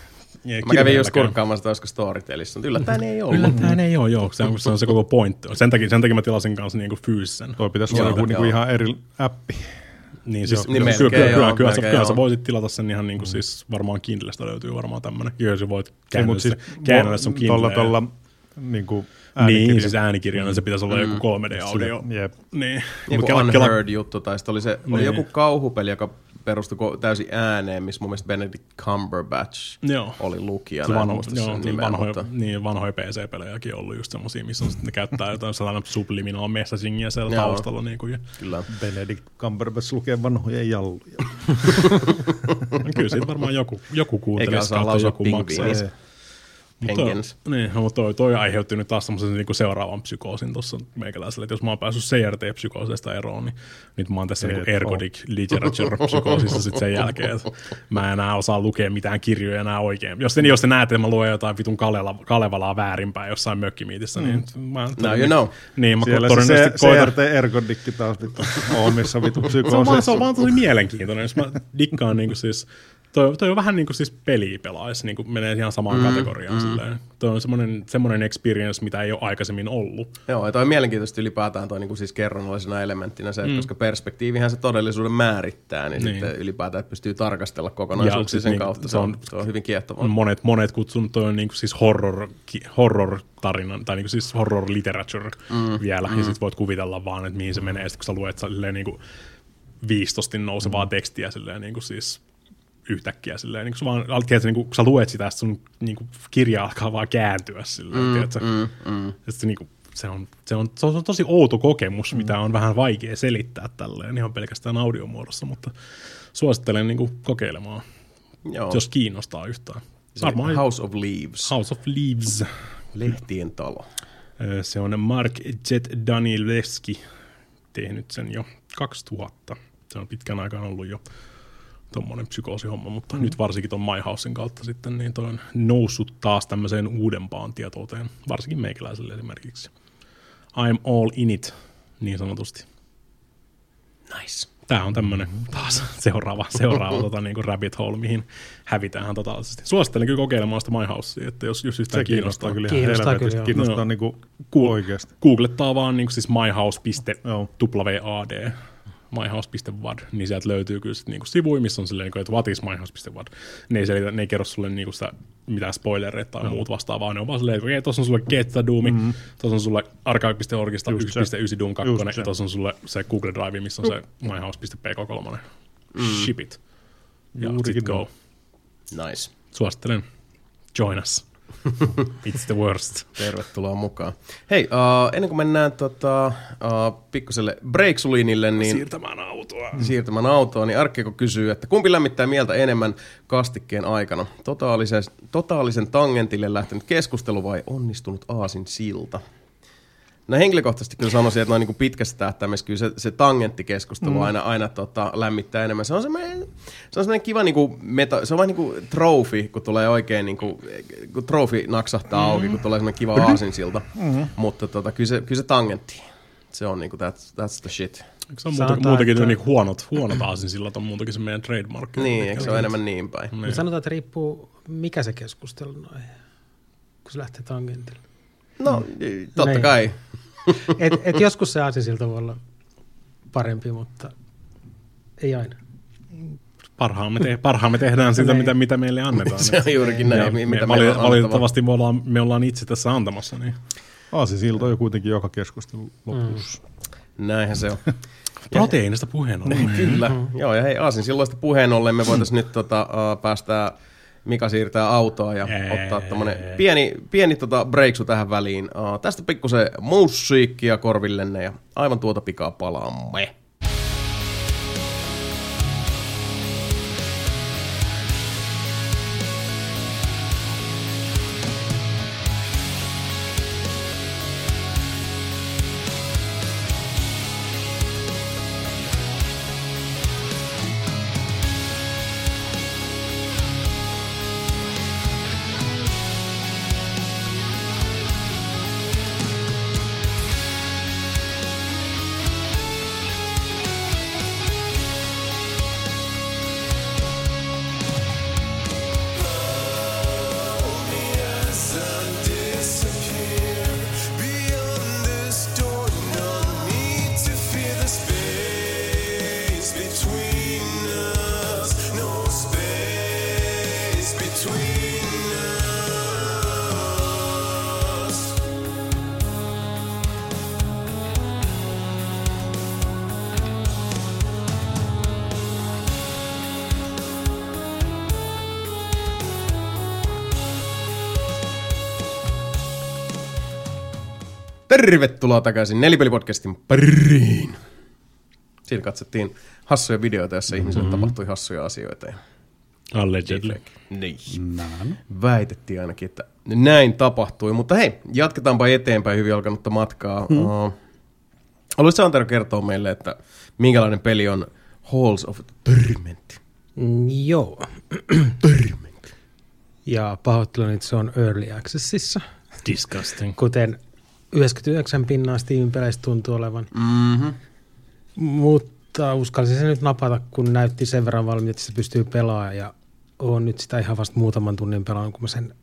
S1: Ja Mä kävin just kurkkaamassa, että olisiko Storytelissa, mutta yllättäen ei ollut.
S2: Yllättäen ei ole, joo. Se on se, on se koko pointti. Sen takia, sen takia mä tilasin kanssa niinku fyysisen.
S4: Toi pitäisi olla joku niinku ihan eri appi.
S2: Niin, siis niin kyllä, kyllä, kyllä, joo, kyllä, kyllä, sä voisit tilata sen ihan niin kuin, mm. siis varmaan Kindlestä löytyy varmaan tämmöinen. Joo, sä voit käännellä siis käännellä sun Kindle. Tolla,
S4: tolla, niin kuin
S2: Niin, siis äänikirjana se pitäisi olla mm. joku 3D-audio.
S1: Jep. Niin. Joku Unheard juttu, tai sitten oli, se, oli niin. joku kauhupeli, joka perustui täysin ääneen, missä mun mielestä Benedict Cumberbatch joo. oli lukijana. Se vanho, joo,
S2: niin, vanhoja, mutta... niin, vanhoja PC-pelejäkin ollut just semmosia, missä on, ne käyttää jotain sellainen subliminal messagingia siellä joo. taustalla. Niin kuin, ja...
S4: Kyllä. Benedict Cumberbatch lukee vanhoja jalluja.
S2: Kyllä siitä varmaan joku, joku
S1: kautta joku maksaa.
S2: Pengens. Mutta, niin, no, mutta toi, toi aiheutti nyt taas semmoisen niin seuraavan psykoosin tuossa meikäläiselle, että jos mä oon päässyt CRT-psykoosista eroon, niin nyt mä oon tässä niin ergodic literature-psykoosissa sitten sen jälkeen, että mä en enää osaa lukea mitään kirjoja enää oikein. Jos te, jos te näette, että mä luen jotain vitun Kaleva, Kalevalaa väärinpäin jossain mökkimiitissä, niin mm.
S1: mä... Now you know.
S2: Niin,
S4: mä Siellä se CRT ergodikki taas vittu omissa vittu psykoosissa.
S2: Se on vaan tosi mielenkiintoinen, jos mä dikkaan niin kuin siis Toi, toi on vähän niin kuin siis peliä pelaisi, niin kuin menee ihan samaan mm, kategoriaan. Mm. Silleen. Toi on semmoinen, semmoinen experience, mitä ei ole aikaisemmin ollut.
S1: Joo, ja toi on mielenkiintoista ylipäätään toi niin kuin siis kerronnallisena elementtinä se, mm. koska perspektiivihän se todellisuuden määrittää, niin, niin. sitten ylipäätään pystyy tarkastella kokonaisuuksia sen niin, kautta. Se on, se on hyvin kiehtovaa.
S2: Monet, monet kutsun toi on niin kuin siis horror, horror tarinan, tai niin kuin siis horror literature mm. vielä, mm. ja sitten voit kuvitella vaan, että mihin se menee, sitten kun sä luet silleen niin kuin viistosti nousevaa mm. tekstiä silleen niin kuin siis yhtäkkiä silleen, niin kun, vaan, tiedätkö, niin kun, kun sä luet sitä, sun niin kirja alkaa vaan kääntyä silleen, mm, tiedätkö? Mm, mm. Se, niin kuin, se, on, se, on, se on tosi outo kokemus, mm. mitä on vähän vaikea selittää tälleen ihan pelkästään audiomuodossa, mutta suosittelen niin kuin, kokeilemaan, Joo. jos kiinnostaa yhtään.
S1: Varmaan House of Leaves.
S2: House of Leaves.
S1: Lehtien talo.
S2: Se on Mark Jet Danilevski tehnyt sen jo 2000. Se on pitkän aikaan ollut jo tuommoinen psykoosihomma, mutta mm. nyt varsinkin tuon MyHousen kautta sitten, niin toi on noussut taas tämmöiseen uudempaan tietouteen, varsinkin meikäläiselle esimerkiksi. I'm all in it, niin sanotusti.
S1: Nice.
S2: Tämä on tämmöinen taas seuraava, seuraava tota, niin kuin rabbit hole, mihin hävitään totaalisesti. Suosittelen kyllä kokeilemaan sitä MyHousea, että jos, jos yhtään kiinnostaa.
S3: Kyllä kiinnostaa kyllä,
S4: kiinnostaa niin kuin oikeasti.
S2: Googlettaa vaan niin kuin siis myhouse.wad myhouse.wad, niin sieltä löytyy kyllä sit niinku sivuja, missä on silleen, niinku, että what is myhouse.wad. Ne ei, selitä, ne ei kerro sulle niinku sitä mitään spoilereita tai no. muut vastaavaa, ne on vaan silleen, että okay, tuossa on sulle Geta Doomi, mm-hmm. tuossa on sulle archive.orgista 1.9 Doom 2, ja tuossa on sulle se Google Drive, missä on se myhouse.pk3. Mm. Ship it. Ja sit go.
S1: Nice.
S2: Suosittelen. Join us. It's the worst.
S1: Tervetuloa mukaan. Hei, uh, ennen kuin mennään tota, uh, pikkuselle breaksulinille, niin...
S2: Siirtämään auto autoa.
S1: siirtämään autoa, niin Arkkeko kysyy, että kumpi lämmittää mieltä enemmän kastikkeen aikana? Totaalisen, totaalisen tangentille lähtenyt keskustelu vai onnistunut aasin silta? No henkilökohtaisesti kyllä sanoisin, että noin niin pitkässä tähtäimessä kyllä se, se tangenttikeskustelu mm. aina, aina tota, lämmittää enemmän. Se on semmoinen, se on semmoinen kiva niin kuin meta, se on vähän niin kuin trofi, kun tulee oikein niin kuin, kun trofi naksahtaa mm. auki, kun tulee semmoinen kiva aasinsilta. Mm. Mutta tota, kyllä, se, kyllä se tangentti, se on niin kuin that's, that's the shit.
S2: Eikö se on muuta, muutakin että... niin huonot, huonot aasinsillat on muutakin se meidän trademark.
S1: Niin, eikö se ole enemmän niin päin?
S3: Niin. Sanotaan, että riippuu mikä se keskustelu on, kun se lähtee tangentille.
S1: No, totta niin. kai.
S3: et, et joskus se aasinsilta voi olla parempi, mutta ei aina.
S2: Parhaamme, te, parhaamme tehdään sitä, mitä, mitä meille annetaan.
S1: se on juurikin näin, ja mitä
S2: me, meillä on Valitettavasti me ollaan, me ollaan itse tässä antamassa. Niin.
S4: Jo kuitenkin joka keskustelu lopussa.
S1: Mm. Näinhän se on.
S2: Proteiinista puheen ollen.
S1: Niin, kyllä. Mm-hmm. Joo, ja hei, Aasin silloista puheen ollen me voitaisiin nyt tota, uh, päästää Mika siirtää autoa ja Jee. ottaa tämmönen pieni, pieni tota breaksu tähän väliin. Uh, tästä pikkusen musiikkia korvillenne ja aivan tuota pikaa palaamme. Tervetuloa takaisin Nelipelipodcastin pariin. Siinä katsottiin hassuja videoita, joissa mm-hmm. ihmisille tapahtui hassuja asioita. Ja
S2: Allegedly.
S1: Niin. Näin. Väitettiin ainakin, että näin tapahtui. Mutta hei, jatketaanpa eteenpäin hyvin alkanutta matkaa. Hmm. Uh, Haluaisitko Antero kertoa meille, että minkälainen peli on Halls of Torment?
S3: Mm, joo.
S1: Torment.
S3: Ja pahoittelen, että se on Early Accessissa.
S2: Disgusting.
S3: Kuten 99 pinnaa Steamin peleissä tuntuu olevan.
S1: Mm-hmm.
S3: Mutta uskallisin se nyt napata, kun näytti sen verran valmiita, että se pystyy pelaamaan ja on nyt sitä ihan vasta muutaman tunnin pelannut, kun mä sen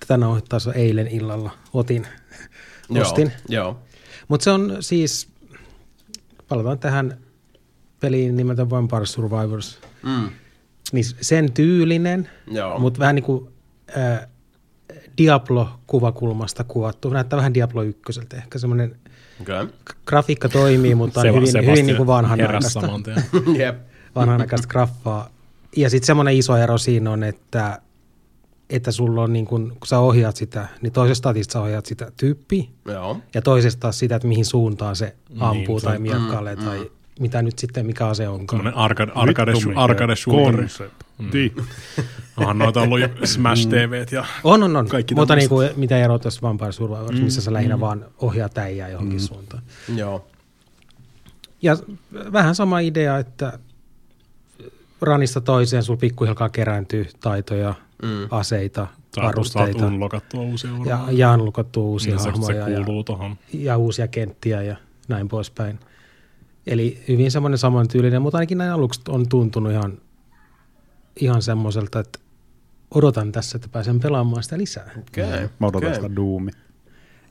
S3: tätä nauhoittaessa eilen illalla otin, ostin.
S1: Joo,
S3: Mutta se on siis, palataan tähän peliin nimeltä Vampire Survivors.
S1: Mm.
S3: Niin sen tyylinen, mutta vähän niin kuin äh, Diablo-kuvakulmasta kuvattu. Näyttää vähän Diablo 1 ehkä semmoinen okay. grafiikka toimii, mutta on se hyvin, hyvin niin kuin vanhanaikaista.
S1: yep.
S3: vanhanaikaista graffaa. Ja sitten semmoinen iso ero siinä on, että, että sulla on, niin kun, kun sä ohjaat sitä, niin toisesta statista sä ohjaat sitä tyyppiä.
S1: Joo.
S3: Ja toisesta taas sitä, että mihin suuntaan se niin, ampuu niin, tai miekkailee mm, tai mm. mitä nyt sitten, mikä ase onkaan.
S2: Semmoinen arcade, arcade, arcade shooter. Mm. Onhan noita ollut Smash mm. TVt ja
S3: On, on, on. Kaikki Mutta niin kuin, mitä eroa tuossa Vampire Survivors, mm. missä sä lähinnä mm. vaan ohjaat äijää johonkin mm. suuntaan.
S1: Joo.
S3: Ja vähän sama idea, että ranista toiseen sulla pikkuhiljaa kerääntyy taitoja, mm. aseita, saat, varusteita.
S2: Saat unlokattua uusia
S3: ja, ja unlokattua uusia
S2: niin
S3: hahmoja.
S2: Se kuuluu ja, tohon.
S3: ja uusia kenttiä ja näin poispäin. Eli hyvin semmoinen samantyylinen, mutta ainakin näin aluksi on tuntunut ihan ihan semmoiselta, että odotan tässä, että pääsen pelaamaan sitä lisää.
S1: Okay.
S4: Mä odotan okay. sitä Doomi.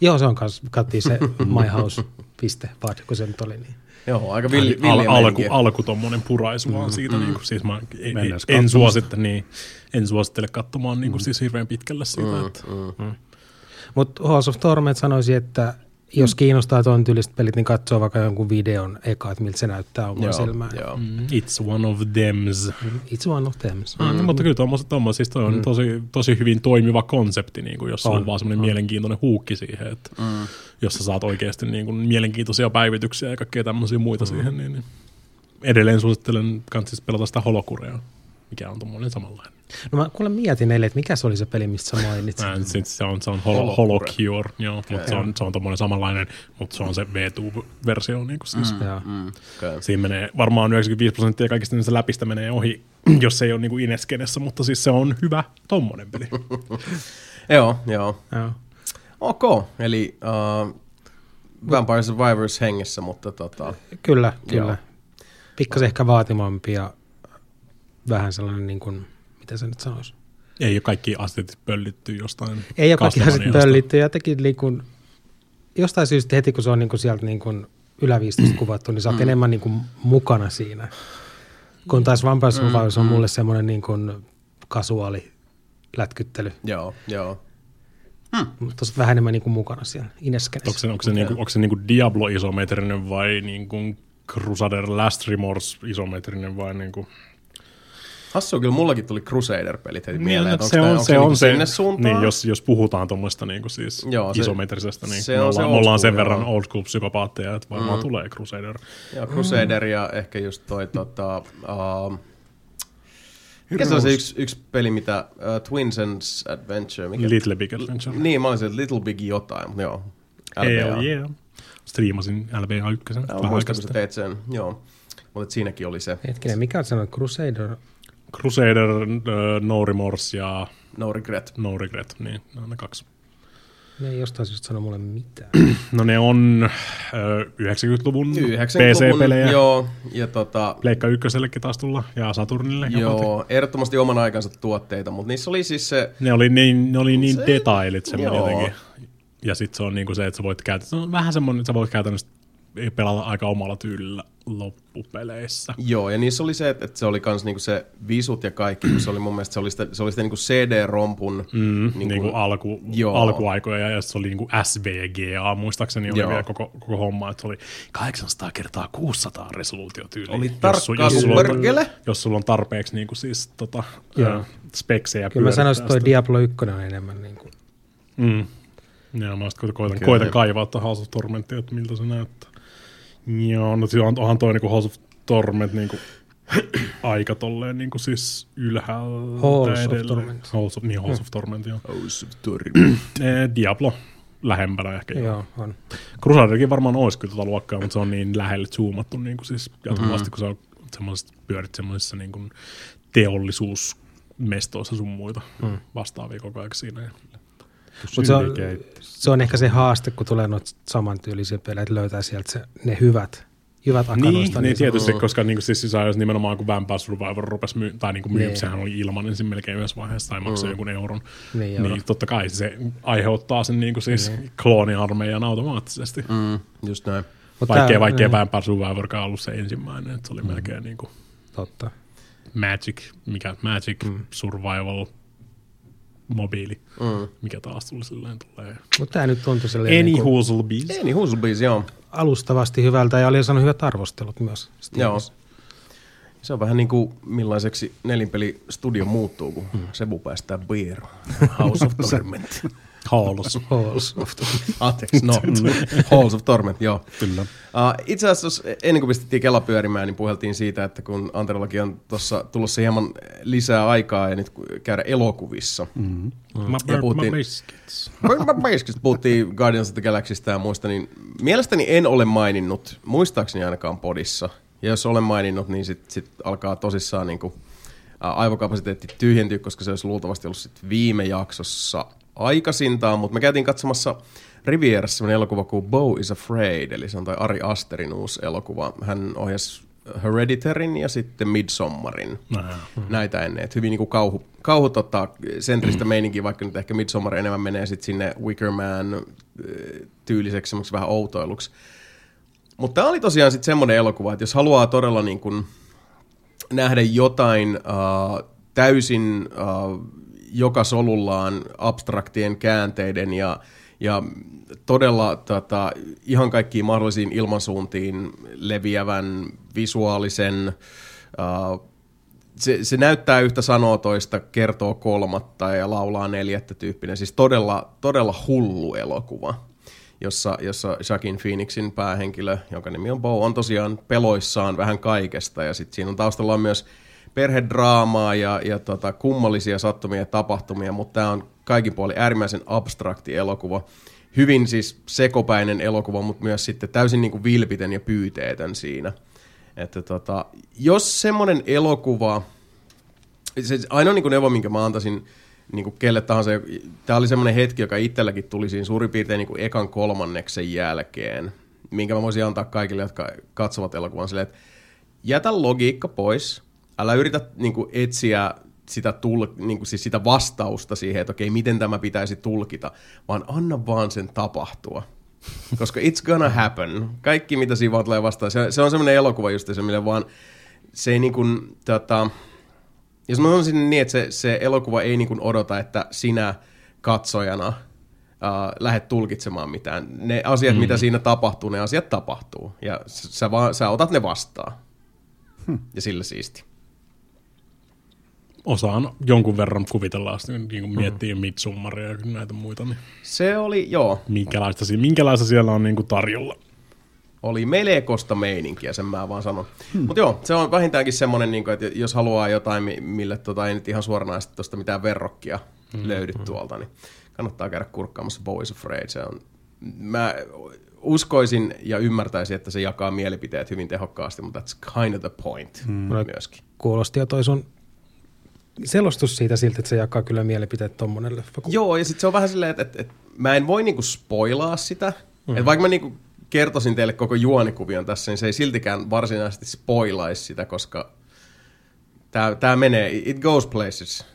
S3: Joo, se on kanssa, kattiin se myhouse.pad, kun se nyt oli. Niin.
S1: Joo, aika villi, villi Al,
S2: alku, alku tommonen puraisu vaan mm, siitä, mm. niin kuin, siis mä en, en, en, suosittele, niin, en suosittele katsomaan niin kuin, mm. siis hirveän pitkälle siitä. Mm, että, mm. Mm.
S3: Mutta Halls of Torment sanoisi, että jos kiinnostaa tuon tyyliset pelit, niin katsoo vaikka jonkun videon eka, että miltä se näyttää omaan silmään.
S2: Joo. Mm. It's one of thems.
S3: It's one of thems.
S2: Mm. Mm. Mutta kyllä tuommoiset, tuommoiset siis toi on mm. tosi, tosi hyvin toimiva konsepti, niin kuin, jos on, on vaan semmoinen mielenkiintoinen huukki siihen, että mm. jos sä saat oikeasti niin kuin, mielenkiintoisia päivityksiä ja kaikkea tämmöisiä muita mm. siihen. Niin, niin. edelleen suosittelen kanssa pelata sitä holokurea, mikä on tuommoinen samanlainen.
S3: No mä kuule mietin eilen, että mikä se oli se peli, mistä sä mainitsit.
S2: Mä en, sit se on, se on holo, Holocure, joo, mutta se on, se on tommonen samanlainen, mutta se on se V2-versio. Niin kuin siis.
S3: Mm. Joo.
S1: Mm, okay.
S2: Siinä menee varmaan 95 prosenttia kaikista niistä läpistä menee ohi, jos se ei ole niin kuin Ineskenessä, mutta siis se on hyvä tommonen peli.
S1: Joo, joo.
S3: Joo.
S1: Ok, eli uh, Vampire Survivors hengessä, mutta tota,
S3: Kyllä,
S1: Joo.
S3: kyllä. Pikkasen ehkä vaatimampi ja vähän sellainen, niin kuin, mitä se nyt sanoisi.
S2: ei ole kaikki asteet pöllitty jostain
S3: Ei ole kaikki asiat
S2: Castlevaniasta.
S3: pöllitty ja jotenkin niin kuin, jostain syystä heti kun se on niin kuin sieltä niin kuin yläviistosta kuvattu, niin sä oot mm. enemmän niin kuin mukana siinä. Kun taas Vampire Survivors on mulle semmoinen niin kuin kasuaali lätkyttely,
S1: joo, joo.
S3: mutta sä oot vähän enemmän niin kuin mukana siellä Ineskenessä.
S2: Onko se, onko se, niinku, onko se niinku Diablo-isometrinen vai niinku Crusader Last Remorse isometrinen vai niinku...
S1: Hassu, kyllä mullakin tuli Crusader-pelit heti mieleen. että onko
S2: se on,
S1: onko
S2: se on
S1: niinku
S2: se,
S1: sinne suuntaan?
S2: niin, jos, jos puhutaan tuommoista niinku siis
S1: Joo, se-
S2: isometrisestä, niin
S1: se
S2: me
S1: on se
S2: ollaan,
S1: old
S2: me ollaan sen verran
S1: joo.
S2: old school psykopaatteja, että varmaan mm. tulee Crusader.
S1: Joo, Crusader ja ehkä just toi tota... Uh, mikä se on se yksi, yksi peli, mitä... Uh, Twins and Adventure, mikä?
S2: Little Big Adventure.
S1: Niin, mä olisin, että Little Big jotain, mutta joo.
S2: Hell yeah. Striimasin LBA 1.
S1: Joo,
S2: vähän
S1: muistan,
S2: aikaa
S1: kun sä
S2: sitten.
S1: teit sen, joo. Mutta siinäkin oli se
S3: Hetkinen, mikä on sanonut Crusader?
S2: Crusader, uh, No Remorse ja
S1: No Regret.
S2: No Regret, niin ne on ne kaksi.
S3: Ne ei jostain syystä sano mulle mitään.
S2: No ne on ö, 90-luvun
S1: 90-luvun,
S2: PC-pelejä.
S1: joo, ja tota,
S2: Pleikka ykkösellekin taas tulla ja Saturnille. jopa.
S1: joo, ehdottomasti oman aikansa tuotteita, mutta niissä oli siis se,
S2: Ne oli niin, ne oli niin
S1: Se-
S2: detailit semmoinen
S1: joo.
S2: jotenkin. Ja sitten se on niinku se, että sä voit käyttää, se on vähän semmoinen, että sä voit käytännössä pelata aika omalla tyylillä loppupeleissä.
S1: joo, ja niissä oli se, että, että se oli kans niinku se visut ja kaikki, kun se oli mun mielestä, se oli sitä, se oli sitä niinku CD-rompun,
S2: Mm,
S1: Niinku-
S2: niin niinku alku,
S1: joo.
S2: alkuaikoja, ja se oli niinku SVGA, muistaakseni oli
S1: Joo.
S2: vielä koko, koko homma, että se oli 800 kertaa 600 resoluutiotyyli.
S1: Oli tarkkaa
S2: jos, sulla on, jos sulla on tarpeeksi niinku siis, tota,
S3: Joo.
S2: ää, speksejä
S3: Kyllä mä sanoisin, että toi. Diablo 1 on enemmän niin kuin,
S2: Mm. Joo, mä sitten koitan, koitan kaivaa tuon House of Tormentia, että miltä se näyttää. Joo, no se on, onhan toi niinku House of Torment niinku aika tolleen niinku siis ylhäältä
S3: Halls of
S2: edelleen.
S3: Torment.
S2: Halls of, niin, Halls of Torment, joo.
S1: House of Torment.
S2: Eh, Diablo lähempänä ehkä. Joo.
S3: joo, on.
S2: Crusaderkin varmaan olisi kyllä tota luokkaa, mutta se on niin lähelle zoomattu niin kuin siis jatkuvasti, kun se on semmoiset, pyörit semmoisissa niin kuin teollisuusmestoissa sun muita mm. vastaavia koko ajan siinä. Ja
S3: Mut se, on, se on ehkä se haaste, kun tulee noita samantyylisiä pelejä, että löytää sieltä se, ne hyvät, hyvät
S2: Niin,
S3: akaroista.
S2: niin tietysti,
S1: Mm.
S2: koska niinku, siis, siis jos nimenomaan kun Vampire Survivor rupesi myy, tai niinku myy,
S3: Niin.
S2: sehän oli ilmanen siinä melkein yhdessä vaiheessa, tai maksoi
S1: Mm.
S2: jonkun euron,
S3: Niin, euro.
S2: niin totta kai se aiheuttaa sen niinku, siis klooniarmeijan automaattisesti.
S1: Mm, just näin.
S3: Mut
S2: Vaikkei,
S3: tää-
S2: vaikkei
S3: niin,
S2: Vampire Survivorkaan ollut se ensimmäinen, että se oli melkein niinku
S3: Totta.
S2: Magic, mikä Magic mm. Survival mobiili,
S1: Mm.
S2: mikä taas tuli silleen tulee.
S3: Mutta tämä nyt tuntui silleen
S2: Any
S3: niin.
S1: Ei niin, Huzzlebees, joo.
S3: alustavasti hyvältä ja oli saanut hyvät arvostelut myös.
S1: Joo.
S3: Steamissa.
S1: Se on vähän niin kuin millaiseksi nelinpeli studio muuttuu, kun Sebu päästää beer. House of Torment.
S2: Halls.
S3: Halls of Torment.
S1: Anteeksi, no. Halls of Torment, joo.
S2: Kyllä.
S1: Uh, itse asiassa ennen kuin pistettiin Kela pyörimään, niin puheltiin siitä, että kun Anterollakin on tuossa tulossa hieman lisää aikaa ja nyt käydä elokuvissa. Mm. Ja puhuttiin-
S2: biscuits.
S1: Basically puhuttiin Guardians of the Galaxysta ja muista, niin mielestäni en ole maininnut, muistaakseni ainakaan podissa. Ja jos olen maininnut, niin sitten sit alkaa tosissaan niin kuin, aivokapasiteetti tyhjentyä, koska se olisi luultavasti ollut sit viime jaksossa aikaisintaan. Mutta me käytiin katsomassa Rivierassa sellainen elokuva kuin Bo is Afraid, eli se on toi Ari Asterin uusi elokuva. Hän ohjasi Hereditarin ja sitten Midsommarin näitä ennen. Et hyvin niinku kauhu, kauhu tota, sentristä meininkiä, vaikka nyt ehkä Midsommar enemmän menee sit sinne Wickerman äh, tyyliseksi vähän outoiluksi. Mutta tämä oli tosiaan sitten semmoinen elokuva, että jos haluaa todella niin kun nähdä jotain äh, täysin äh, joka solullaan abstraktien käänteiden ja, ja todella tota, ihan kaikkiin mahdollisiin ilmansuuntiin leviävän visuaalisen äh, se, se näyttää yhtä sanoa toista, kertoo kolmatta ja laulaa neljättä tyyppinen. Siis todella, todella hullu elokuva. jossa, jossa Shakin Phoenixin päähenkilö, jonka nimi on Bo, on tosiaan peloissaan vähän kaikesta. Ja sitten siinä on taustalla on myös perhedraamaa ja, ja tota, kummallisia sattumia ja tapahtumia, mutta tämä on kaikin puolin äärimmäisen abstrakti elokuva. Hyvin siis sekopäinen elokuva, mutta myös sitten täysin niin kuin vilpitön ja pyyteetön siinä. Että tota, jos semmoinen elokuva, se ainoa niin kuin neuvo, minkä mä antaisin niin kuin kelle tahansa, tämä oli semmoinen hetki, joka itselläkin tuli siinä suurin piirtein niin kuin ekan kolmanneksen jälkeen, minkä mä voisin antaa kaikille, jotka katsovat elokuvan silleen, että jätä logiikka pois, älä yritä niin kuin etsiä sitä, tul, niin kuin siis sitä vastausta siihen, että okei, miten tämä pitäisi tulkita, vaan anna vaan sen tapahtua. Koska it's gonna happen. Kaikki, mitä siinä vaan tulee vastaan. Se, se on semmoinen elokuva just se, millä vaan se ei niin kuin, tota, jos mä sanoisin niin, että se, se elokuva ei niin kuin odota, että sinä katsojana uh, lähdet tulkitsemaan mitään. Ne asiat, mm. mitä siinä tapahtuu, ne asiat tapahtuu. Ja sä, vaan, sä otat ne vastaan. Hm. Ja sillä siisti
S2: osaan jonkun verran kuvitella, niin kuin miettii mm. Midsummaria ja näitä muita. Niin
S1: se oli, joo.
S2: Minkälaista, minkälaista siellä on niin kuin tarjolla?
S1: Oli melekosta meininkiä, sen mä vaan sanon. Hmm. Mutta joo, se on vähintäänkin semmoinen, niin kuin, että jos haluaa jotain, mille tota, ei nyt ihan suoranaisesti tuosta mitään verrokkia hmm. löydy hmm. tuolta, niin kannattaa käydä kurkkaamassa Boys Afraid. Se on, mä uskoisin ja ymmärtäisin, että se jakaa mielipiteet hyvin tehokkaasti, mutta that's kind of the point hmm. myöskin.
S3: Kuulosti jo toi sun selostus siitä siltä, että se jakaa kyllä mielipiteet tommonen leffa.
S1: Joo, ja sitten se on vähän silleen, että, että, että mä en voi niinku spoilaa sitä. Mm. Että vaikka mä niinku kertoisin teille koko juonikuvion tässä, niin se ei siltikään varsinaisesti spoilaisi sitä, koska tämä tää menee, it goes places.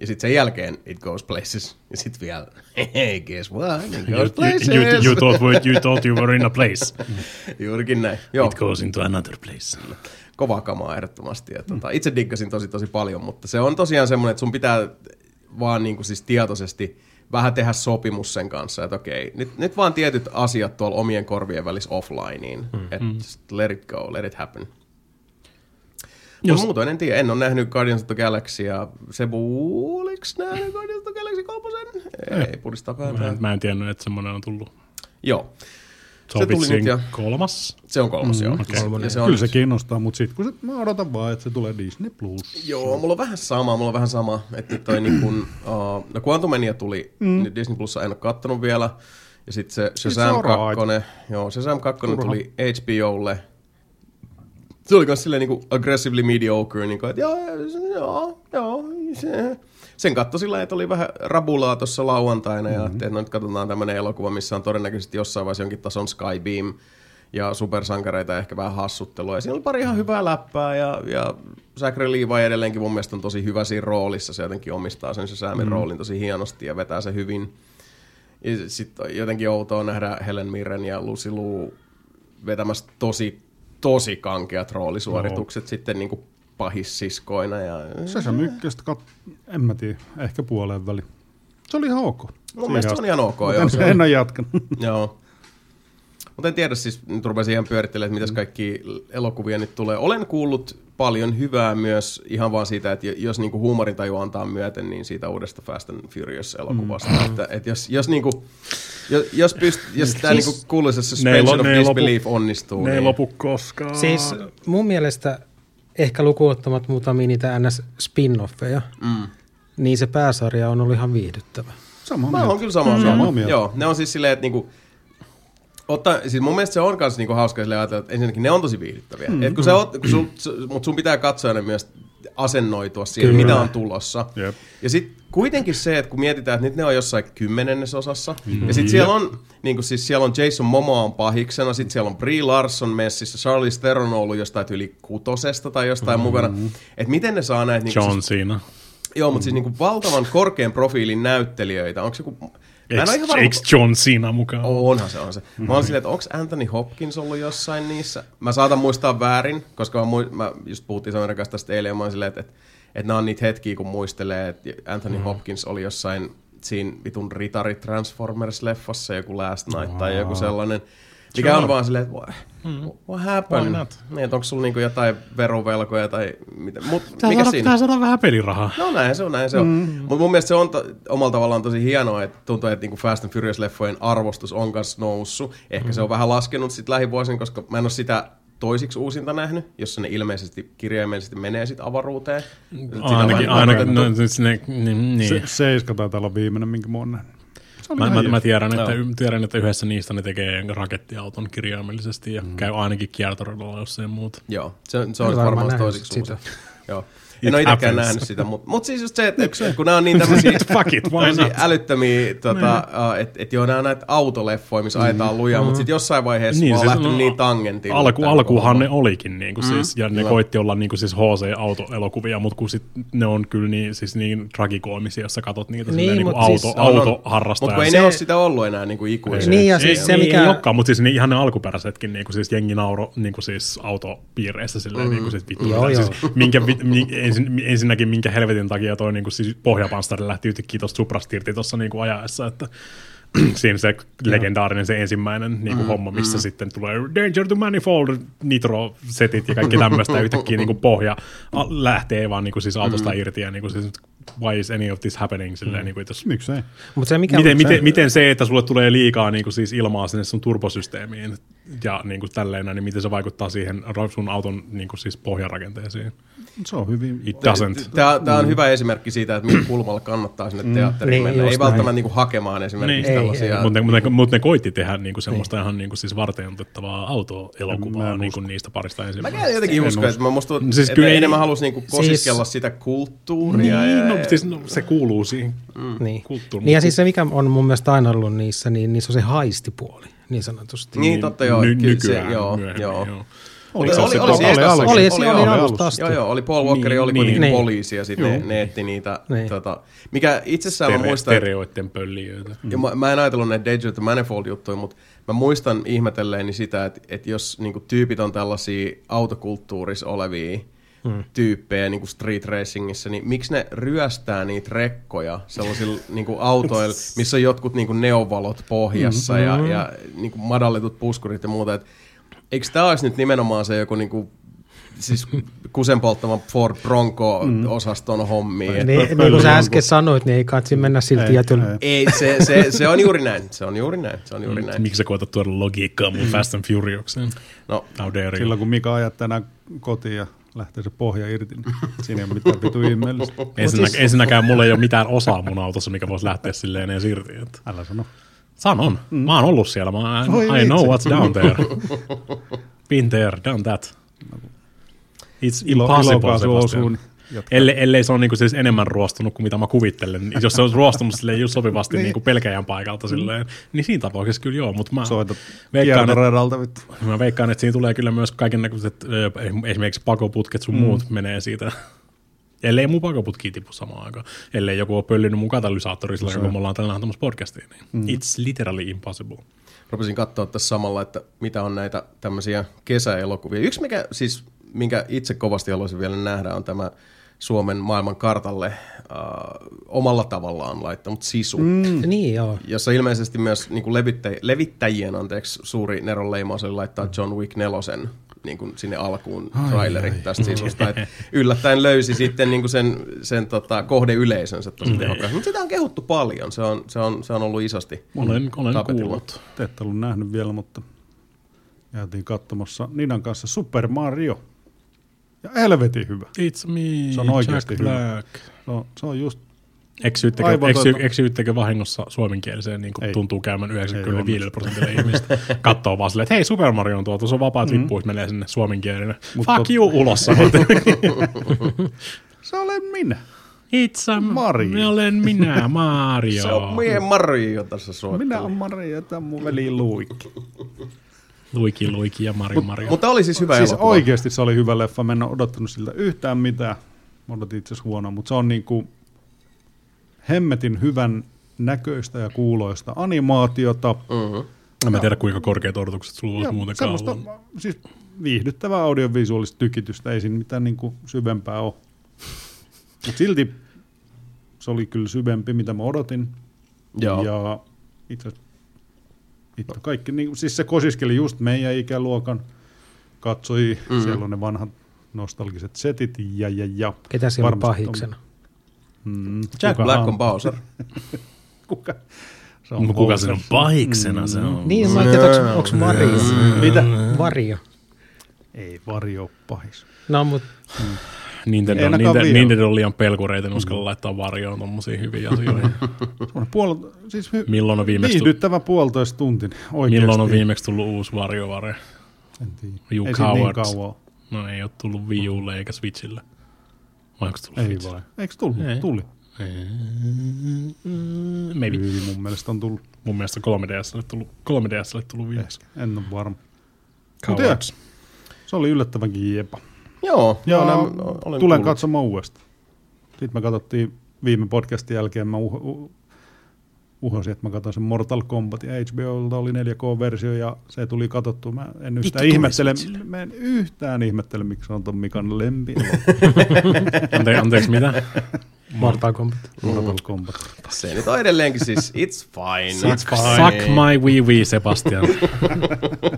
S1: Ja sitten sen jälkeen it goes places. Ja sitten vielä, hey, guess what? It goes places.
S2: You, you, you, thought, you thought you were in a place.
S1: Juurikin näin. Joo.
S2: It goes into another place
S1: kovaa kamaa ehdottomasti. Ja tuota, itse diggasin tosi tosi paljon, mutta se on tosiaan semmoinen, että sun pitää vaan niin kuin siis tietoisesti vähän tehdä sopimus sen kanssa, että okei, nyt, nyt vaan tietyt asiat tuolla omien korvien välissä offlineen, mm. että mm. just let it go, let it happen. Jos... Muutoin en tiedä, en ole nähnyt Guardians of the Galaxy ja Sebu, oliko nähnyt Guardians of the Galaxy kolmosen? Ei, ei pudista päätään.
S2: Mä en, mä en tiennyt, että semmoinen on tullut.
S1: Joo.
S2: Se, se tuli nyt ja... kolmas?
S1: Se on kolmas, mm, joo.
S4: Okay. Kolmonen. Ja se on Kyllä se kiinnostaa, mutta sitten kun se, mä odotan vaan, että se tulee Disney+. Plus.
S1: Joo, mulla on vähän sama, mulla on vähän sama. Että toi niin kun, uh, no Quantumania tuli, mm. nyt Disney Plus en ole kattonut vielä. Ja sitten se Shazam 2, joo, Shazam 2 Turha. tuli HBOlle. Se oli myös silleen niin kuin aggressively mediocre, niin kuin, että joo, joo, joo, se, sen katto sillä että oli vähän rabulaa tuossa lauantaina mm-hmm. ja että no nyt katsotaan tämmöinen elokuva, missä on todennäköisesti jossain vaiheessa jonkin tason Skybeam ja supersankareita ehkä vähän hassuttelua. Ja siinä oli pari ihan hyvää läppää ja, ja Zachary Levi edelleenkin mun mielestä on tosi hyvä siinä roolissa. Se jotenkin omistaa sen se Säämin mm. roolin tosi hienosti ja vetää se hyvin. Ja sitten jotenkin outoa nähdä Helen Mirren ja Lucy Liu vetämässä tosi, tosi kankeat roolisuoritukset no. sitten niin kuin pahissiskoina. Ja...
S4: Se se mykkästä, kat- en mä tiedä, ehkä puoleen väli. Se oli ihan ok.
S1: Mun mielestä se on ihan ok. Joo,
S4: en,
S1: se
S4: en ole jatkanut.
S1: joo. Mutta en tiedä, siis nyt rupesin ihan pyörittelemään, että mitäs kaikki elokuvia nyt tulee. Olen kuullut paljon hyvää myös ihan vaan siitä, että jos niinku huumorintaju antaa myöten, niin siitä uudesta Fast and Furious-elokuvasta. Mm. Että, että jos, jos, niinku, jos, jos, pyst, jos tämä siis, niinku kuuluisa suspension of disbelief lopu, onnistuu.
S2: Ne niin... ei lopu koskaan.
S3: Siis mun mielestä ehkä lukuottamat muutamia niitä NS-spin-offeja, mm. niin se pääsarja on ollut ihan viihdyttävä.
S1: Sama Mä oon kyllä samaa mm. mieltä. Joo, ne on siis silleen, että niinku, Otta, siis mun mielestä se on myös niinku hauska sille ajatella, että ensinnäkin ne on tosi viihdyttäviä. Mm, Et kun mm. sä oot, kun sun pitää katsoa ne myös asennoitua siihen, Kyllä. mitä on tulossa. Yep. Ja sitten kuitenkin se, että kun mietitään, että nyt ne on jossain kymmenennesosassa, mm-hmm. ja sitten siellä on, niin kuin siis siellä on Jason Momoa on pahiksena, sitten siellä on Brie Larson messissä, Charlie Theron on ollut jostain yli kutosesta tai jostain mm-hmm. mukana. Että miten ne saa näitä... Niin
S2: John siis, Cena.
S1: Joo, mutta siis niin kuin valtavan korkean profiilin näyttelijöitä. Onko se joku
S2: Eikö John Cena mukaan?
S1: Onhan se, on se. Mä oon silleen, että onko Anthony Hopkins ollut jossain niissä? Mä saatan muistaa väärin, koska mä, muist, mä just puhuttiin Samerin kanssa tästä eilen, ja mä oon silleen, että, että, että nämä on niitä hetkiä, kun muistelee, että Anthony mm. Hopkins oli jossain siinä vitun Ritari Transformers-leffassa, joku Last Night oh. tai joku sellainen. Mikä on vaan silleen, että what, what happened?
S2: Why not?
S1: Niin, että onko sulla niinku jotain verovelkoja tai mitä? Mut
S2: Pitää
S1: mikä
S2: saada,
S1: siinä?
S2: pitää saada vähän pelirahaa.
S1: No näin se on, näin se on. Mm. Mutta mun mielestä se on to, omalla tavallaan tosi hienoa, että tuntuu, että niinku Fast and Furious-leffojen arvostus on kanssa noussut. Ehkä mm. se on vähän laskenut sit lähivuosina, koska mä en ole sitä toisiksi uusinta nähnyt, jossa ne ilmeisesti kirjaimellisesti menee sitten avaruuteen. Sitä
S2: Ainakin, ainakin no, siis ne, niin, niin.
S4: Se, seiska taitaa olla viimeinen, minkä mä oon nähnyt. Se oli
S2: Mä, mä, mä tiedän, että, y- tiedän, että yhdessä niistä ne tekee rakettiauton kirjaimellisesti ja mm. käy ainakin kiertoradalla, jos ei muuta.
S1: Joo, se, se olisi
S3: varmaan sitä.
S1: uusi. Joo. En ole itsekään nähnyt sitä, mutta mut siis just se, että et, kun nämä on niin tämmöisiä älyttömiä, tota, uh, että et joo, nämä on näitä autoleffoja, missä ajetaan lujaa, mutta sitten jossain vaiheessa niin, on
S2: siis
S1: lähtenyt
S2: no,
S1: niin tangentille.
S2: Alku,
S1: homma.
S2: ne olikin, niin kuin siis, ja ne koitti olla niin kuin siis HC-autoelokuvia, mutta kun sit ne on kyllä niin, siis niin tragikoomisia, jos sä katot niitä
S3: Niin,
S2: niin, niin
S3: siis-
S2: auto,
S1: On, on.
S2: autoharrastaja.
S1: Mutta kun ei
S3: Se-
S1: ne ole sitä ollut enää niin kuin ikuisesti.
S3: Niin, ja
S2: ei,
S3: siis se,
S2: ei,
S3: mikä-
S2: ei olekaan, mutta siis niin ihan ne alkuperäisetkin, niin kuin siis jengi nauro niin kuin siis autopiireissä silleen, mm. niin kuin siis vittu.
S3: Joo,
S2: mitä-
S3: joo.
S2: Siis, minkä, mi, ensin, ensinnäkin minkä helvetin takia toi niin kuin siis pohjapanstari lähti yhtäkkiä tuosta Suprasta irti tuossa niin kuin ajaessa, että siinä se legendaarinen se ensimmäinen niin kuin homma, missä sitten tulee Danger to Manifold, Nitro-setit ja kaikki tämmöistä, yhtäkkiä niin kuin pohja lähtee vaan niin kuin siis autosta irti, ja niin kuin siis, why is any of this happening, silleen, niin kuin, että jos
S4: Miksei?
S3: Mutta se mikä...
S2: miten,
S3: se,
S2: miten, miten se, että sulle tulee liikaa niin kuin siis ilmaa sinne sun turbosysteemiin ja niin kuin tälleen, niin miten se vaikuttaa siihen sun auton niin kuin siis pohjarakenteeseen?
S4: Se on hyvin...
S2: It doesn't.
S1: Tämä, tämä on hyvä esimerkki siitä, että millä kulmalla kannattaa sinne teatteriin
S3: Niin,
S1: mennä. Ei välttämättä niin kuin hakemaan esimerkiksi
S2: Niin.
S1: tällaisia.
S2: Mutta ne, mut ne, mut ne koitti tehdä niin kuin semmoista ihan niin kuin siis varteenotettavaa
S4: Mä
S2: autoelokuvaa niin kuin niistä parista
S1: Mä
S2: ensimmäisestä.
S1: käyn jotenkin
S4: En
S1: usko, että mä musta,
S2: Siis
S1: siis että
S2: kyllä ei-
S1: enemmän halusi niinku kosiskella
S3: Siis-
S1: sitä kulttuuria.
S2: Niin,
S1: ja,
S2: no, siis, no, se kuuluu siihen
S3: Niin.
S2: kulttuuriin.
S3: niin ja siis se, mikä on mun mielestä aina ollut niissä, niin niissä on se haistipuoli, niin sanotusti.
S1: Niin, totta joo.
S2: Ny,
S1: kyllä
S2: nykyään
S1: se, joo,
S2: myöhemmin,
S1: joo.
S2: joo.
S1: Oli,
S4: se
S1: oli,
S4: se
S1: oli,
S4: oli
S1: oli?
S3: Oli,
S1: oli,
S3: se
S1: oli,
S3: oli alusta asti.
S1: Joo, joo, oli Paul Walker,
S2: Niin,
S1: oli
S2: niin.
S1: kuitenkin
S3: Niin.
S1: poliisi ja sitten ne, ne etti niitä,
S3: Niin.
S1: tota, mikä itsessään mä
S2: Tere,
S1: muistan, että-
S2: stereoiden pölliöitä.
S1: ja mä, mä en ajatellut näitä Danger to Manifold juttuja, mutta mä muistan ihmetelleeni sitä, että, että jos niinku, tyypit on tällaisia autokulttuurissa olevia tyyppejä niin kuin street racingissä, niin miksi ne ryöstää niitä rekkoja sellaisilla niin kuin autoilla, missä on jotkut niin kuin neovalot pohjassa ja, ja niin kuin madalletut puskurit ja muuta. Et, eikö tämä olisi nyt nimenomaan se joku niin kuin, siis kusen polttama Ford Bronco-osaston hommi?
S3: Niin, niin kuin sä äsken sanoit, niin ei katsi mennä sillä
S4: Ei,
S3: tietyllä.
S4: ei.
S1: Ei, se, se, se on juuri näin. Se on juuri näin. Se on juuri näin.
S2: Miksi sä koetat tuoda logiikkaa mun Fast and Furioukseen?
S1: No,
S2: How dare you?
S4: Silloin kun Mika ajat tänään kotiin ja lähtee se pohja irti, niin siinä ei ole mitään vitu ihmeellistä.
S2: Ensinnä,
S3: siis-
S2: ensinnäkään mulla ei ole mitään osaa mun autossa, mikä voisi lähteä silleen edes irti. Että.
S4: Älä sano.
S2: Sanon. Mm. Mä oon ollut siellä. Mä,
S4: Voi
S2: I know what's down there. Been there, done that. It's
S4: Ilo,
S2: impossible,
S4: osuu,
S2: Sebastian.
S4: niin jatka.
S2: Ellei, ellei se on niinku siis enemmän ruostunut kuin mitä mä kuvittelen. Jos se olisi ruostunut silleen just sopivasti niin. niinku pelkäjän paikalta silleen, niin siinä tapauksessa kyllä joo, mutta mä
S4: Soitat
S2: veikkaan, että,
S4: vittu.
S2: mä veikkaan, että siinä tulee kyllä myös kaiken näköiset, esimerkiksi pakoputket sun mm. muut menee siitä. Ellei mun pakoputki tipu samaan aikaan. Ellei joku ole pöllinyt mun katalysaattori silloin, kun me ollaan tällä nähtämässä podcastiin. Niin mm. It's literally impossible.
S1: rupesin katsoa tässä samalla, että mitä on näitä tämmöisiä kesäelokuvia. Yksi, mikä siis, minkä itse kovasti haluaisin vielä nähdä, on tämä Suomen maailman kartalle äh, omalla tavallaan laittanut sisu. Mm.
S3: Niin joo.
S1: Jossa ilmeisesti myös niin kuin levittäj- levittäjien anteeksi, suuri Neron leimaus oli laittaa John Wick nelosen niin kuin sinne alkuun traileri tästä sisusta. Et yllättäen löysi sitten niin kuin sen, sen tota, kohdeyleisönsä tosi tehokkaasti. Mutta sitä on kehuttu paljon. Se on, se on, se on ollut isosti.
S2: Olen, olen
S1: tapetilla.
S2: kuullut.
S4: Te ette ollut nähnyt vielä, mutta jäätiin katsomassa Ninan kanssa Super Mario. Ja helvetin hyvä.
S2: It's me,
S4: Se on oikeasti
S2: Jack
S4: hyvä.
S2: Black.
S4: Se on, se on just,
S2: Eksyittekö,
S4: Aivan
S2: eksy, eksyittekö vahingossa suomenkieliseen, niin kuin
S4: Ei.
S2: tuntuu käymään 95
S4: onnistu.
S2: prosentille ihmistä? Katsoo vaan silleen, että hei, Super Mario on tuotu, se on vapaat mm-hmm. lippuit, menee sinne suomenkielinen.
S4: Mut
S2: Fuck
S4: tot-
S2: you, ulos sanot.
S4: se olen minä.
S2: It's a
S4: Mario.
S2: Minä olen minä, Mario.
S1: Se on mie Mario tässä soittaa.
S4: Minä olen Maria ja tämä on mun veli Luikki.
S2: Luiki, Luiki ja Mario, Mario.
S1: Mutta oli siis hyvä
S4: Siis
S1: elokuva.
S4: oikeasti se oli hyvä leffa. Mä en ole odottanut siltä yhtään mitään. Mä odotin itse asiassa huonoa, mutta se on niinku hemmetin hyvän näköistä ja kuuloista animaatiota.
S1: Mm-hmm.
S2: en mä tiedä, kuinka korkeat odotukset sulla olisi muutenkaan ollut.
S4: siis viihdyttävää audiovisuaalista tykitystä, ei siinä mitään niinku syvempää ole. Mutta silti se oli kyllä syvempi, mitä mä odotin.
S1: Joo.
S4: Ja itse asiassa Itse kaikki, niin, siis se kosiskeli just meidän ikäluokan katsoi, mm. siellä on ne vanhat nostalgiset setit ja ja ja.
S3: Ketä siellä on pahiksena?
S4: Mm,
S1: Jack Black on Bowser.
S4: Kuka? Se
S2: Mutta kuka sen on pahiksena? Se on.
S3: Niin, mä ajattelin, että onko Vario?
S4: Mitä?
S3: Vario.
S4: Ei Vario ole pahis.
S3: No, mutta
S2: Nintendo, Nintendo. Nintendo on liian pelkureita, en uskalla laittaa varjoon tommosia hyviä asioita.
S4: Puol, siis hy-
S2: Milloin on viimeksi, tu-
S4: viihdyttävä puolitoista tuntinen. Oikeasti.
S2: milloin on viimeksi tullut uusi varjovare?
S4: En tiedä.
S2: You
S4: Ei siitä niin
S2: cowards.
S4: kauan.
S2: No ei ole tullut Wii Ulle eikä Switchille. Vai onko tullut
S4: Ei
S2: Switchille?
S4: vai. Eikö tullut?
S2: Ei.
S4: Tuli.
S2: Maybe.
S4: Kyllä mun mielestä on tullut.
S2: Mun mielestä 3DSlle tullut, 3DSlle tullut viimeksi.
S4: En ole varma.
S2: Cowards.
S4: Se oli yllättävänkin jepa.
S1: Joo,
S4: Ja
S1: joo nämä, olen
S4: tulen
S1: kuullut.
S4: katsomaan uudestaan. Sitten me katsottiin viime podcastin jälkeen, mä uh, uh, uhosin, että mä katsoin sen Mortal Kombat ja HBOlta oli 4K-versio ja se tuli katsottua. Mä en yhtään ihmettele, mä en yhtään ihmettele, miksi se on ton Mikan lempi.
S2: Ante, anteeksi, mitä?
S3: Mortal Kombat.
S4: Mortal Kombat.
S1: Se nyt on edelleenkin siis, it's fine.
S2: Suck, suck my wee wee, Sebastian.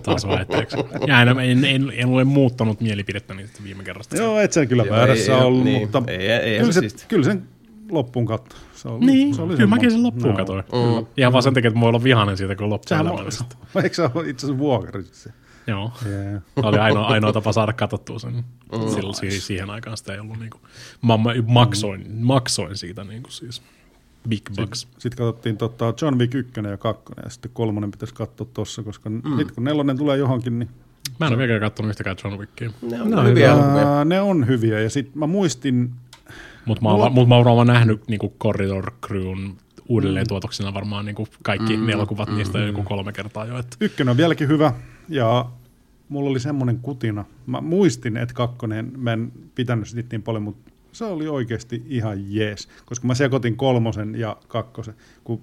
S2: Taas vaihteeksi. Ja en, en, en, en, ole muuttanut mielipidettäni sitten viime kerrasta.
S4: Joo, et sen kyllä väärässä
S1: ei- ei-
S4: ollut,
S1: niin,
S4: mutta
S1: ei- ei-
S4: kyllä,
S1: se
S4: se,
S1: siisti.
S4: kyllä sen loppuun katto. Se oli,
S2: Niin,
S4: se oli
S2: kyllä mäkin sen loppuun
S4: No.
S2: katoin.
S1: Mm.
S2: Ihan vaan sen takia, että mä voin olla vihainen siitä, kun
S4: Sehän
S2: loppuu
S4: on,
S2: elämällisesti.
S4: eikö se ole itse asiassa vuokari?
S2: Joo.
S4: Yeah.
S2: Oli ainoa, ainoa tapa saada katsottua sen.
S1: Mm.
S2: Silloin siihen, siihen aikaan sitä ei ollut niinku, mä, mä maksoin, maksoin siitä niinku siis big bucks.
S4: Sitten katsottiin tota John Wick 1 ja 2 ja sitten kolmonen pitäisi katsoa tossa, koska mm. sitten kun nelonen tulee johonkin, niin
S2: Mä en ole vieläkään katsonut yhtäkään John Wickia.
S1: Ne on
S3: No,
S1: no, hyviä
S4: ää, ne on hyviä. Ja sitten mä muistin,
S2: Mutta mä, oon
S4: Mulla-
S2: mut mä oon vaan nähnyt niinku Corridor Crewn uudelleen tuotoksena varmaan niinku kaikki mm, elokuvat niistä mm, joku kolme kertaa jo. Että
S4: ykkönen on vieläkin hyvä ja mulla oli semmoinen kutina. Mä muistin, että kakkonen, mä en pitänyt sitä niin paljon, mutta se oli oikeasti ihan jees. Koska mä sekoitin kolmosen ja kakkosen, kun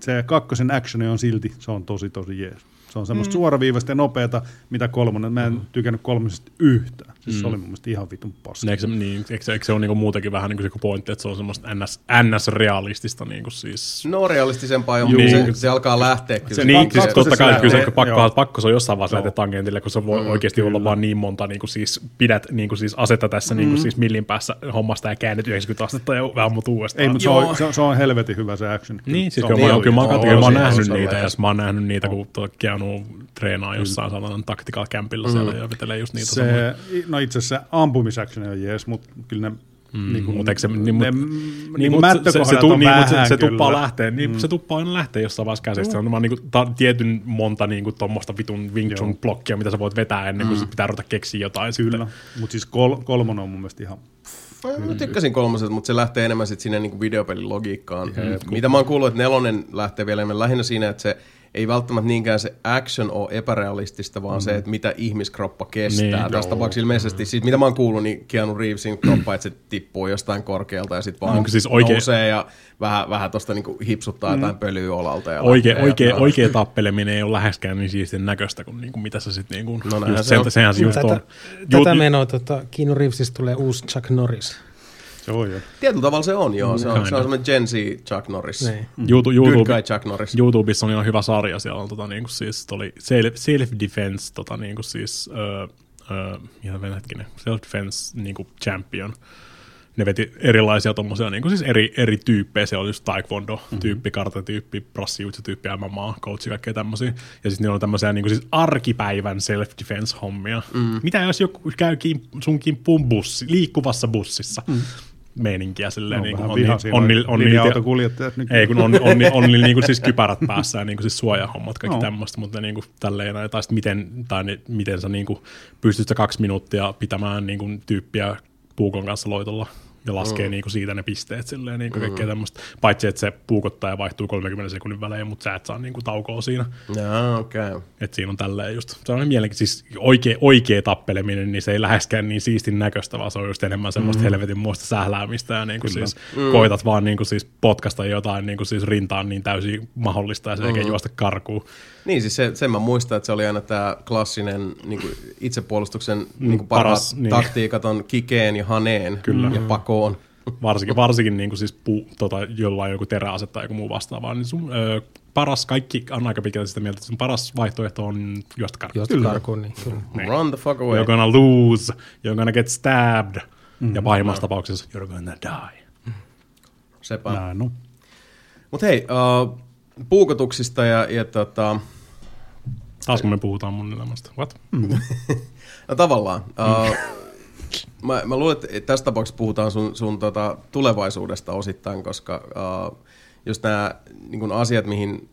S4: se kakkosen actioni on silti, se on tosi tosi jees. Se on semmoista mm. suoraviivasta ja nopeata, mitä kolmonen. Mä en mm. tykännyt kolmosesta yhtään. Siis mm. se oli mun mielestä ihan vitun paska.
S2: eikö, se, niin, eikö, se, eikö se ole niinku muutenkin vähän niinku se pointti, että se on semmoista NS, NS-realistista niinku siis...
S1: No realistisempaa,
S2: Juu.
S1: mutta se, se alkaa lähteä kyllä.
S2: Se, niin, siis totta kai, kyllä se pakko,
S4: joo.
S2: pakko se on jossain vaiheessa lähteä tangentille, kun se voi mm, oikeasti olla vaan niin monta, niin kuin siis pidät niin kuin siis asetta tässä niin kuin siis millin päässä hommasta ja käännet 90 astetta ja vähän mut uudestaan.
S4: Ei, mutta se on, se, on, se on helvetin hyvä se action.
S2: Niin, siis
S4: Se on
S2: kyllä, mä,
S1: niin
S2: kyllä mä,
S1: on,
S2: oon,
S1: joo,
S2: kyllä nähnyt niitä, ja mä oon nähnyt niitä, kun Keanu treenaa jossain sellainen tactical campilla siellä ja vetelee just niitä
S4: se, no itse asiassa se ampumisaction on jees, mutta kyllä ne mm, niin kuin,
S2: se, niin, mut,
S4: ne,
S2: niin,
S4: niin
S2: mut se, tu, niin, mut se, tuppaa lähteä, niin, mm. se tuppaa aina lähteä jossain vaiheessa käsistä. Se on vaan niin ta, tietyn monta niin kuin, tuommoista vitun Wing Chun blokkia, mitä sä voit vetää ennen kuin mm. pitää ruveta keksiä jotain.
S4: Kyllä, mutta siis kol, kolmonen on mun mielestä ihan...
S1: Mä tykkäsin kolmosesta, mutta se lähtee enemmän sit sinne niinku videopelin logiikkaan. Mitä mä oon kuullut, että nelonen lähtee vielä enemmän lähinnä siinä, että se ei välttämättä niinkään se action ole epärealistista, vaan mm. se, että mitä ihmiskroppa kestää.
S2: Niin,
S1: Tässä tapauksessa ilmeisesti, siis mitä mä oon kuullut, niin Keanu Reevesin kroppa, että se tippuu jostain korkealta ja sitten vaan
S2: Onko siis oikein-
S1: nousee ja vähän, vähän tosta niinku hipsuttaa mm. jotain pölyä olalta. Ja
S2: Oikea,
S1: lähtee
S2: oikea,
S1: ja-
S2: oikea tappeleminen ei ole läheskään niin siistin näköistä kuin, niin kuin mitä se sitten... Niin kuin,
S1: No
S2: just
S1: se
S2: sen,
S1: on.
S2: sehän se just on.
S3: Tätä, tätä menoa tota, Keanu Reevesistä tulee uusi Chuck Norris.
S4: Se on jo.
S1: Tietyllä tavalla se on, joo. Se on, se on semmoinen Gen Z Chuck Norris.
S3: Niin.
S2: YouTube,
S1: Good
S2: YouTube,
S1: guy Chuck Norris.
S2: YouTubessa on ihan hyvä sarja, siellä on tota, niin kuin siis, oli self, self-defense, tota, niin kuin siis, öö, öö, ihan hetkinen, self-defense niin kuin champion. Ne veti erilaisia tommosia, niin kuin siis eri, eri tyyppejä, siellä oli just taekwondo-tyyppi, karate-tyyppi, brassijutsu-tyyppi, MMA, coachi, kaikkea tämmöisiä. Ja sitten niillä on tämmöisiä niin kuin siis arkipäivän self-defense-hommia. Mm. Mitä jos joku käy kim, sun kimppuun bussi, liikkuvassa bussissa? Mm. Meininkiä silleen,
S4: No,
S2: niin kuin on,
S4: viha
S2: on,
S4: siinä
S2: on,
S4: on,
S2: niillä- on, niillä-
S4: linja-autokuljettajat nyt.
S2: ei, kun on, on, on, on niillä niinku siis kypärät päässä ja niinku siis suojahommat, kaikki
S4: No.
S2: no. tämmöistä, mutta niinku tälleen, näin. tai sit miten, tai ne, miten sä niinku pystyt sä kaksi minuuttia pitämään niinku tyyppiä puukon kanssa loitolla ja laskee mm. niinku siitä ne pisteet silleen, niinku kaikkea tämmöistä. Paitsi, että se puukottaja vaihtuu 30 sekunnin välein, mutta sä et saa niinku taukoa siinä.
S1: Okei. Okay.
S2: Et siinä on tälleen just, se on mielenkiintoista, siis oikea, oikea tappeleminen, niin se ei läheskään niin siistin näköistä, vaan se on just enemmän semmoista mm. helvetin muista sähläämistä ja niin kuin siis mm. koitat vaan niin kuin siis potkasta jotain niin kuin siis rintaan niin täysin mahdollista ja sen jälkeen juosta karkuun.
S1: Niin, siis se, sen mä muistan, että se oli aina tämä klassinen niin kuin itsepuolustuksen niin kuin
S2: paras,
S1: paras
S2: niin.
S1: taktiikat on kikeen ja haneen Kyllä. ja pakoon.
S2: varsinkin, varsinkin niin kuin siis pu, tota, jollain joku teräase tai joku muu vastaava, niin sun ö, paras, kaikki on aika pitkälti sitä mieltä, että sun paras vaihtoehto on juosta karkuun.
S3: Juosta karkuun, niin kyllä.
S2: Niin.
S1: Run the fuck away.
S2: You're gonna lose, you're gonna get stabbed, mm, ja pahimmassa no. tapauksessa you're gonna die.
S1: Sepä.
S4: Näin on.
S1: Mutta hei, uh, puukotuksista ja, ja tota,
S2: Taas kun me puhutaan mun elämästä. What?
S1: no tavallaan. Uh, mä, mä luulen, että tässä tapauksessa puhutaan sun, sun tota, tulevaisuudesta osittain, koska uh, just nämä niin asiat, mihin...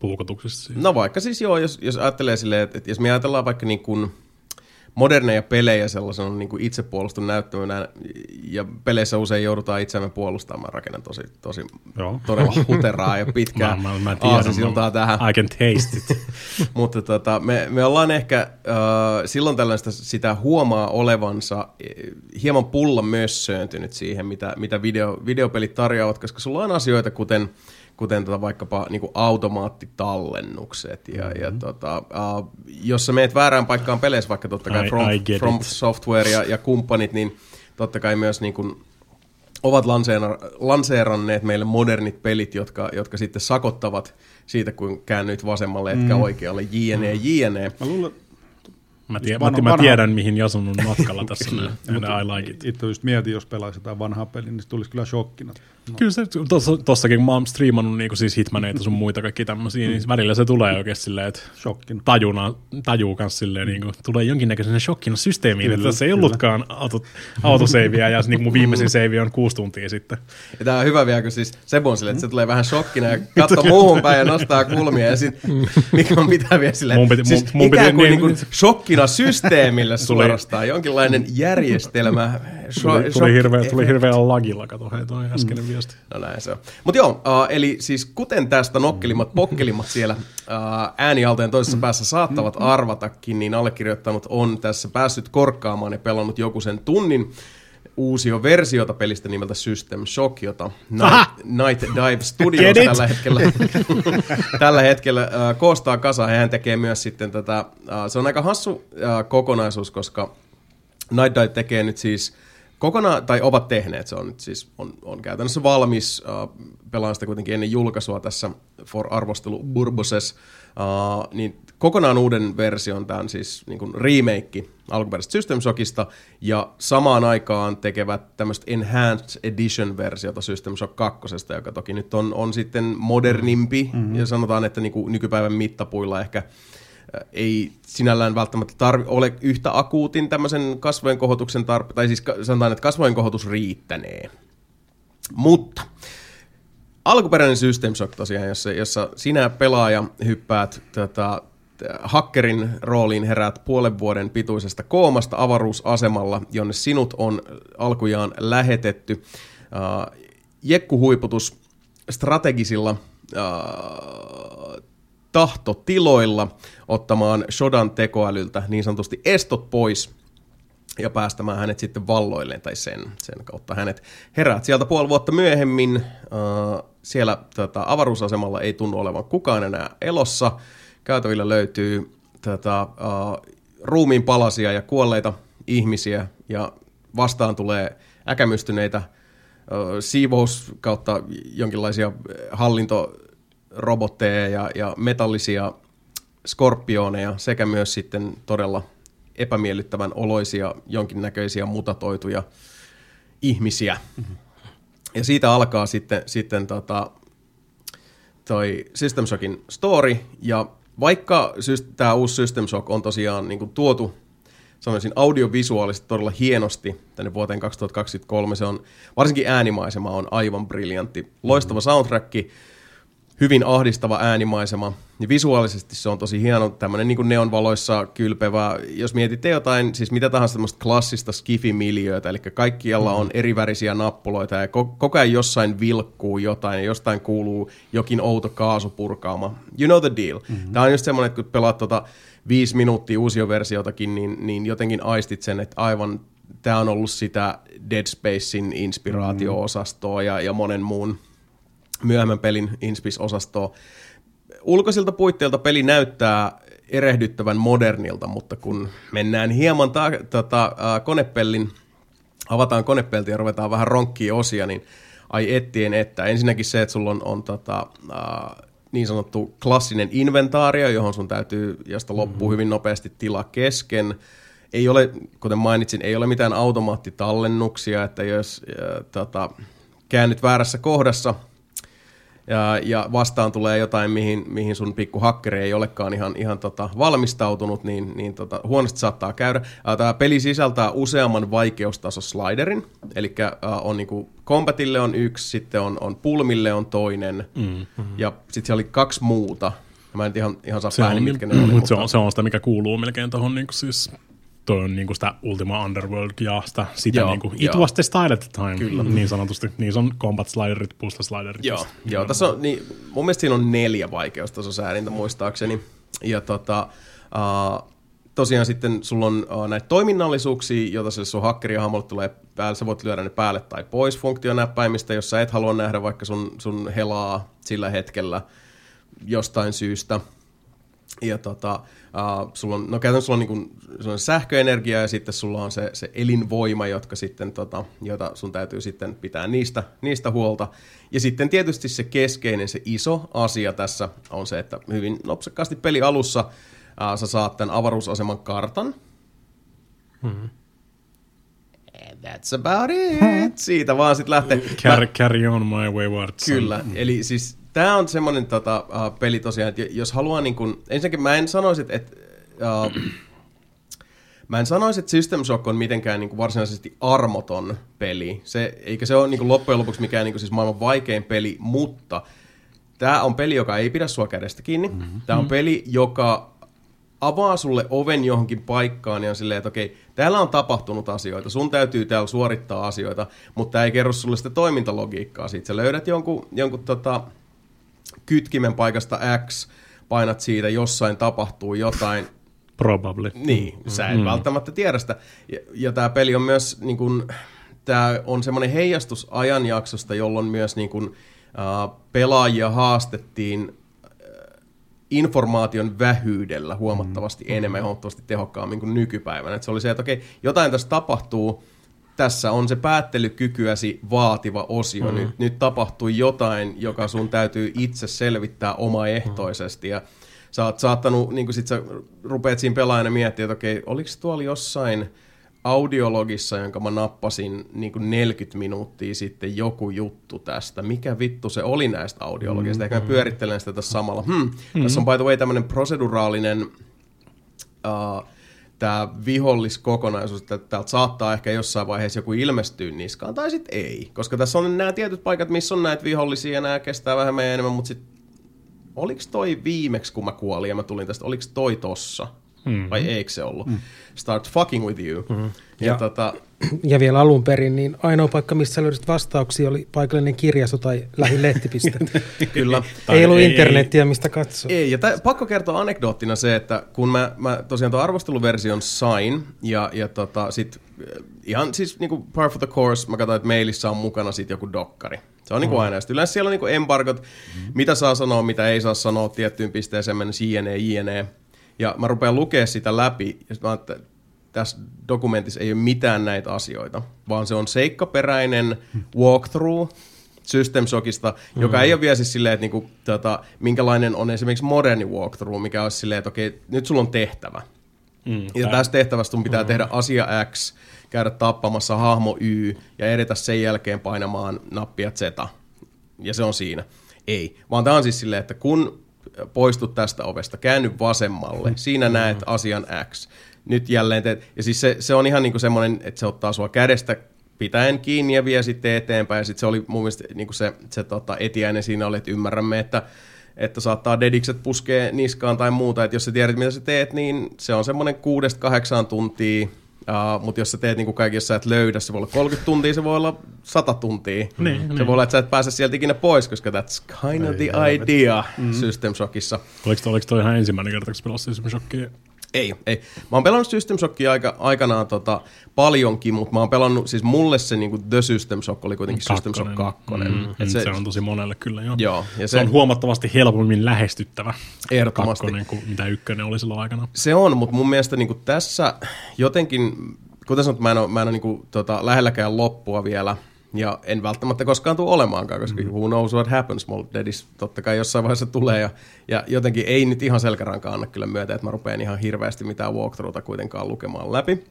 S2: Puukotuksessa siis.
S1: No vaikka siis joo, jos, jos ajattelee silleen, että, että jos me ajatellaan vaikka niin kuin, moderneja pelejä sellaisena niin kuin itsepuolustun näyttämönä, ja peleissä usein joudutaan itseämme puolustamaan. rakennan tosi, tosi
S2: Joo.
S1: todella huteraa ja pitkää
S2: Mä- mä- mä
S1: aasisiltaa tähän.
S2: I can taste it.
S1: Mutta tota, me, me ollaan ehkä äh, silloin tällaista sitä huomaa olevansa eh, hieman pulla myös sööntynyt siihen, mitä, mitä video, videopelit tarjoavat, koska sulla on asioita kuten kuten tota vaikkapa niin automaattitallennukset. Ja, mm-hmm. ja tota, uh, jos sä meet väärään paikkaan peleissä, vaikka totta kai
S2: I-
S1: From,
S2: I
S1: From
S2: it.
S1: Software ja, ja kumppanit, niin totta kai myös niin kuin, ovat lanseera- lanseeranneet meille modernit pelit, jotka, jotka sitten sakottavat siitä, kun käännyt vasemmalle etkä
S2: Mm.
S1: oikealle, jne, jne.
S4: Mä luulen,
S2: Mä, tie,
S4: Vanha-
S2: mä, mä
S4: vanha-
S2: tiedän, mihin Jason on matkalla tässä. and I like it.
S4: itse just mietin, jos pelaisi jotain vanhaa peliä, niin se tulisi kyllä shokkina. No.
S2: Kyllä se, tossa, tossakin kun mä oon striimannut niinku siis hitmaneita sun muita kaikki tämmöisiä, niin välillä se tulee oikein silleen, että
S4: Shokkina.
S2: tajuna, tajuu kans silleen, niin kuin, tulee jonkinnäköisenä shokkina systeemiin,
S4: Kyllä,
S2: että tässä ei
S4: kyllä.
S2: ollutkaan auto, autoseiviä, ja niin mun viimeisin seivi on kuusi tuntia sitten.
S1: Ja tää on hyvä vielä, kun siis Sebu on silleen, että se tulee vähän shokkina ja katsoo muuhun päin ja nostaa kulmia ja sit mikä on pitää vielä silleen,
S2: Mun piti-
S1: siis
S2: mun- mun
S1: ikään
S2: piti
S1: kuin,
S2: niin-
S1: niin kuin shokkina systeemille suorastaan, jonkinlainen järjestelmä.
S2: Tuli, tuli, hirveä, tuli hirveällä lagilla, kato, hei toi äskeinen viesti.
S1: No näin se on. Mutta joo, uh, eli siis kuten tästä nokkelimmat, pokkelimmat siellä uh, äänialteen toisessa päässä saattavat arvatakin, niin allekirjoittanut on tässä päässyt korkkaamaan ja pelannut joku sen tunnin uusio versiota pelistä nimeltä System Shock, jota Night, Night Dive Studios tällä hetkellä, tällä hetkellä uh, koostaa kasa. Hän tekee myös sitten tätä, uh, se on aika hassu uh, kokonaisuus, koska Night Dive tekee nyt siis kokonaan, tai ovat tehneet, se on nyt siis on, on käytännössä valmis, uh, pelaan sitä kuitenkin ennen julkaisua tässä For Arvostelu Urboses, uh, niin kokonaan uuden version, tämä on siis niin kuin remake alkuperäisestä System Shockista, ja samaan aikaan tekevät tämmöistä Enhanced Edition-versiota System Shock 2, joka toki nyt on, on sitten modernimpi, mm-hmm. ja sanotaan, että niin kuin nykypäivän mittapuilla ehkä ei sinällään välttämättä tarvi, ole yhtä akuutin tämmöisen kasvojen kohotuksen tarpe, tai siis sanotaan, että kasvojen kohotus riittänee. Mutta alkuperäinen System Shock tosiaan, jossa, jossa sinä pelaaja hyppäät tota, t- hakkerin rooliin heräät puolen vuoden pituisesta koomasta avaruusasemalla, jonne sinut on alkujaan lähetetty. Uh, jekkuhuiputus strategisilla uh, tahtotiloilla ottamaan Shodan tekoälyltä niin sanotusti estot pois ja päästämään hänet sitten valloilleen, tai sen, sen kautta hänet heräät. Sieltä puoli vuotta myöhemmin äh, siellä tota, avaruusasemalla ei tunnu olevan kukaan enää elossa. Käytävillä löytyy tota, äh, ruumiin palasia ja kuolleita ihmisiä, ja vastaan tulee äkämystyneitä äh, siivous kautta jonkinlaisia hallintorobotteja ja, ja metallisia skorpioneja sekä myös sitten todella epämiellyttävän oloisia jonkinnäköisiä mutatoituja ihmisiä. Mm-hmm. Ja siitä alkaa sitten, sitten tota, toi System Shockin story, ja vaikka tämä uusi System Shock on tosiaan niin kuin tuotu sanoisin audiovisuaalisesti todella hienosti tänne vuoteen 2023, se on, varsinkin äänimaisema on aivan briljantti. Loistava soundtrack, hyvin ahdistava äänimaisema, ja visuaalisesti se on tosi hieno, tämmöinen niin neonvaloissa kylpevä, jos mietitte jotain, siis mitä tahansa tämmöistä klassista skifi-miljöötä, eli kaikkialla on erivärisiä nappuloita, ja ko- koko ajan jossain vilkkuu jotain, ja jostain kuuluu jokin outo kaasupurkaama. You know the deal. Mm-hmm. Tämä on just semmoinen, että kun pelaat tota viisi minuuttia uusioversiotakin, niin, niin jotenkin aistit sen, että aivan tämä on ollut sitä Dead Spacein inspiraatio-osastoa ja, ja monen muun myöhemmän pelin Inspis-osastoa. Ulkoisilta puitteilta peli näyttää erehdyttävän modernilta, mutta kun mennään hieman ta- tota, äh, konepellin avataan konepelti ja ruvetaan vähän ronkkiin osia, niin ai ettien että. Ensinnäkin se, että sulla on, on tota, uh, niin sanottu klassinen inventaario, johon sun täytyy, josta loppuu mm-hmm. hyvin nopeasti tila kesken. Ei ole, kuten mainitsin, ei ole mitään automaattitallennuksia, että jos uh, tota, käännyt väärässä kohdassa – ja, ja vastaan tulee jotain, mihin, mihin sun pikku hakkeri ei olekaan ihan, ihan tota valmistautunut, niin, niin tota, huonosti saattaa käydä. Tämä peli sisältää useamman vaikeustaso-sliderin, eli on niinku, Combatille on yksi, sitten on, on Pulmille on toinen, mm-hmm. ja sitten siellä oli kaksi muuta. Mä en ihan, ihan saa pääni, mitkä ne oli.
S2: Mutta se on, se on sitä, mikä kuuluu melkein tuohon niin siis toi on niinku sitä Ultima Underworld ja sitä, sitä joo, niinku, it joo. was the style at the time, Kyllä. niin sanotusti. Niin se on combat sliderit, puzzle sliderit.
S1: Joo, joo tässä on, niin, mun mielestä siinä on neljä vaikeustasosäädintä muistaakseni. Ja tota, uh, tosiaan sitten sulla on uh, näitä toiminnallisuuksia, joita se sun hakkerihahmolle tulee päälle, sä voit lyödä ne päälle tai pois funktionäppäimistä, jos sä et halua nähdä vaikka sun, sun helaa sillä hetkellä jostain syystä. Ja tota, Uh, sulla on, no käytännössä sulla on, niin kuin, sulla on sähköenergia ja sitten sulla on se, se elinvoima, jotka sitten, tota, jota sun täytyy sitten pitää niistä, niistä huolta. Ja sitten tietysti se keskeinen, se iso asia tässä on se, että hyvin nopsakkaasti peli alussa uh, sä saat tämän avaruusaseman kartan. Hmm. That's about it. Siitä vaan sitten lähtee.
S2: Carry, carry on my wayward
S1: son. Kyllä, eli siis tämä on semmoinen tota, uh, peli tosiaan, että jos haluaa niin kun, ensinnäkin mä en sanoisi, että, että uh, Mä en sanoisi, että System Shock on mitenkään niin kuin varsinaisesti armoton peli, se, eikä se ole niin kuin loppujen lopuksi mikään niin kuin siis maailman vaikein peli, mutta tämä on peli, joka ei pidä sua kädestä kiinni. Mm-hmm. Tämä on peli, joka avaa sulle oven johonkin paikkaan ja on silleen, että okei, täällä on tapahtunut asioita, sun täytyy täällä suorittaa asioita, mutta tämä ei kerro sulle sitä toimintalogiikkaa. Siitä sä löydät jonkun, jonkun tota, kytkimen paikasta X, painat siitä, jossain tapahtuu jotain.
S2: Probably.
S1: Niin, sä et mm. välttämättä tiedä sitä. Ja, ja tämä peli on myös, niin kun, tämä on semmoinen heijastus ajanjaksosta, jolloin myös niin kun, uh, pelaajia haastettiin informaation vähyydellä huomattavasti mm. enemmän ja huomattavasti tehokkaammin kuin nykypäivänä. Et se oli se, että okei, jotain tässä tapahtuu, tässä on se päättelykykyäsi vaativa osio. Mm. Nyt, nyt tapahtui jotain, joka sun täytyy itse selvittää omaehtoisesti. Ja sä oot saattanut, niin kuin sit sä rupeat siinä pelaajana miettiä, että okei, oliko tuolla jossain audiologissa, jonka mä nappasin niin kuin 40 minuuttia sitten joku juttu tästä. Mikä vittu se oli näistä audiologista? Mm, Ehkä mä pyörittelen sitä tässä samalla. Hmm, mm. Tässä on by the way tämmöinen proseduraalinen... Uh, tämä viholliskokonaisuus, että täältä saattaa ehkä jossain vaiheessa joku ilmestyä niskaan, tai sitten ei. Koska tässä on nämä tietyt paikat, missä on näitä vihollisia, ja nämä kestää vähän meidän enemmän, mutta sitten oliko toi viimeksi, kun mä kuolin ja mä tulin tästä, oliko toi tossa? Mm-hmm. Vai eikö se ollut? Mm. Start fucking with you. Mm-hmm.
S3: Ja, ja, tota... ja vielä alun perin, niin ainoa paikka, missä löysit vastauksia, oli paikallinen kirjasto tai lähilehtipiste.
S1: Kyllä.
S3: ei ollut ei, internettiä, mistä katsoa.
S1: Ei, ja tä, pakko kertoa anekdoottina se, että kun mä, mä tosiaan tuon arvosteluversion sain, ja, ja tota, sit eh, ihan siis niinku par for the course, mä katsoin, että mailissa on mukana sit joku dokkari. Se on niin kuin aina. Sitten yleensä siellä on niin embargot, mm-hmm. mitä saa sanoa, mitä ei saa sanoa tiettyyn pisteeseen mennessä, jne, jne. Ja mä rupean lukemaan sitä läpi, ja mä että tässä dokumentissa ei ole mitään näitä asioita, vaan se on seikkaperäinen walkthrough System Shockista, mm. joka ei ole vielä siis silleen, että niinku, tota, minkälainen on esimerkiksi moderni walkthrough, mikä olisi silleen, että okei, nyt sulla on tehtävä. Mm, ja tässä tehtävässä sun pitää mm. tehdä asia X, käydä tappamassa hahmo Y ja edetä sen jälkeen painamaan nappia Z. Ja se on siinä. Ei, vaan tämä on siis silleen, että kun poistu tästä ovesta, käänny vasemmalle, mm. siinä näet asian X. Nyt jälleen teet, ja siis se, se on ihan niin kuin semmoinen, että se ottaa sua kädestä pitäen kiinni ja vie sitten eteenpäin. Ja sitten se oli mun mielestä niin kuin se, se tota, etiäinen siinä oli, että ymmärrämme, että, että saattaa dedikset puskee niskaan tai muuta. Että jos sä tiedät, mitä sä teet, niin se on semmoinen kuudesta kahdeksaan tuntia Uh, mutta jos sä teet niin kaikki, jos sä et löydä, se voi olla 30 tuntia, se voi olla 100 tuntia. Niin, se niin. voi olla, että sä et pääse sieltä ikinä pois, koska that's kind of the idea mm. System Shockissa.
S2: Oliko, oliko toi ihan ensimmäinen kerta, kun pelasit System Shockia?
S1: Ei, ei. Mä oon pelannut System Shockia aika, aikanaan tota, paljonkin, mutta mä oon pelannut, siis mulle se niinku The System Shock oli kuitenkin Kakkonen. System Shock 2. Mm,
S2: Et se, se, on tosi monelle kyllä, joo. joo ja se, se, on huomattavasti helpommin lähestyttävä kakkonen kuin mitä ykkönen oli silloin aikana.
S1: Se on, mutta mun mielestä niinku tässä jotenkin kuten sanottu, mä en ole, mä en ole niin kuin, tota, lähelläkään loppua vielä, ja en välttämättä koskaan tule olemaankaan, koska mm. who knows what happens, Small Daddies totta kai jossain vaiheessa tulee, ja, ja jotenkin ei nyt ihan selkärankaan anna kyllä myötä, että mä rupean ihan hirveästi mitään walkthroughta kuitenkaan lukemaan läpi.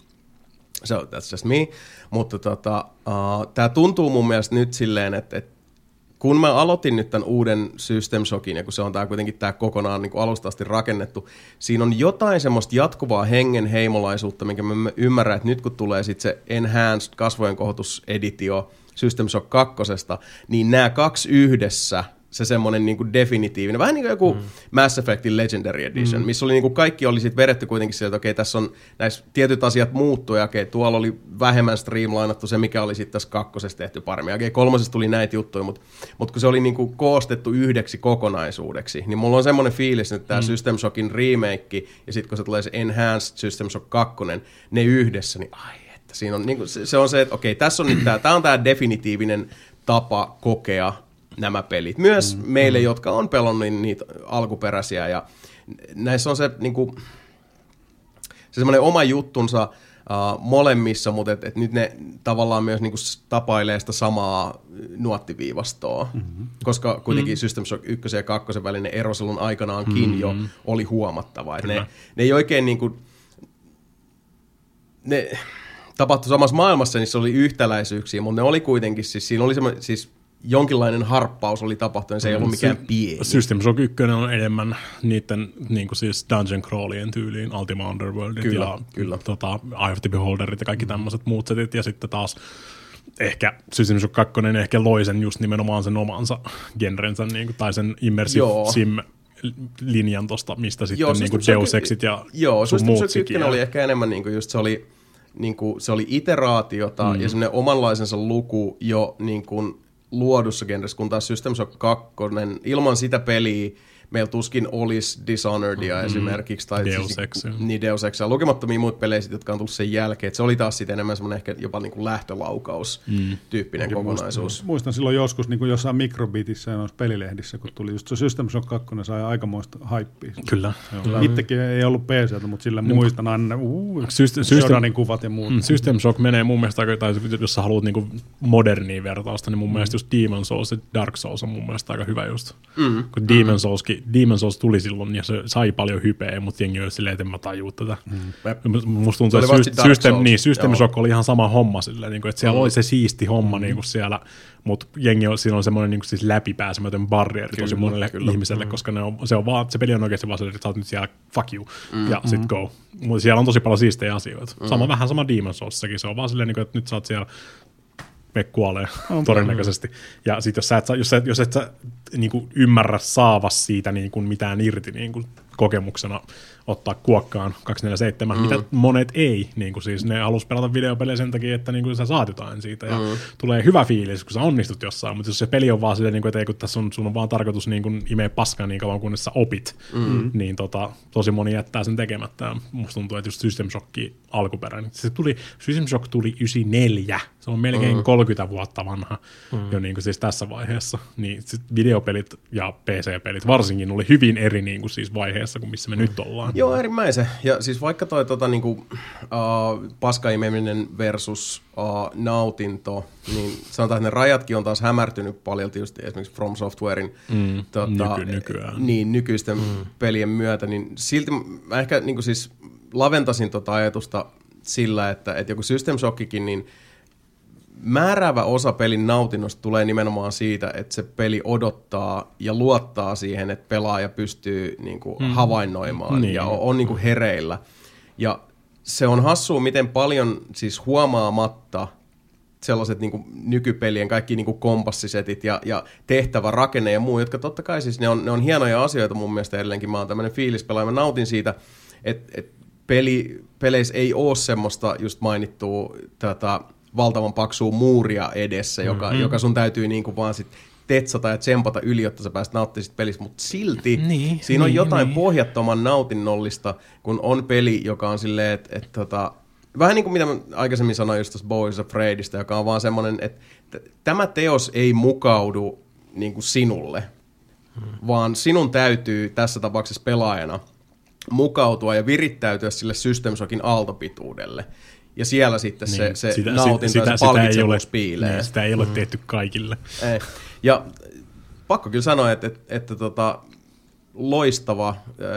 S1: So that's just me. Mutta tota, uh, tämä tuntuu mun mielestä nyt silleen, että, että kun mä aloitin nyt tämän uuden System Shockin, ja kun se on tää kuitenkin tämä kokonaan niin alusta asti rakennettu, siinä on jotain semmoista jatkuvaa hengen heimolaisuutta, minkä mä ymmärrän, että nyt kun tulee sitten se Enhanced kasvojen kohotuseditio System Shock 2, niin nämä kaksi yhdessä – se semmoinen niin definitiivinen, vähän niin kuin joku mm. Mass Effectin Legendary Edition, mm. missä oli niin kuin kaikki oli sitten vedetty kuitenkin sieltä, että okei, tässä on näissä tietyt asiat muuttuu, ja okei, tuolla oli vähemmän streamlainattu se, mikä oli sitten tässä kakkosessa tehty paremmin. Okei, kolmosessa tuli näitä juttuja, mutta, mutta kun se oli niin kuin koostettu yhdeksi kokonaisuudeksi, niin mulla on semmoinen fiilis, että tämä mm. System Shockin remake, ja sitten kun se tulee se Enhanced System Shock 2, ne yhdessä, niin ai, että siinä on, niin kuin, se, se on se, että okei, tässä on nyt tämä, tämä on tämä definitiivinen tapa kokea nämä pelit. Myös mm, meille, mm. jotka on pelannut niitä alkuperäisiä. Ja näissä on se, niin kuin, se semmoinen oma juttunsa uh, molemmissa, mutta et, et nyt ne tavallaan myös niin kuin, tapailee sitä samaa nuottiviivastoa. Mm-hmm. Koska kuitenkin mm-hmm. System Shock 1 ja 2 välinen ero silloin aikanaankin mm-hmm. jo oli huomattava. Et ne, ne ei oikein niin kuin, ne tapahtui samassa maailmassa, niin se oli yhtäläisyyksiä, mutta ne oli kuitenkin, siis siinä oli semmoinen, siis jonkinlainen harppaus oli tapahtunut, se ei ollut mm, mikään pieni.
S2: System Shock 1 on enemmän niiden niin kuin siis dungeon crawlien tyyliin, Ultima Underworldit kyllä, ja kyllä. Tota, Eye of the Beholderit ja kaikki tämmöiset muut setit, ja sitten taas ehkä System Shock 2 ehkä loi sen just nimenomaan sen omansa genrensä, niin kuin, tai sen immersive Joo. sim linjan tosta, mistä sitten joo, niin kuin Deus Exit ja
S1: Joo, sun muut oli ehkä enemmän niin kuin just se oli, niin kuin, se oli iteraatiota mm. ja semmoinen omanlaisensa luku jo niin kuin luodussa genressä, kun taas System Shock 2, ilman sitä peliä meillä tuskin olisi Dishonoredia mm-hmm. esimerkiksi. Tai
S2: Deus siis Ex.
S1: Siis, niin Deus Ex. Lukemattomia muut pelejä, jotka on tullut sen jälkeen. Et se oli taas sitten enemmän semmoinen ehkä jopa niin kuin lähtölaukaus mm. tyyppinen ja kokonaisuus.
S4: Muistan, muistan silloin joskus niin kuin jossain mikrobitissä ja noissa pelilehdissä, kun tuli just se System Shock 2, sai aikamoista haippia.
S2: Kyllä.
S4: Joo. Itsekin ei ollut PC, mutta sillä niin, muistan aina uh, System, System, kuvat ja muut. Mm,
S2: System Shock menee mun mielestä, tai jos sä haluat niin modernia vertausta, niin mun mm. mielestä just Demon Souls ja Dark Souls on mun mielestä aika hyvä just. Mm. Kun Demon, Soulskin, Demon Souls tuli silloin ja se sai paljon hypeä, mutta jengi oli silleen, että en mä tajuu tätä. Mm. Musta tuntuu, että syst- System, niin, System Shock oli ihan sama homma silleen, niin kuin, että siellä mm. oli se siisti homma mm. niin kuin siellä, mutta jengi on, siinä on semmoinen niin kuin siis läpipääsemätön barrieri tosi monelle kyllä. ihmiselle, mm. koska ne on, se, on vaan, se peli on oikeasti vaan se, että sä oot nyt siellä fuck you mm. ja sit go. Mutta siellä on tosi paljon siistejä asioita. Mm. Sama vähän sama Demon's Soulssakin, se on vaan silleen, niin kuin, että nyt sä oot siellä me kuolee on todennäköisesti. Ja sitten jos sä et, jos sä, jos et sä niin kuin ymmärrä saavas siitä niin kuin mitään irti niin kuin kokemuksena, ottaa kuokkaan 247, mm. mitä monet ei. Niin kuin siis ne halus pelata videopelejä sen takia, että niin kuin sä saat jotain siitä ja mm. tulee hyvä fiilis, kun sä onnistut jossain, mutta jos se peli on vaan silleen, niin kuin, että ei, kun tässä on, sun on vaan tarkoitus niin kuin imeä paskaa niin kauan, kunnes sä opit, mm. niin tota, tosi moni jättää sen tekemättä. Ja musta tuntuu, että just System Shock alkuperäinen. Se tuli, System Shock tuli 94, se on melkein mm. 30 vuotta vanha mm. jo niin kuin siis tässä vaiheessa. Niin sit videopelit ja PC-pelit varsinkin oli hyvin eri niin kuin siis vaiheessa kuin missä me nyt ollaan.
S1: Joo, äärimmäisen. Ja siis vaikka toi tota, niinku, uh, paskaimeminen versus uh, nautinto, niin sanotaan, että ne rajatkin on taas hämärtynyt paljon just esimerkiksi From Softwarein mm, tota,
S2: nyky, nykyään.
S1: Niin, nykyisten mm. pelien myötä, niin silti mä ehkä niinku siis laventasin tota ajatusta sillä, että, että joku System Shockikin, niin määräävä osa pelin nautinnosta tulee nimenomaan siitä, että se peli odottaa ja luottaa siihen, että pelaaja pystyy niin kuin, mm. havainnoimaan niin. ja on, on niin kuin hereillä. Ja se on hassua, miten paljon siis huomaamatta sellaiset niin kuin nykypelien kaikki niin kuin kompassisetit ja, ja tehtävä rakenne ja muu, jotka totta kai siis ne on, ne on hienoja asioita mun mielestä edelleenkin. Mä oon tämmöinen fiilispelaaja, mä nautin siitä, että, että peli, peleissä ei ole semmoista just mainittua tätä valtavan paksua muuria edessä, joka, mm-hmm. joka sun täytyy niin kuin vaan sit tetsata ja tsempata yli, jotta sä pääset nauttimaan siitä pelistä, mutta silti niin, siinä on niin, jotain niin. pohjattoman nautinnollista, kun on peli, joka on silleen, että et, tota, vähän niin kuin mitä mä aikaisemmin sanoin just tuossa Boys Afraidista, joka on vaan semmoinen, että tämä teos ei mukaudu niin kuin sinulle, hmm. vaan sinun täytyy tässä tapauksessa pelaajana mukautua ja virittäytyä sille System Shockin aaltopituudelle. Ja siellä sitten niin, se, se
S2: sitä,
S1: nautinto
S2: sitä,
S1: ja se
S2: sitä, sitä ei ole,
S1: piilee.
S2: Niin, sitä ei ole tehty kaikille.
S1: Ei. Ja pakko kyllä sanoa, että, että, että tota, loistava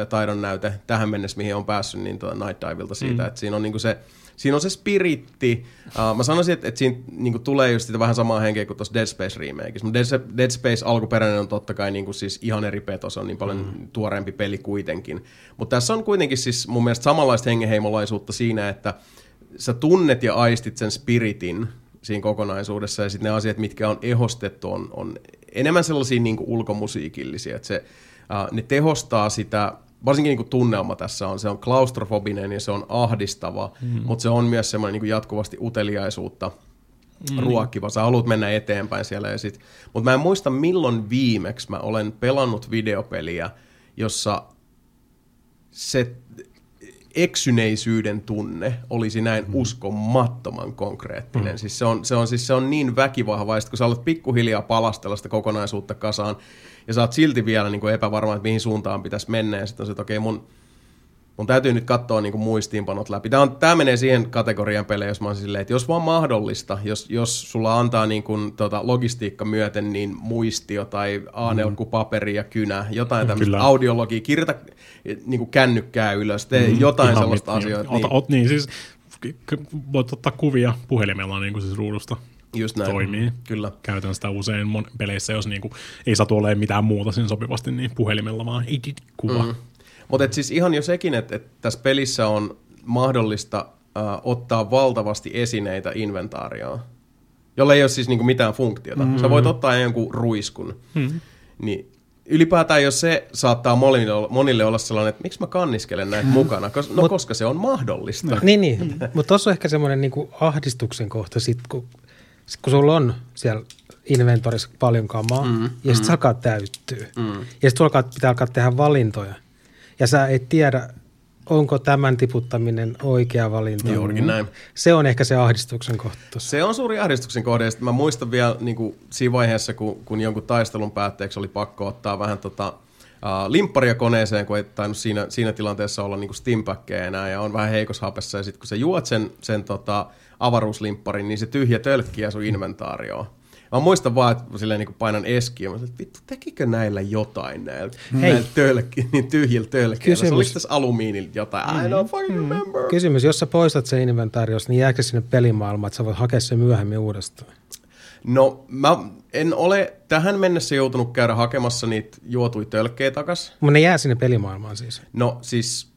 S1: taidon näyte tähän mennessä, mihin on päässyt niin tuota Night Diveilta siitä, mm. että siinä on niinku se siinä on se spiritti. Uh, mä sanoisin, että, että siinä niinku tulee just sitä vähän samaa henkeä kuin tuossa Dead Space remakeissa. Dead, Dead Space alkuperäinen on totta kai niinku siis ihan eri peto, se on niin paljon mm. tuoreempi peli kuitenkin. Mutta tässä on kuitenkin siis mun mielestä samanlaista hengenheimolaisuutta siinä, että sä tunnet ja aistit sen spiritin siinä kokonaisuudessa ja sitten ne asiat, mitkä on ehostettu, on, on enemmän sellaisia niinku ulkomusiikillisia, että se, uh, ne tehostaa sitä varsinkin niin kuin tunnelma tässä on, se on klaustrofobinen ja se on ahdistava, mm. mutta se on myös semmoinen niin jatkuvasti uteliaisuutta mm. ruokkiva. Sä haluat mennä eteenpäin siellä. Ja sit, mutta mä en muista milloin viimeksi mä olen pelannut videopeliä, jossa se eksyneisyyden tunne olisi näin mm. uskomattoman konkreettinen. Mm. Siis se, on, se, on, siis se on niin väkivahva, kun sä alat pikkuhiljaa palastella sitä kokonaisuutta kasaan, ja sä oot silti vielä niin kuin epävarma, että mihin suuntaan pitäisi mennä, ja sitten on se, että okei, mun, mun täytyy nyt katsoa niin kuin muistiinpanot läpi. Tämä, on, tämä menee siihen kategorian pelejä, jos mä oon silleen, että jos vaan mahdollista, jos, jos sulla antaa niin kuin, tota, logistiikka myöten, niin muistio tai a paperi ja kynä, jotain tämmöistä audiologia, kirjoita niin kuin kännykkää ylös, tee mm, jotain sellaista mit, asioita.
S2: Niin. Ota, ot, niin siis voit ottaa kuvia puhelimella niin kuin siis ruudusta.
S1: Just näin.
S2: toimii.
S1: Kyllä.
S2: Käytän sitä usein mon- peleissä, jos niinku ei saa olemaan mitään muuta siinä sopivasti, niin puhelimella vaan edit kuva. Mm.
S1: Mutta siis ihan jo sekin, että et tässä pelissä on mahdollista äh, ottaa valtavasti esineitä inventaarioon, jolle ei ole siis niinku mitään funktiota. Mm-hmm. Sä voit ottaa jonkun ruiskun. Mm-hmm. Niin ylipäätään jos se saattaa monille olla, monille olla sellainen, että miksi mä kanniskelen näitä mm-hmm. mukana, Kos, no Mut, koska se on mahdollista.
S3: Niin, niin. mutta tuossa on ehkä semmoinen niinku ahdistuksen kohta, sit, kun sit kun sulla on siellä inventorissa paljon kamaa, mm, ja sitten mm. se alkaa täyttyä, mm. ja sitten alkaa, pitää alkaa tehdä valintoja, ja sä et tiedä, onko tämän tiputtaminen oikea valinta.
S1: Juurikin näin.
S3: Se on ehkä se ahdistuksen kohta.
S1: Se on suuri ahdistuksen kohde. Mä muistan vielä niin kuin siinä vaiheessa, kun, kun jonkun taistelun päätteeksi oli pakko ottaa vähän tota, uh, limpparia koneeseen, kun ei tainnut siinä, siinä tilanteessa olla niin stimpakkeja enää ja on vähän heikossa hapessa. Ja sitten kun sä juot sen, sen tota, avaruuslimpparin, niin se tyhjä tölkkiä sun inventaarioon. Mä muistan vaan, että silleen niin painan eskiä. Mä sanoin, että vittu, tekikö näillä jotain näillä, näillä tölkki, niin tyhjillä tölkkeillä? Se olisi tässä alumiinilla jotain. Mm-hmm. I don't fucking mm-hmm. remember.
S3: Kysymys, jos sä poistat sen inventaariosta, niin jääkö sinne pelimaailmaan, että sä voit hakea sen myöhemmin uudestaan?
S1: No, mä en ole tähän mennessä joutunut käydä hakemassa niitä juotui tölkkejä takas.
S3: Mutta ne jää sinne pelimaailmaan siis?
S1: No siis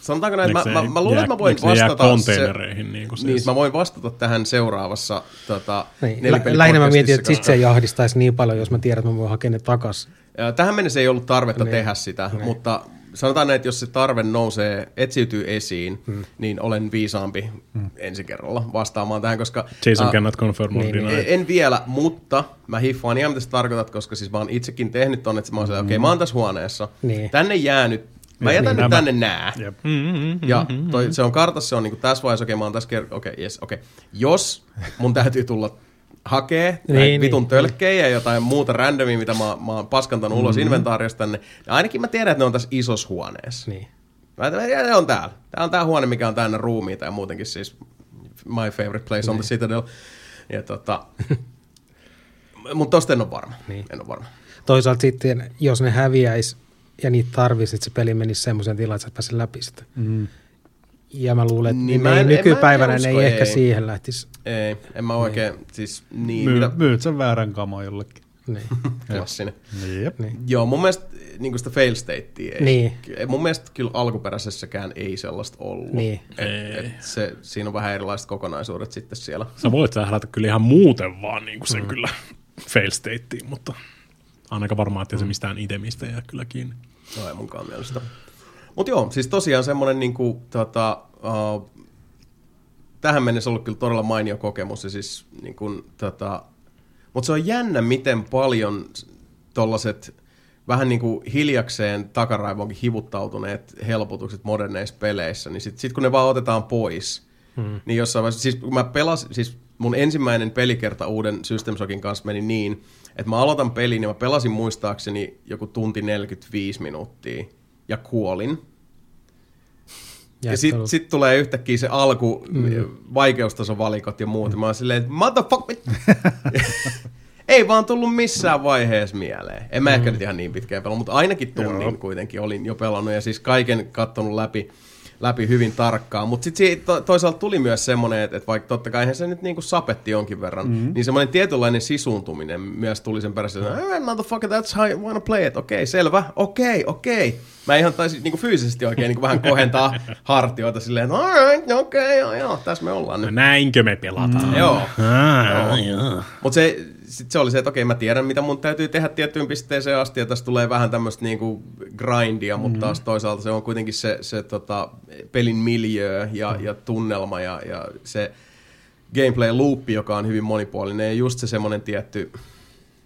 S1: Sanotaanko näin, mä, mä, mä luulen, että mä voin vastata...
S2: Se, niin, kuin
S1: siis. niin, mä voin vastata tähän seuraavassa tota,
S3: niin. Lähinnä mä mietin, että sitten se ei ahdistaisi niin paljon, jos mä tiedän, että mä voin hakea ne takas.
S1: Tähän mennessä ei ollut tarvetta niin. tehdä sitä, niin. mutta sanotaan näin, että jos se tarve nousee, etsiytyy esiin, hmm. niin olen viisaampi hmm. ensi kerralla vastaamaan tähän, koska...
S2: Jason uh, cannot confirm
S1: niin, niin. En, en vielä, mutta mä hiffaan ihan mitä sä tarkoitat, koska siis mä oon itsekin tehnyt ton, että mä oon hmm. okei, okay, mä oon tässä huoneessa. Niin. Tänne jää nyt Mä jätän niin, nyt tänne nää. Yep. Ja toi, se on kartassa, se on niinku tässä vaiheessa, okei, okay, mä oon tässä okei, okay, yes, okei. Okay. Jos mun täytyy tulla hakee niin, niin, vitun niin, tölkkejä ja jotain muuta randomia, mitä mä, mä oon paskantanut mm-hmm. ulos inventaarista tänne, niin ainakin mä tiedän, että ne on tässä isossa huoneessa. Niin. Mä tiedän, ne on täällä. Tää on tää huone, mikä on täynnä ruumiita ja muutenkin siis my favorite place niin. on the niin. Citadel. Ja tota, mutta tosta en ole varma. Niin. En ole varma.
S3: Toisaalta sitten, jos ne häviäisi ja niitä tarvisi, että se peli menisi semmoisen tilaan, että sä pääsit läpi sitä. Mm. Ja mä luulen, että niin en, nykypäivänä en, ne ei, ei ehkä siihen lähtisi.
S1: Ei, en mä oikein, niin. siis niin.
S4: Myy, mitä... Myyt sen väärän kamaa jollekin.
S1: Niin. Klassinen.
S4: Jep.
S1: Niin. Joo, mun mielestä niin sitä fail statea ei. Niin. Mun mielestä kyllä alkuperäisessäkään ei sellaista ollut.
S3: Niin.
S1: Et, et se, siinä on vähän erilaiset kokonaisuudet sitten siellä.
S2: Sä voit sählätä kyllä ihan muuten vaan niin kuin sen mm. kyllä fail stateen, mutta ainakaan varmaan, että mm. se mistään itemistä jää kyllä kiinni.
S1: No ei munkaan mielestä. Mutta joo, siis tosiaan semmoinen niinku, tota, uh, tähän mennessä ollut kyllä todella mainio kokemus. Ja siis, niinku, tota, mutta se on jännä, miten paljon tollaset vähän niin kuin hiljakseen takaraivoonkin hivuttautuneet helpotukset moderneissa peleissä, niin sitten sit kun ne vaan otetaan pois, hmm. niin jossain vaiheessa, siis kun mä pelasin, siis mun ensimmäinen pelikerta uuden System Shockin kanssa meni niin, että mä aloitan pelin ja mä pelasin muistaakseni joku tunti 45 minuuttia ja kuolin. Ja sitten sit tulee yhtäkkiä se alku, mm. vaikeustason valikot ja muut. Mm. Mä oon silleen, että motherfuck, ei vaan tullut missään vaiheessa mieleen. En mä mm. ehkä nyt ihan niin pitkään pelannut, mutta ainakin tunnin Joo. kuitenkin olin jo pelannut ja siis kaiken kattonut läpi läpi hyvin tarkkaan. Mutta sitten to, toisaalta tuli myös semmoinen, että, että vaikka totta kai se nyt niinku sapetti jonkin verran, mm-hmm. niin semmoinen tietynlainen sisuuntuminen myös tuli sen perässä, että hey, motherfucker, that's how you wanna play it. Okei, okay, selvä, okei, okay, okei. Okay. Mä ihan taisin niinku fyysisesti oikein niinku vähän kohentaa hartioita silleen, että alright, okei, okay, joo, joo, tässä me ollaan nyt.
S2: Näinkö me pelataan?
S1: Mm. Joo. Ah, joo. joo. Mutta se, sitten se oli se, että okei, mä tiedän, mitä mun täytyy tehdä tiettyyn pisteeseen asti, ja tässä tulee vähän tämmöistä niinku grindia, mutta mm-hmm. taas toisaalta se on kuitenkin se, se tota, pelin miljö ja, mm-hmm. ja tunnelma ja, ja se gameplay loopi, joka on hyvin monipuolinen, ja just se semmoinen tietty...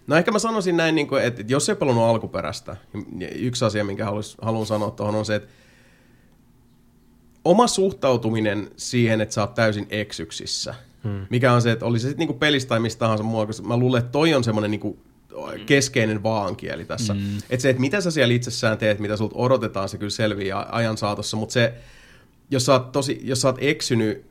S1: No ehkä mä sanoisin näin, niin kuin, että jos ei pelannut alkuperäistä, niin yksi asia, minkä halus, haluan sanoa tuohon on se, että oma suhtautuminen siihen, että sä oot täysin eksyksissä – Hmm. Mikä on se, että oli se sitten niinku pelistä tai mistä tahansa mua, koska mä luulen, että toi on semmoinen niinku keskeinen vaankieli tässä. Mm. Että se, että mitä sä siellä itsessään teet, mitä sulta odotetaan, se kyllä selviää ajan saatossa, mutta se, jos sä oot, tosi, jos sä oot eksynyt,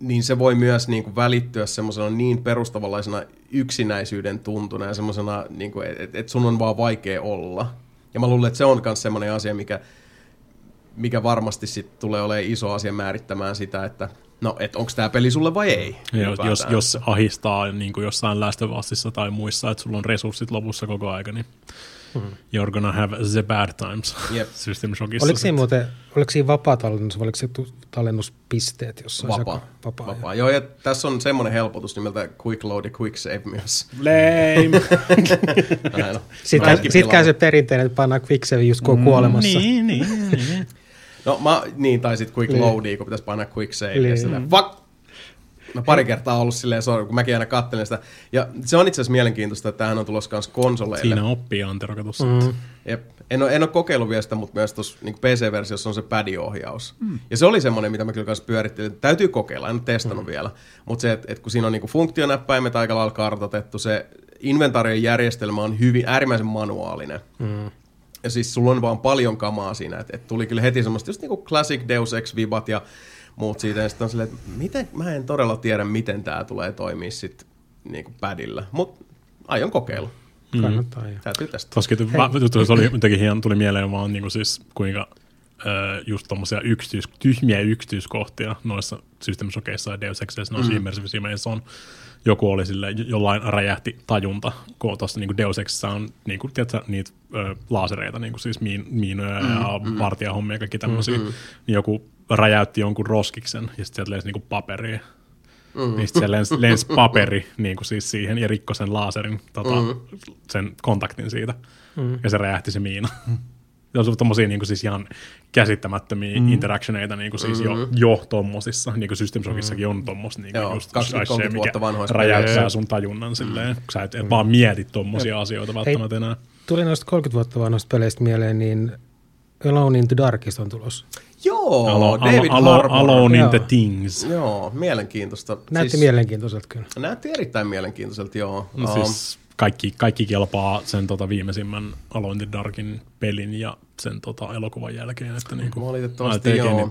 S1: niin se voi myös niin kuin välittyä semmoisena niin perustavanlaisena yksinäisyyden tuntuna ja semmoisena, niin että et sun on vaan vaikea olla. Ja mä luulen, että se on myös semmoinen asia, mikä, mikä varmasti sit tulee olemaan iso asia määrittämään sitä, että – no, että onko tämä peli sulle vai ei.
S2: Jos, jos, jos ahistaa niin kuin jossain lästövassissa tai muissa, että sulla on resurssit lopussa koko aika, niin mm-hmm. you're gonna have the bad times
S1: yep.
S2: System Shockissa.
S3: Oliko siinä muuten, oliko siinä vapaa tallennus vai oliko se tallennuspisteet jossain?
S1: Vapaa. Se, vapaa, vapaa. Joo. joo, ja tässä on semmoinen helpotus nimeltä Quick Load ja Quick Save myös.
S2: Lame!
S3: Sitten sit käy se perinteinen, että pannaan Quick Save just kun on mm, kuolemassa.
S2: Niin, niin, niin.
S1: No mä, niin, tai sitten quick loadi, kun pitäisi painaa quick save. Ja sitten, fuck! Mä pari kertaa ollut silleen sorry, kun mäkin aina katselen sitä. Ja se on itse asiassa mielenkiintoista, että tämähän on tulossa myös konsoleille.
S2: Siinä oppii Antero, mm.
S1: Jep. En ole, en ole kokeillut vielä sitä, mutta myös tuossa niin PC-versiossa on se padiohjaus. Mm. Ja se oli semmoinen, mitä mä kyllä kanssa pyörittelin. Täytyy kokeilla, en ole testannut mm. vielä. Mutta se, että et kun siinä on niin funktionäppäimet aika lailla kartoitettu, se inventaarien järjestelmä on hyvin äärimmäisen manuaalinen. Mm. Ja siis sulla on vaan paljon kamaa siinä, että et tuli kyllä heti semmoista just niinku classic Deus Ex-vibat ja muut siitä. Ja sitten on silleen, että miten, mä en todella tiedä, miten tämä tulee toimia sitten niinku padilla. Mutta aion kokeilla.
S3: Mm. Kannattaa. Mm.
S1: Täytyy tästä.
S2: Tuoskin se oli jotenkin hieman, tuli mieleen vaan niinku siis kuinka just tommosia yksityis, tyhmiä yksityiskohtia noissa System Shockeissa ja Deus Exissa, noissa mm. Immersive Simeissä on joku oli sille jollain räjähti tajunta, kun tuossa niin Deus Exissa on niin kuin, tiedätkö, niitä ö, laasereita, niin kuin siis miin, miinoja mm, ja mm. vartijahommia ja kaikki tämmöisiä, mm, mm. niin joku räjäytti jonkun roskiksen ja sitten sieltä lensi niin paperia. Mm. Niin se lensi, lensi paperi niin kuin siis siihen ja rikkoi sen laaserin, tota, mm. sen kontaktin siitä. Mm. Ja se räjähti se miina. on tommosia niin kuin siis ihan käsittämättömiä mm. interactioneita niin kuin siis mm-hmm. jo, jo tommosissa. Niin kuin System Shockissakin on tommos niin
S1: Joo, just 20 vuotta vanhoissa
S2: räjäyttää sun tajunnan mm. silleen, kun sä et, mm. vaan mieti tommosia asioita välttämättä enää.
S3: Tuli noista 30 vuotta vanhoista peleistä mieleen, niin Alone in the Darkista on tulos.
S1: Joo,
S2: Alo,
S1: David
S2: Alo, Harbour. Alone in the Things.
S1: Joo, mielenkiintoista.
S3: Näytti siis, mielenkiintoiselta kyllä.
S1: Näytti erittäin mielenkiintoiselta, joo.
S2: No, um, siis kaikki, kaikki kelpaa sen tota viimeisimmän Alone in the Darkin pelin ja sen tota elokuvan jälkeen. Että niinku,
S1: Valitettavasti joo,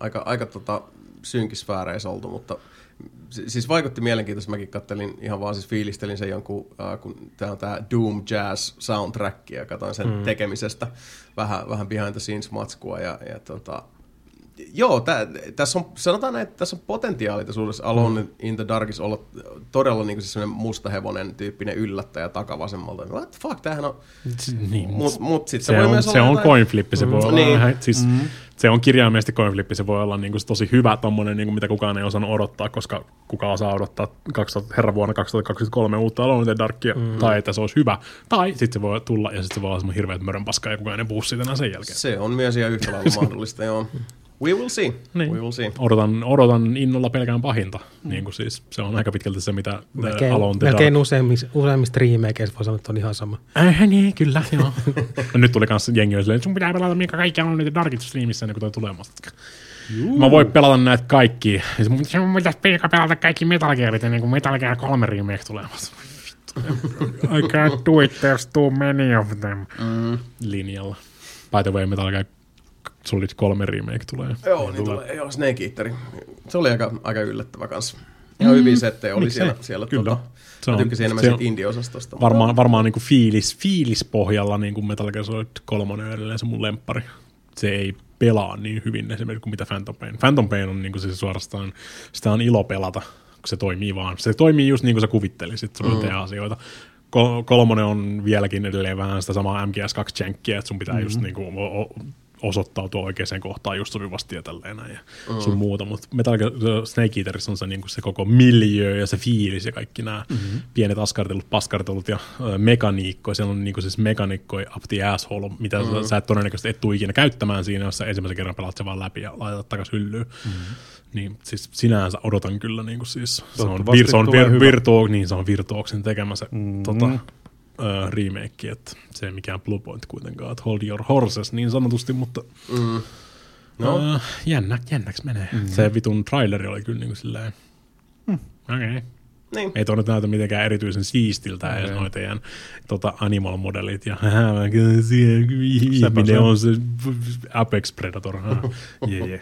S1: aika, aika tota synkisfääreissä oltu, mutta siis vaikutti mielenkiintoista. Mäkin kattelin ihan vaan siis fiilistelin sen jonkun, äh, kun tämä on tämä Doom Jazz soundtrack ja katsoin sen mm. tekemisestä vähän, vähän behind the scenes matskua ja, ja tota, joo, tä, tässä on, sanotaan näin, että tässä on potentiaalitaisuudessa Alone mm. in the Darkissa olla todella niin kuin siis mustahevonen tyyppinen yllättäjä takavasemmalta. What the fuck, tämähän on...
S2: Niin.
S1: Mut, mut sit
S2: se, se, on, se on coin flippi, se mm. voi olla
S1: niin.
S2: vähän, siis mm. se on kirjaimellisesti coin flippi, se voi olla niin kuin tosi hyvä tommonen, niin kuin mitä kukaan ei osannut odottaa, koska kuka osaa odottaa 2000, herra vuonna 2023 uutta Alone in the Darkia, mm. tai että se olisi hyvä, tai sitten se voi tulla ja sitten se voi olla semmoinen hirveät mörönpaska ja kukaan ei puhu siitä enää sen jälkeen.
S1: Se on myös ihan yhtä lailla mahdollista, joo. We will see.
S2: Niin.
S1: We will see.
S2: Odotan, odotan innolla pelkään pahinta. Mm. Niin kuin siis, se on aika pitkälti se, mitä
S3: melkein, Alone Melkein useimmissa, useimmissa remakeissa voi sanoa, että on ihan sama.
S2: Äh, niin, kyllä, joo. no, nyt tuli kanssa jengi silleen, että sun pitää pelata mikä kaikki on niitä Darkit streamissä ennen kuin toi tulemasta. Juu. Mä voin pelata näitä kaikki. Mun pitäisi pelata kaikki Metal Gearit ennen kuin Metal Gear 3 remake tulemassa. I can't do it, there's too many of them. Mm. Linjalla. By the way, Metal Gear Solid 3 remake tulee.
S1: Joo, niin tulee. Joo, Snake Eater. Se oli aika, aika yllättävä kanssa. Ihan mm. hyvin settejä oli siellä, siellä
S2: Kyllä.
S1: Tota,
S2: Se
S1: mä
S2: on-
S1: tykkäsin enemmän
S2: se
S1: siitä indie-osastosta.
S2: Varmaan, varmaan niin kuin fiilis, fiilispohjalla niin kuin Metal Gear Solid 3 on edelleen se mun lemppari. Se ei pelaa niin hyvin esimerkiksi kuin mitä Phantom Pain. Phantom Pain on niin kuin siis suorastaan, sitä on ilo pelata, kun se toimii vaan. Se toimii just niin kuin sä kuvittelisit, sun mm. tehdä asioita. Kol- kolmonen on vieläkin edelleen vähän sitä samaa MGS2-jänkkiä, että sun pitää mm-hmm. just niin kuin o- o- osoittautua oikeaan kohtaan just sopivasti ja tälleen näin ja mm. sun muuta, mutta Metal Gear Snake Eaterissa on se, niin se koko miljö ja se fiilis ja kaikki nämä mm-hmm. pienet askartelut, paskartelut ja ö, mekaniikkoja, siellä on niin siis mekaniikkoja up the asshole, mitä mm-hmm. sä, sä et todennäköisesti et tule ikinä käyttämään siinä, jos sä ensimmäisen kerran pelaat sen vaan läpi ja laitat takaisin hyllyyn. Mm-hmm. Niin siis sinänsä odotan kyllä niin kuin siis, se on, vir, se on vir, virtuo, niin se on Virtuoksen tekemä se
S4: Mm.
S2: tota, ö, remake, että se ei mikään Blue Point kuitenkaan, että hold your horses niin sanotusti, mutta
S1: Mm.
S2: no. ö, jännä, jännäks menee. Mm. Se vitun traileri oli kyllä niin kuin silleen, mm. okei. Okay.
S1: Niin.
S2: Ei toi nyt näytä mitenkään erityisen siistiltä okay. edes noi teidän tota, ja "Hähä, mä kyllä siellä ihminen
S4: se.
S2: on se Apex Predator. yeah, yeah.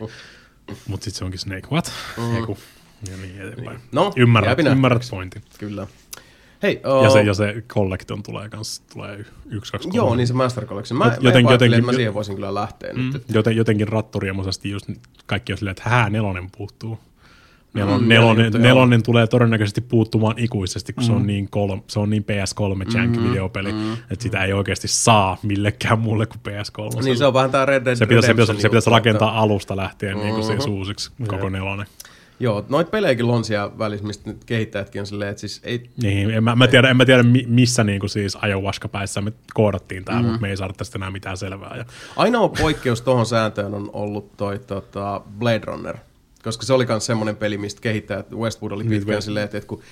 S2: Mut sit se onkin Snake, what? Mm. Eiku. Ja niin eteenpäin.
S1: No,
S2: ymmärrät, ymmärrät pointin.
S1: Kyllä. Hei,
S2: Ja
S1: uh,
S2: se, ja se Collection tulee kans, tulee yksi, kaksi, kolme.
S1: Joo, niin se Master Collection. Mä, joten, mä jotenkin,
S2: jotenkin-
S1: että mä siihen voisin kyllä lähteä mm. nyt. että-
S2: Joten, jotenkin ratturiemoisesti just kaikki on silleen, että hää, nelonen puuttuu. Nelon,
S1: Mm,
S2: nelonen,
S1: joo.
S2: nelonen tulee todennäköisesti puuttumaan ikuisesti, kun mm. se, on niin kolm, se on niin PS3 jank
S1: Mm-hmm.
S2: videopeli, mm. että sitä ei oikeasti saa millekään muulle kuin PS3.
S1: Niin se on vähän tää Red Dead
S2: se pitäisi, se pitäisi, se pitäisi rakentaa alusta lähtien niin kuin
S1: Mhm.
S2: siis uusiksi koko nelonen.
S1: Joo, noit pelejäkin on siellä välissä, mistä nyt kehittäjätkin on silleen, että siis ei...
S2: Niin, en mä, mä, tiedä, en mä tiedä mi- missä niin kuin siis ayahuasca-päissä me koodattiin tämä, mm. mutta me ei saada tästä enää mitään selvää. Ja,
S1: Ainoa poikkeus tuohon sääntöön on ollut toi tota, Blade Runner, koska se oli myös semmoinen peli, mistä kehittäjät Westwood oli pitkään
S2: West-
S1: silleen, että, että kun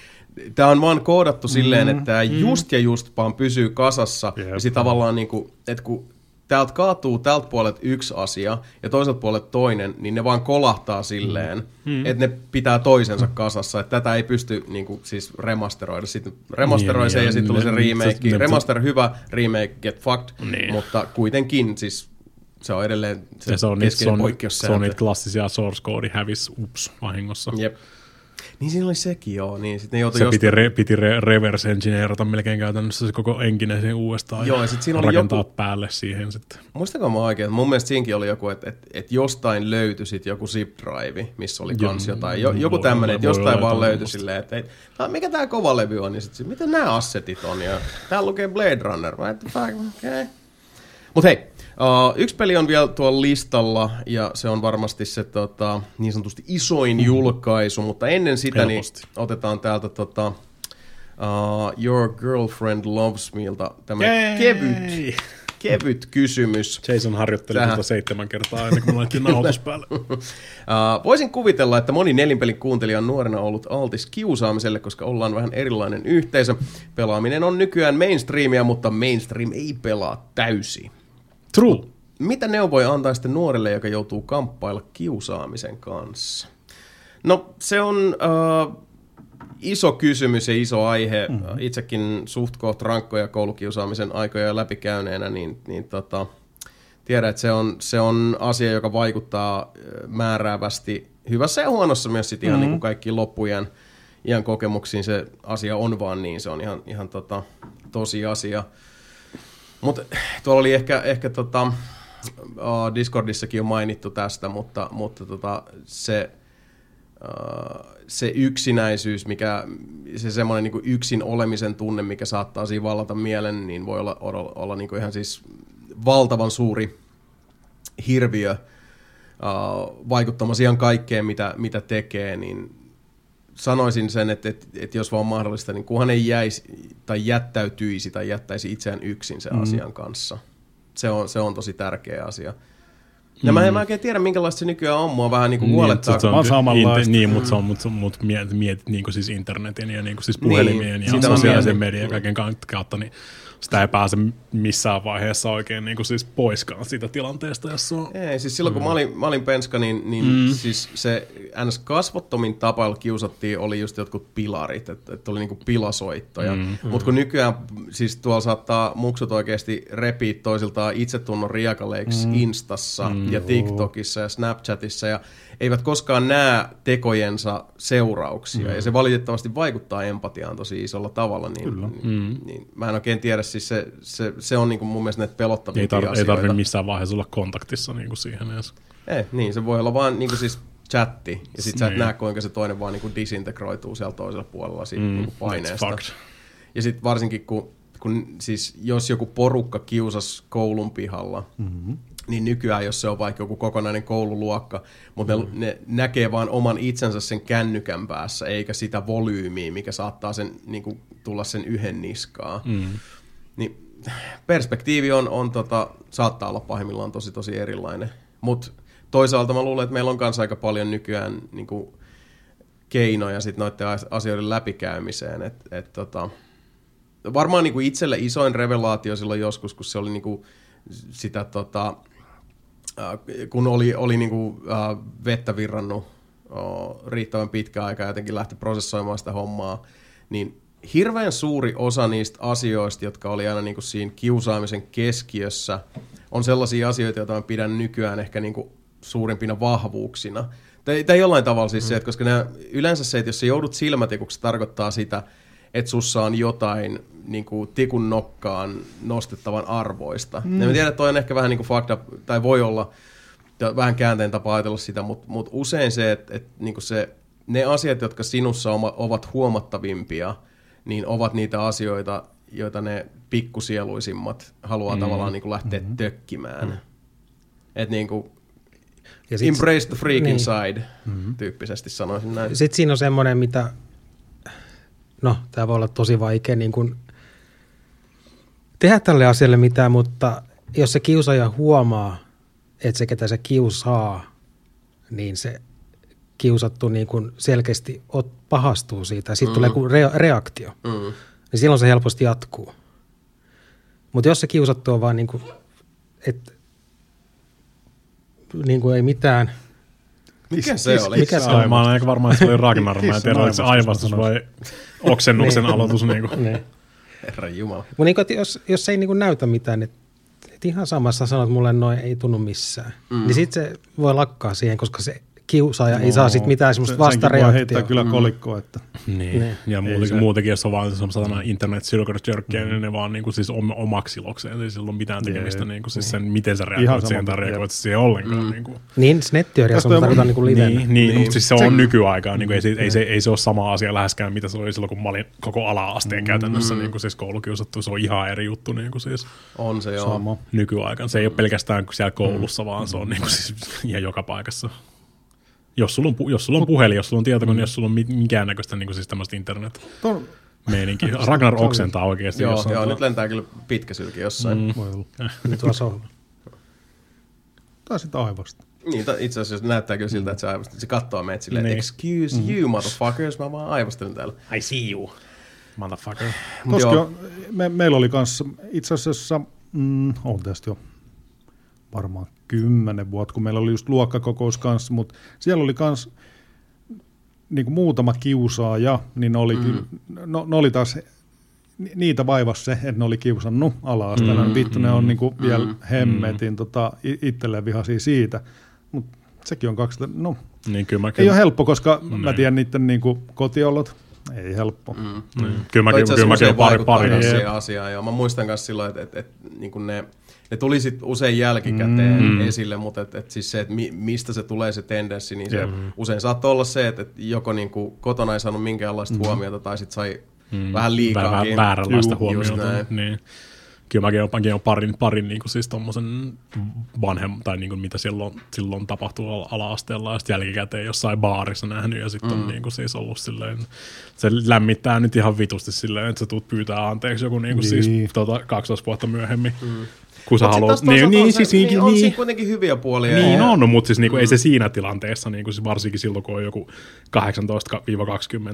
S1: Tämä on vaan koodattu silleen, että tämä just ja just vaan pysyy kasassa.
S2: Jep.
S1: Ja tavallaan, niin kuin, että kun täältä kaatuu tältä puolelta yksi asia ja toiselta puolelta toinen, niin ne vaan kolahtaa silleen, mm. että ne pitää toisensa kasassa. Että tätä ei pysty niin kuin, siis remasteroida. Sitten remasteroi
S2: Niin,
S1: sen
S2: ja
S1: ja sitten tuli se remake.
S2: ne-
S1: Remaster hyvä, remake get fucked.
S2: Niin.
S1: Mutta kuitenkin siis se on edelleen se,
S2: ja se on, niitä, se, on, se on niitä klassisia source code hävis ups vahingossa.
S1: Jep. Niin siinä oli sekin joo, niin sitten ne joutui
S2: Se
S1: jostain...
S2: piti, re, piti re, reverse engineerata melkein käytännössä se koko enkinen siihen uudestaan
S1: Joo,
S2: ja
S1: sit siinä oli
S2: rakentaa
S1: joku-
S2: päälle siihen sitten.
S1: Muistakaa mä oikein, että mun mielestä siinäkin oli joku, että, että, että jostain löytyi sit joku zip drive, missä oli kans jotain. Jo, joku
S2: olla,
S1: että jostain vaan löytyi silleen, että tää, mikä tää kova levy on, ja sitten mitä nämä assetit on, ja täällä lukee Blade Runner. Mä että okei. Okay. Mut hei, uh, yksi peli on vielä tuolla listalla, ja se on varmasti se tota, niin sanotusti isoin julkaisu, mutta ennen sitä niin otetaan täältä tota, uh, Your Girlfriend Loves Meilta tämä kevyt, kevyt kysymys.
S2: Jason harjoitteli
S1: Sähän-
S2: tuota seitsemän kertaa ennen kuin me laitettiin nauhoitus päälle.
S1: Uh, voisin kuvitella, että moni nelinpelin kuuntelija on nuorena ollut altis kiusaamiselle, koska ollaan vähän erilainen yhteisö. Pelaaminen on nykyään mainstreamia, mutta mainstream ei pelaa täysin.
S2: True.
S1: Mitä neuvoja antaa sitten nuorelle, joka joutuu kamppailla kiusaamisen kanssa? No se on uh, iso kysymys ja iso aihe. Mm-hmm. Itsekin suht koht rankkoja koulukiusaamisen aikoja läpikäyneenä, niin, niin tota, tiedän, että se on, se on asia, joka vaikuttaa ö, määräävästi hyvässä ja huonossa myös sit ihan mm-hmm. niin kuin kaikkiin loppujen iän kokemuksiin se asia on vaan niin, se on ihan, ihan tota, tosi asia. Mutta tuolla oli ehkä, ehkä tota, Discordissakin jo mainittu tästä, mutta, mutta tota, se, se yksinäisyys, mikä, se semmoinen niin yksin olemisen tunne, mikä saattaa siinä vallata mielen, niin voi olla, olla, olla niin ihan siis valtavan suuri hirviö vaikuttamassa ihan kaikkeen, mitä, mitä tekee, niin sanoisin sen, että, että, että jos vaan mahdollista, niin kunhan ei jäisi tai jättäytyisi tai jättäisi itseään yksin sen mm. asian kanssa. Se on, se on tosi tärkeä asia. Ja mä en mä oikein tiedä, minkälaista se nykyään on. Mua vähän niin kuin huolettaa.
S2: Niin, se
S4: Vaan
S2: on,
S4: samanlaista.
S2: inte, niin, mutta, se on, mutta, mutta mietit, mietit niin kuin siis internetin ja niin kuin siis puhelimien
S1: Niin,
S2: ja sosiaalisen median ja kaiken kautta, niin sitä ei pääse missään vaiheessa oikein niin kuin siis poiskaan siitä tilanteesta, jos se on...
S1: Ei, siis silloin kun mä olin, mä olin penska, niin, niin mm. siis se ns. kasvottomin tapa, jolla kiusattiin, oli just jotkut pilarit, että, että oli niinku pilasoittoja. Mm. Mutta kun nykyään siis tuolla saattaa muksut oikeasti repiä toisiltaan itsetunnon riekaleiksi mm. instassa, mm. ja TikTokissa ja Snapchatissa ja eivät koskaan näe tekojensa seurauksia. Mm. Ja se valitettavasti vaikuttaa empatiaan tosi isolla tavalla. Niin, Kyllä. Niin, mm. niin, mä en oikein tiedä, siis se, se, se on niin kuin mun mielestä näitä pelottavia
S2: ei tar-
S1: asioita.
S2: Ei tarvitse missään vaiheessa olla kontaktissa niin kuin siihen edes.
S1: Ei, niin, se voi olla vaan niin kuin siis chatti, ja sit sä et niin. näe, kuinka se toinen vaan niin kuin disintegroituu siellä toisella puolella siitä mm, niin paineesta. Ja sitten varsinkin, kun, kun siis jos joku porukka kiusas koulun pihalla, mm-hmm. Niin nykyään, jos se on vaikka joku kokonainen koululuokka, mutta mm-hmm. ne, ne näkee vaan oman itsensä sen kännykän päässä, eikä sitä volyymiä, mikä saattaa sen, niin kuin, tulla sen yhden niskaa. Mm-hmm. Niin perspektiivi on, on tota, saattaa olla pahimmillaan tosi tosi erilainen. Mutta toisaalta mä luulen, että meillä on kanssa aika paljon nykyään niin kuin, keinoja sit noiden asioiden läpikäymiseen. Et, et, tota, varmaan niin kuin itselle isoin revelaatio silloin joskus, kun se oli niin kuin sitä, tota, äh, kun oli, oli niin kuin, äh, vettä virrannut uh, riittävän pitkä aika jotenkin lähti prosessoimaan sitä hommaa, niin hirveän suuri osa niistä asioista, jotka oli aina niin kuin siinä kiusaamisen keskiössä, on sellaisia asioita, joita mä pidän nykyään ehkä niin kuin suurimpina vahvuuksina. Tai, tai jollain tavalla siis mm. se, että koska nämä, yleensä se, että jos sä joudut silmätikuksi, tarkoittaa sitä, että sussa on jotain niin kuin tikun nokkaan nostettavan arvoista. Mm. Ja mä tiedän, että toi on ehkä vähän niin kuin fucked up, tai voi olla vähän käänteen tapa ajatella sitä, mutta, mutta usein se, että, että niin kuin se, ne asiat, jotka sinussa ovat huomattavimpia, niin ovat niitä asioita, joita ne pikkusieluisimmat haluaa mm. tavallaan niin kuin lähteä mm-hmm. tökkimään. Mm. Että niin kuin, ja sit, Embrace the freak niin. inside, mm-hmm. tyyppisesti sanoisin näin.
S3: Sitten siinä on semmoinen, mitä, no tämä voi olla tosi vaikea niin kun tehdä tälle asialle mitään, mutta jos se kiusaaja huomaa, että se ketä se kiusaa, niin se kiusattu niin kun selkeästi pahastuu siitä ja sitten mm. tulee re- reaktio, mm. niin silloin se helposti jatkuu. Mutta jos se kiusattu on vaan niin kuin, että niin kuin ei mitään.
S1: Mikä se oli?
S2: Mikä se oli? Mä olen aika varma, että se oli Ragnar. Mä en tiedä, oliko se aivastus vai oksennuksen niin. aloitus. Niin kuin.
S1: Niin. Herra Jumala.
S3: Mutta niin kuin, jos, jos ei niin kuin näytä mitään, että et ihan samassa sanot mulle noin ei tunnu missään, mm. niin sitten se voi lakkaa siihen, koska se kiusaaja no, ei saa sitten mitään semmoista vastareaktiota. heittää
S4: kyllä mm. kolikkoa. Että.
S2: Niin. niin. Ja muutenkin, se. muutenkin, jos on vaan semmoista internet circle jerkia, mm. niin ne vaan niin kuin, siis omaksi ilokseen. Ei sillä ole mitään tekemistä niin kuin, siis sen, miten sä reagoit siihen tai reagoit siihen ollenkaan. Mm. Niin, kuin.
S3: niin nettiteoriassa on tarkoitan niin kuin livenä.
S2: Niin, niin, niin. mutta siis se on nykyaikaa. Niin kuin, ei, se, ei, se, ei se ole sama asia läheskään, mitä se oli silloin, kun mä olin koko ala-asteen mm. käytännössä niin kuin, siis koulukiusattu. Se on ihan eri juttu. Niin kuin, siis.
S1: On se joo.
S2: Nykyaikaan. Se ei ole pelkästään siellä koulussa, vaan se on niin kuin, siis, ihan joka paikassa. Jos sulla on, jos sulla on puhelin, jos sulla on tietokone, mm. jos sulla on minkäännäköistä niin siis tämmöistä internet. Ton... Meininki. Ragnar oksentaa oikeasti.
S1: Joo, joo nyt lentää kyllä pitkä sylki jossain. Mm.
S3: Voi olla. Nyt tuossa on.
S4: Taisi aivasta.
S1: Niin, itse asiassa näyttää kyllä siltä, että se aivastaa. Se katsoo meitä silleen, niin. excuse mm. you motherfuckers, mä vaan aivastelen täällä.
S2: I see you, motherfucker.
S4: Koska me, meillä oli kanssa itse asiassa, mm, on tästä jo varmaan kymmenen vuotta, kun meillä oli just luokkakokous kanssa, mutta siellä oli kans niin kuin muutama kiusaaja, niin oli, mm. kyllä, no, ne oli taas niitä vaivasi se, että ne oli kiusannut ala-asteella. Mm, Vittu, mm, ne on niin kuin mm, vielä mm. hemmetin mm. tota, itselleen vihaisia siitä. Mutta sekin on kaksi, no niin, kyllä mä, ei ole helppo, koska no, mä niin. tiedän niiden niin kuin, kotiolot. Ei helppo. Mm.
S2: Mm. Kyllä mäkin, kyllä mäkin pari, pari.
S1: siihen asiaan. Ja mä muistan myös silloin, että, että, että, että niin ne – ne tuli sitten usein jälkikäteen mm. esille, mutta et, et siis se, että mi, mistä se tulee se tendenssi, niin se mm. usein saattoi olla se, että, että joko niinku kotona ei saanut minkäänlaista mm. huomiota tai sitten sai mm. vähän liikaakin.
S2: Väär, vääränlaista huomiota. Niin. Kyllä mäkin olen, parin, parin niin kuin siis tommosen vanhem, tai niin kuin mitä silloin, silloin tapahtui ala-asteella ja sitten jälkikäteen jossain baarissa nähnyt ja sitten mm. on niin kuin siis ollut silleen, se lämmittää nyt ihan vitusti silleen, että sä tuut pyytää anteeksi joku niin kuin siis niin. siis tota, 12 vuotta myöhemmin. Mm kun sä haluat.
S1: Niin, niin, on, siis, niin, niin, on siinä kuitenkin hyviä puolia.
S2: Niin ja... on, mutta siis niinku, mm. ei se siinä tilanteessa, niinku, siis varsinkin silloin kun on joku 18-20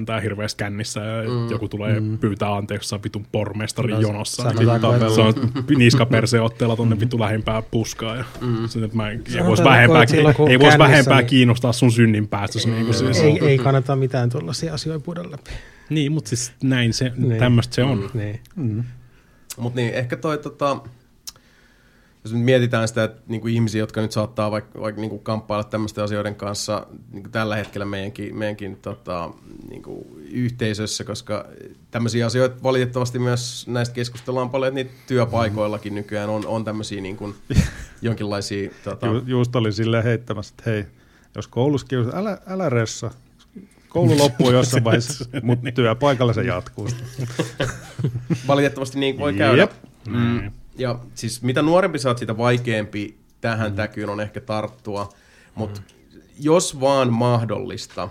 S2: ja hirveästi kännissä ja mm. joku tulee mm. pyytää anteeksi jossain vitun pormestari no, jonossa. Niin, se on niskaperseotteella tonne mm. vittu lähimpää puskaa. Ja mm. sen, että mä, ei voisi vähempää, ei, ei vois vähempää niin... kiinnostaa sun synnin päästössä. Mm. Niin siis.
S3: ei, ei kannata mitään tuollaisia asioita puhua läpi.
S2: Niin, mutta siis näin se, niin. tämmöistä se on.
S3: Niin. Mm.
S1: Mutta niin, ehkä toi tota, jos nyt mietitään sitä, että niin kuin ihmisiä, jotka nyt saattaa vaikka, vaikka niin kuin kamppailla tämmöisten asioiden kanssa niin kuin tällä hetkellä meidänkin, meidänkin tota, niin kuin yhteisössä, koska tämmöisiä asioita valitettavasti myös näistä keskustellaan paljon, että niitä työpaikoillakin nykyään on, on tämmöisiä niin kuin, jonkinlaisia... Tota...
S4: Ju, just oli silleen heittämässä, että hei, jos koulussa kiusaa, älä, älä ressa, koulu loppuu jossain vaiheessa, mutta työpaikalla se jatkuu.
S1: Valitettavasti niin voi käydä.
S4: Jep.
S1: Mm. Ja siis mitä nuorempi sä oot, sitä vaikeampi tähän mm. täkyyn on ehkä tarttua. Mutta mm. jos vaan mahdollista,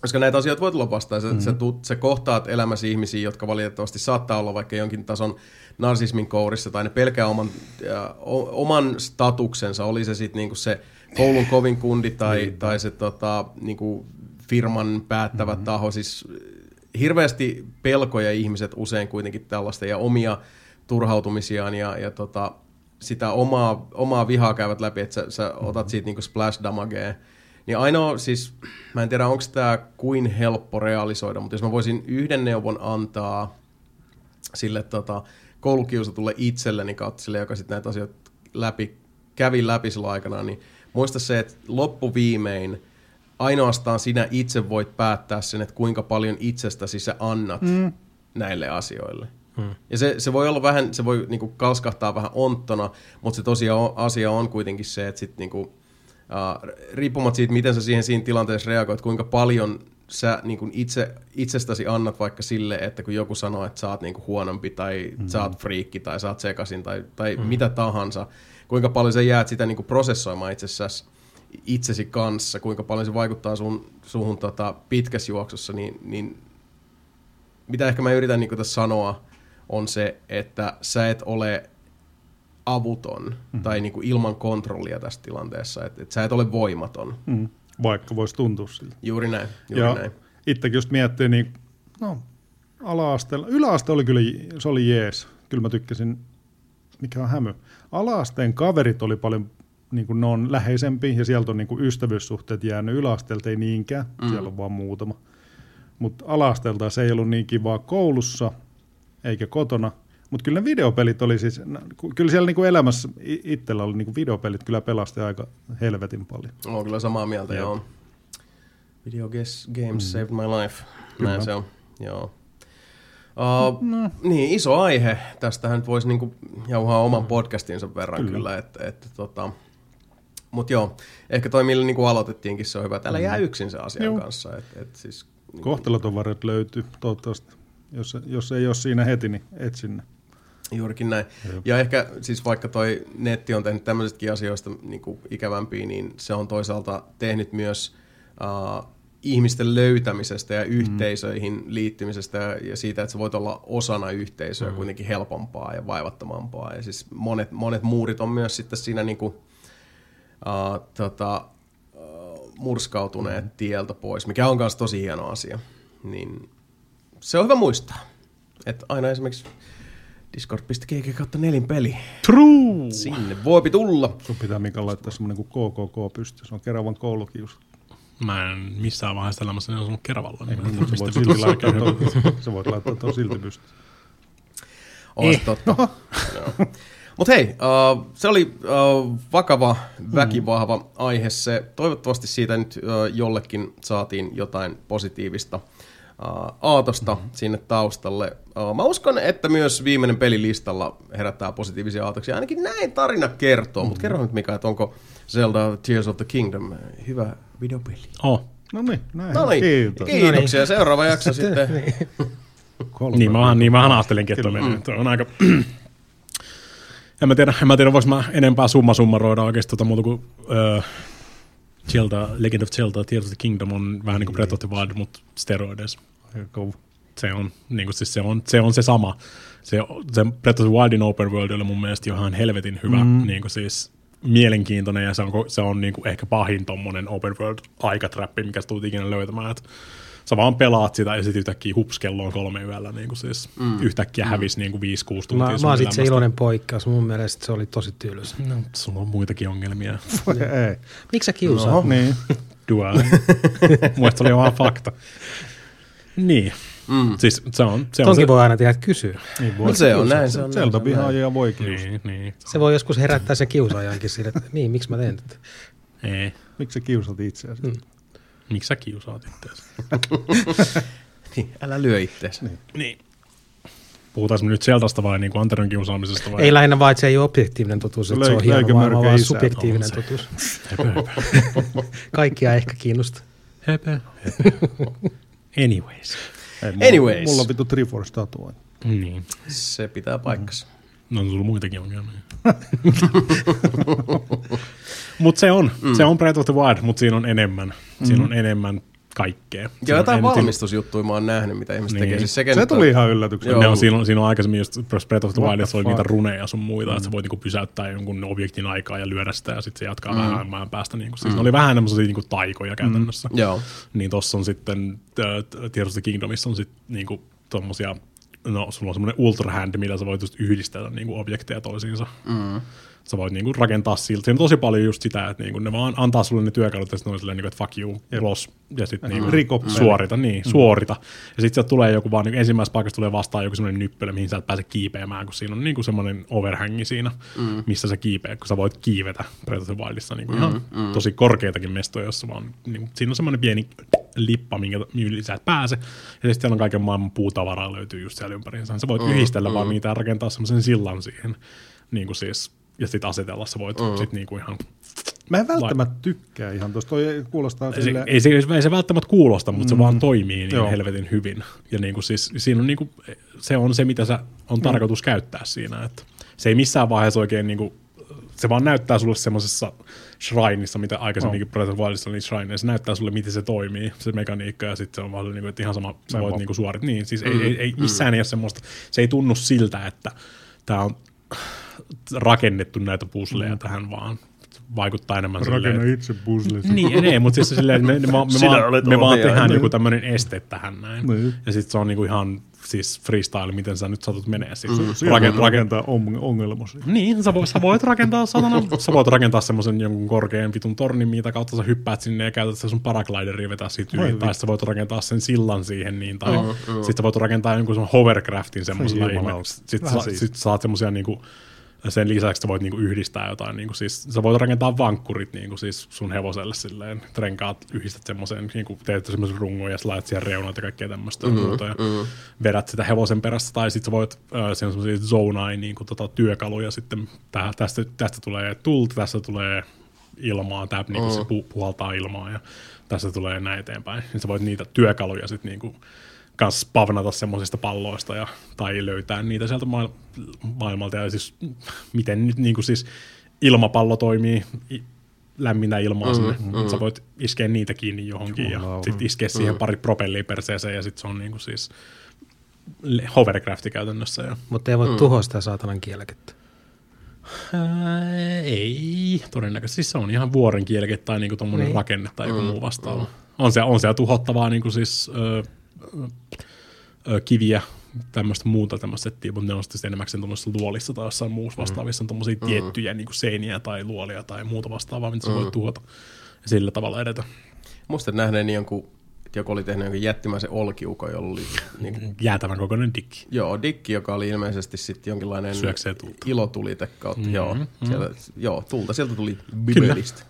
S1: koska näitä asioita voi tulla vastaan, sä, mm. sä, tuut, sä kohtaat elämässä ihmisiä, jotka valitettavasti saattaa olla vaikka jonkin tason narsismin kourissa, tai ne pelkää oman, äh, oman statuksensa, oli se sitten niinku se koulun kovin kundi tai, mm. tai se tota, niinku firman päättävä mm-hmm. taho. Siis hirveästi pelkoja ihmiset usein kuitenkin tällaista ja omia turhautumisiaan ja, ja tota, sitä omaa, omaa vihaa käyvät läpi, että sä, sä otat siitä niinku splash damagea. Niin ainoa, siis mä en tiedä onko tämä kuin helppo realisoida, mutta jos mä voisin yhden neuvon antaa sille tota, koulukiusatulle itselleni kautta sille, joka sitten näitä asioita läpi, kävi läpi sillä aikana, niin muista se, että loppuviimein ainoastaan sinä itse voit päättää sen, että kuinka paljon itsestäsi sä annat mm. näille asioille. Hmm. Ja se, se voi olla vähän, se voi niinku kalskahtaa vähän onttona, mutta se tosiaan asia on kuitenkin se, että sit niinku, riippumatta siitä, miten sä siihen siinä tilanteessa reagoit, kuinka paljon sä niinku itse, itsestäsi annat vaikka sille, että kun joku sanoo, että sä oot niinku huonompi tai hmm. sä oot friikki tai sä oot sekasin tai, tai hmm. mitä tahansa, kuinka paljon sä jäät sitä niinku prosessoimaan itsessäsi itsesi kanssa, kuinka paljon se vaikuttaa sun, suhun tota, pitkässä juoksussa, niin, niin mitä ehkä mä yritän niin tässä sanoa, on se, että sä et ole avuton mm-hmm. tai niin kuin ilman kontrollia tässä tilanteessa, että, että sä et ole voimaton.
S4: Mm. Vaikka voisi tuntua siltä.
S1: Juuri näin. Juuri
S4: ja
S1: näin.
S4: itsekin just miettii, niin no, ala-asteella, yläaste oli kyllä, se oli jees. Kyllä mä tykkäsin, mikä on hämy. Ala-asteen kaverit oli paljon niin kuin ne on läheisempi ja sieltä on niin kuin ystävyyssuhteet jäänyt. Yläasteelta ei niinkään, mm. siellä on vaan muutama. Mutta alasteelta se ei ollut niin kivaa koulussa eikä kotona. Mutta kyllä ne videopelit oli siis, kyllä siellä niinku elämässä itsellä oli niinku videopelit kyllä pelasti aika helvetin paljon.
S1: Olen kyllä samaa mieltä, Jep. joo. Video games mm. saved my life. Kyllä. Näin se on, joo. Uh, no. Niin, iso aihe. Tästähän voisi niinku jauhaa oman podcastinsa verran kyllä, kyllä että, että tota, mutta joo, ehkä toi millä niin kuin aloitettiinkin, se on hyvä, että älä jää mm. yksin sen asian joo. kanssa. Et, et siis,
S4: niin Kohtaloton varret löytyy toivottavasti. Jos, jos ei ole siinä heti, niin et sinne.
S1: Juurikin näin. Joo. Ja ehkä siis vaikka toi netti on tehnyt tämmöisetkin asioista niin kuin ikävämpiä, niin se on toisaalta tehnyt myös uh, ihmisten löytämisestä ja mm. yhteisöihin mm. liittymisestä ja, ja siitä, että sä voit olla osana yhteisöä mm. kuitenkin helpompaa ja vaivattomampaa. Ja siis monet, monet muurit on myös sitten siinä niin kuin, uh, tota, uh, murskautuneet mm. tieltä pois, mikä on myös tosi hieno asia. Niin se on hyvä muistaa, että aina esimerkiksi discord.gg kautta nelin peli.
S4: True!
S1: Sinne voipi tulla.
S4: Sun pitää Mika laittaa semmoinen kuin KKK pysty. Se on Keravan koulukius.
S2: Mä en missään vaiheessa elämässä ne on Keravalla. Niin
S4: Ei, se, voit silti laittaa, se voit laittaa tuon silti pysty.
S1: On eh. totta. no. Mutta hei, uh, se oli uh, vakava, väkivahva mm. aihe se. Toivottavasti siitä nyt uh, jollekin saatiin jotain positiivista aatosta mm. sinne taustalle. Uh, mä uskon, että myös viimeinen peli listalla herättää positiivisia aatoksia. Ainakin näin tarina kertoo, mm. mutta kerro nyt Mika, että onko Zelda Tears of the Kingdom hyvä videopeli?
S2: Oh.
S4: No niin, näin.
S1: No niin, Kiitos. Kiitoksia. No niin. Seuraava jakso sitten.
S2: niin. niin, mä, niin mä ajattelinkin, että on, on aika en mä tiedä, en mä tiedä voiko mä enempää summa summaroida oikeasti tota muuta kuin öö, Zelda, Legend of Zelda, Tears of the Kingdom on vähän niin kuin Breath of the Wild, mutta steroideissa. Se on, niin kuin siis se, on, se on se sama. Se, se Breath of the Wildin open world oli mun mielestä ihan helvetin hyvä, mm. niin kuin siis mielenkiintoinen ja se on, se on niin kuin ehkä pahin tommonen open world aikatrappi, mikä tulet ikinä löytämään. Että sä vaan pelaat sitä ja sitten yhtäkkiä hups kello on kolme yöllä, niin kuin siis mm. yhtäkkiä mm. hävisi niin kuin viisi, kuusi tuntia.
S3: Mä, mä oon se iloinen poikkeus, mun mielestä se oli tosi tylsä.
S2: No, sulla on muitakin ongelmia.
S3: Ei. Miksi sä kiusaat?
S4: No, niin.
S2: Dual. Muista oli vaan fakta. Niin. Mm. Siis se on se. On
S3: Tonkin
S2: se
S3: voi aina tehdä, kysyy.
S4: Niin voi
S1: No se on näin, se on se on näin.
S4: vihaajia voi kiusata.
S2: niin, niin.
S3: Se voi joskus herättää sen kiusaajankin sille, että niin, miksi mä teen tätä.
S2: Ei.
S4: Miksi sä kiusat itseäsi?
S3: Mm.
S2: Miksi sä kiusaat itseäsi?
S1: Niin, älä lyö itteesi.
S2: niin. Puhutaanko me nyt Zeldasta vai niin kuin Anteron kiusaamisesta vai?
S3: Ei lähinnä vaan, että se ei ole objektiivinen totuus, että se on hieno maailma, vaan subjektiivinen
S2: se.
S3: totuus.
S2: Höpö, höpö.
S3: Kaikkia ei ehkä kiinnosta.
S2: höpö, höpö. Anyways.
S4: Ei, mulla,
S1: Anyways.
S4: Mulla on vittu Triforce tatuointi.
S2: Niin.
S1: Se pitää paikkansa.
S2: No on sulla muitakin ongelmia. mutta se on, mm. se on Breath of the Wild, mutta siinä on enemmän. Siinä on enemmän kaikkea.
S1: Ja
S2: Siinä
S1: jotain
S2: on en-
S1: valmistusjuttuja mä oon nähnyt, mitä ihmiset
S2: Niin.
S1: tekee. Siis
S4: Se
S1: nyt on-
S4: tuli ihan yllätyksenä.
S1: Joo.
S2: Ne on, siinä, on, siinä on aikaisemmin just Breath of the
S4: What
S2: Wild,
S4: the
S2: että oli niitä runeja sun muita, mm. että sä voit niinku pysäyttää jonkun objektin aikaa ja lyödä sitä ja sitten se jatkaa mm. vähän ajan päästä. Niinku. Siis mm. Ne oli vähän enemmän niinku taikoja käytännössä.
S1: Joo.
S2: Niin tossa on sitten, äh, Tears the Kingdomissa on sitten niinku tommosia, no sulla on semmoinen ultra hand, millä sä voit just yhdistellä niinku objekteja toisiinsa. Mm. Sä voit niinku rakentaa siltä. Siinä on tosi paljon just sitä, että niinku ne vaan antaa sulle ne työkalut ja sitten on silleen, niinku, että fuck you, ulos. Ja sitten niinku
S4: Riko
S2: suorita, niin, mm. suorita. Ja sitten sieltä tulee joku vaan, niinku ensimmäisessä paikassa tulee vastaan joku semmoinen nyppelö, mihin sä et pääse kiipeämään, kun siinä on niinku semmoinen overhangi siinä, mm. missä sä kiipeät, kun sä voit kiivetä Breath of the Wildissa niinku ihan mm. tosi korkeitakin mestoja, jossa vaan, niinku, siinä on semmoinen pieni lippa, minkä yli sä et pääse. Ja sitten siellä on kaiken maailman puutavaraa löytyy just siellä ympäriinsä. Sä voit mm. yhdistellä vaan niitä ja rakentaa semmoisen sillan siihen. Niin kuin siis, ja sitten asetella sä voit mm. sit niinku ihan
S4: Mä en välttämättä tykkää ihan tuosta. Toi kuulostaa
S2: ei se,
S4: silleen...
S2: ei, se, ei se välttämättä kuulosta, mutta se vaan toimii niin
S4: Joo.
S2: helvetin hyvin. Ja niin kuin siis, siinä on niin kuin, se on se, mitä sä on tarkoitus käyttää siinä. Että se ei missään vaiheessa oikein, niin kuin, se vaan näyttää sulle semmoisessa shrineissa, mitä aikaisemminkin Breath of the Wildissa oli shrineissa, se näyttää sulle, miten se toimii, se mekaniikka, ja sitten se on vaan niin kuin, että ihan sama, sä voit niin kuin suorit. Niin, siis ei, ei, ei, missään ei ole semmoista, se ei tunnu siltä, että tämä on rakennettu näitä pusleja tähän vaan. Vaikuttaa enemmän silleen,
S4: Rakenna
S2: että-
S4: itse puzzlet.
S2: niin, ei, mutta siis silleen, että me, me, vaan- me, vaan, me vaan tehdään
S1: Niin.
S2: joku tämmöinen este tähän näin.
S4: Niin.
S2: Ja sitten se on niinku ihan siis freestyle, miten sä nyt satut menee. Siis
S4: Siellä
S2: raken,
S4: voi
S2: raken,
S4: rakentaa on- ongelmasi.
S2: niin, sä voit, sä voit rakentaa satana, sä voit rakentaa semmoisen jonkun korkean vitun tornin, mitä kautta sä hyppäät sinne ja käytät sitä sun paraglideria vetää siitä yli, tai sä voit rakentaa sen sillan siihen, niin, tai mm, mm. sit sä voit rakentaa jonkun semmoisen hovercraftin semmoisella ihme.
S4: jumalauta.
S2: Sit,
S4: Vähän
S2: sa,
S4: siistiä.
S2: sit saat semmoisia niinku, sen lisäksi sä voit niinku yhdistää jotain, niinku siis, sä voit rakentaa vankkurit niinku siis sun hevoselle silleen, renkaat yhdistät semmoisen, niinku teet semmoisen rungon ja laitat siihen reunat ja kaikkea tämmöistä mm, muuta ja mm. vedät sitä hevosen perässä tai sit sä voit, äh, siinä on semmoisia zonai niinku tota, työkaluja sitten, tää, tästä, tästä tulee tulta, tästä tulee ilmaa, tää niinku se pu, puhaltaa ilmaa ja tästä tulee näin eteenpäin. Niin sä voit niitä työkaluja sitten niinku kans spavnata semmoisista palloista ja, tai löytää niitä sieltä maailmalta. Ja siis miten nyt niin kuin siis ilmapallo toimii, lämmintä ilmaa mm, sinne. Mm. Sä voit iskeä niitä kiinni johonkin ja
S4: Jumalauta.
S2: sitten iskeä siihen pari propellia perseeseen ja sitten se on niin kuin siis hovercrafti käytännössä. Ja,
S3: Mutta ei voi mm. tuhoa sitä saatanan kielekettä.
S2: ää, ei, todennäköisesti siis se on ihan vuoren kielke tai niinku tommonen
S3: Niin.
S2: rakenne tai joku muu vastaava. On se, on se tuhottavaa niinku siis ö, kiviä, tämmöistä muuta tämmöistä settiä, mutta ne on sitten enimmäkseen tuommoisessa luolissa tai jossain muussa vastaavissa on tommosia tiettyjä niinku seiniä tai luolia tai muuta vastaavaa, mitä sä voit tuhota ja sillä tavalla edetä.
S1: Muistan nähneeni jonkun, että joku oli tehnyt jonkun jättimäisen olkiukon, jolla oli niin,
S2: Jäätävän kokoinen dikki.
S1: joo, dikki, joka oli ilmeisesti sitten jonkinlainen ilotulite kautta.
S2: Mm-hmm.
S1: Joo, siellä, joo, tulta sieltä tuli bibelistä.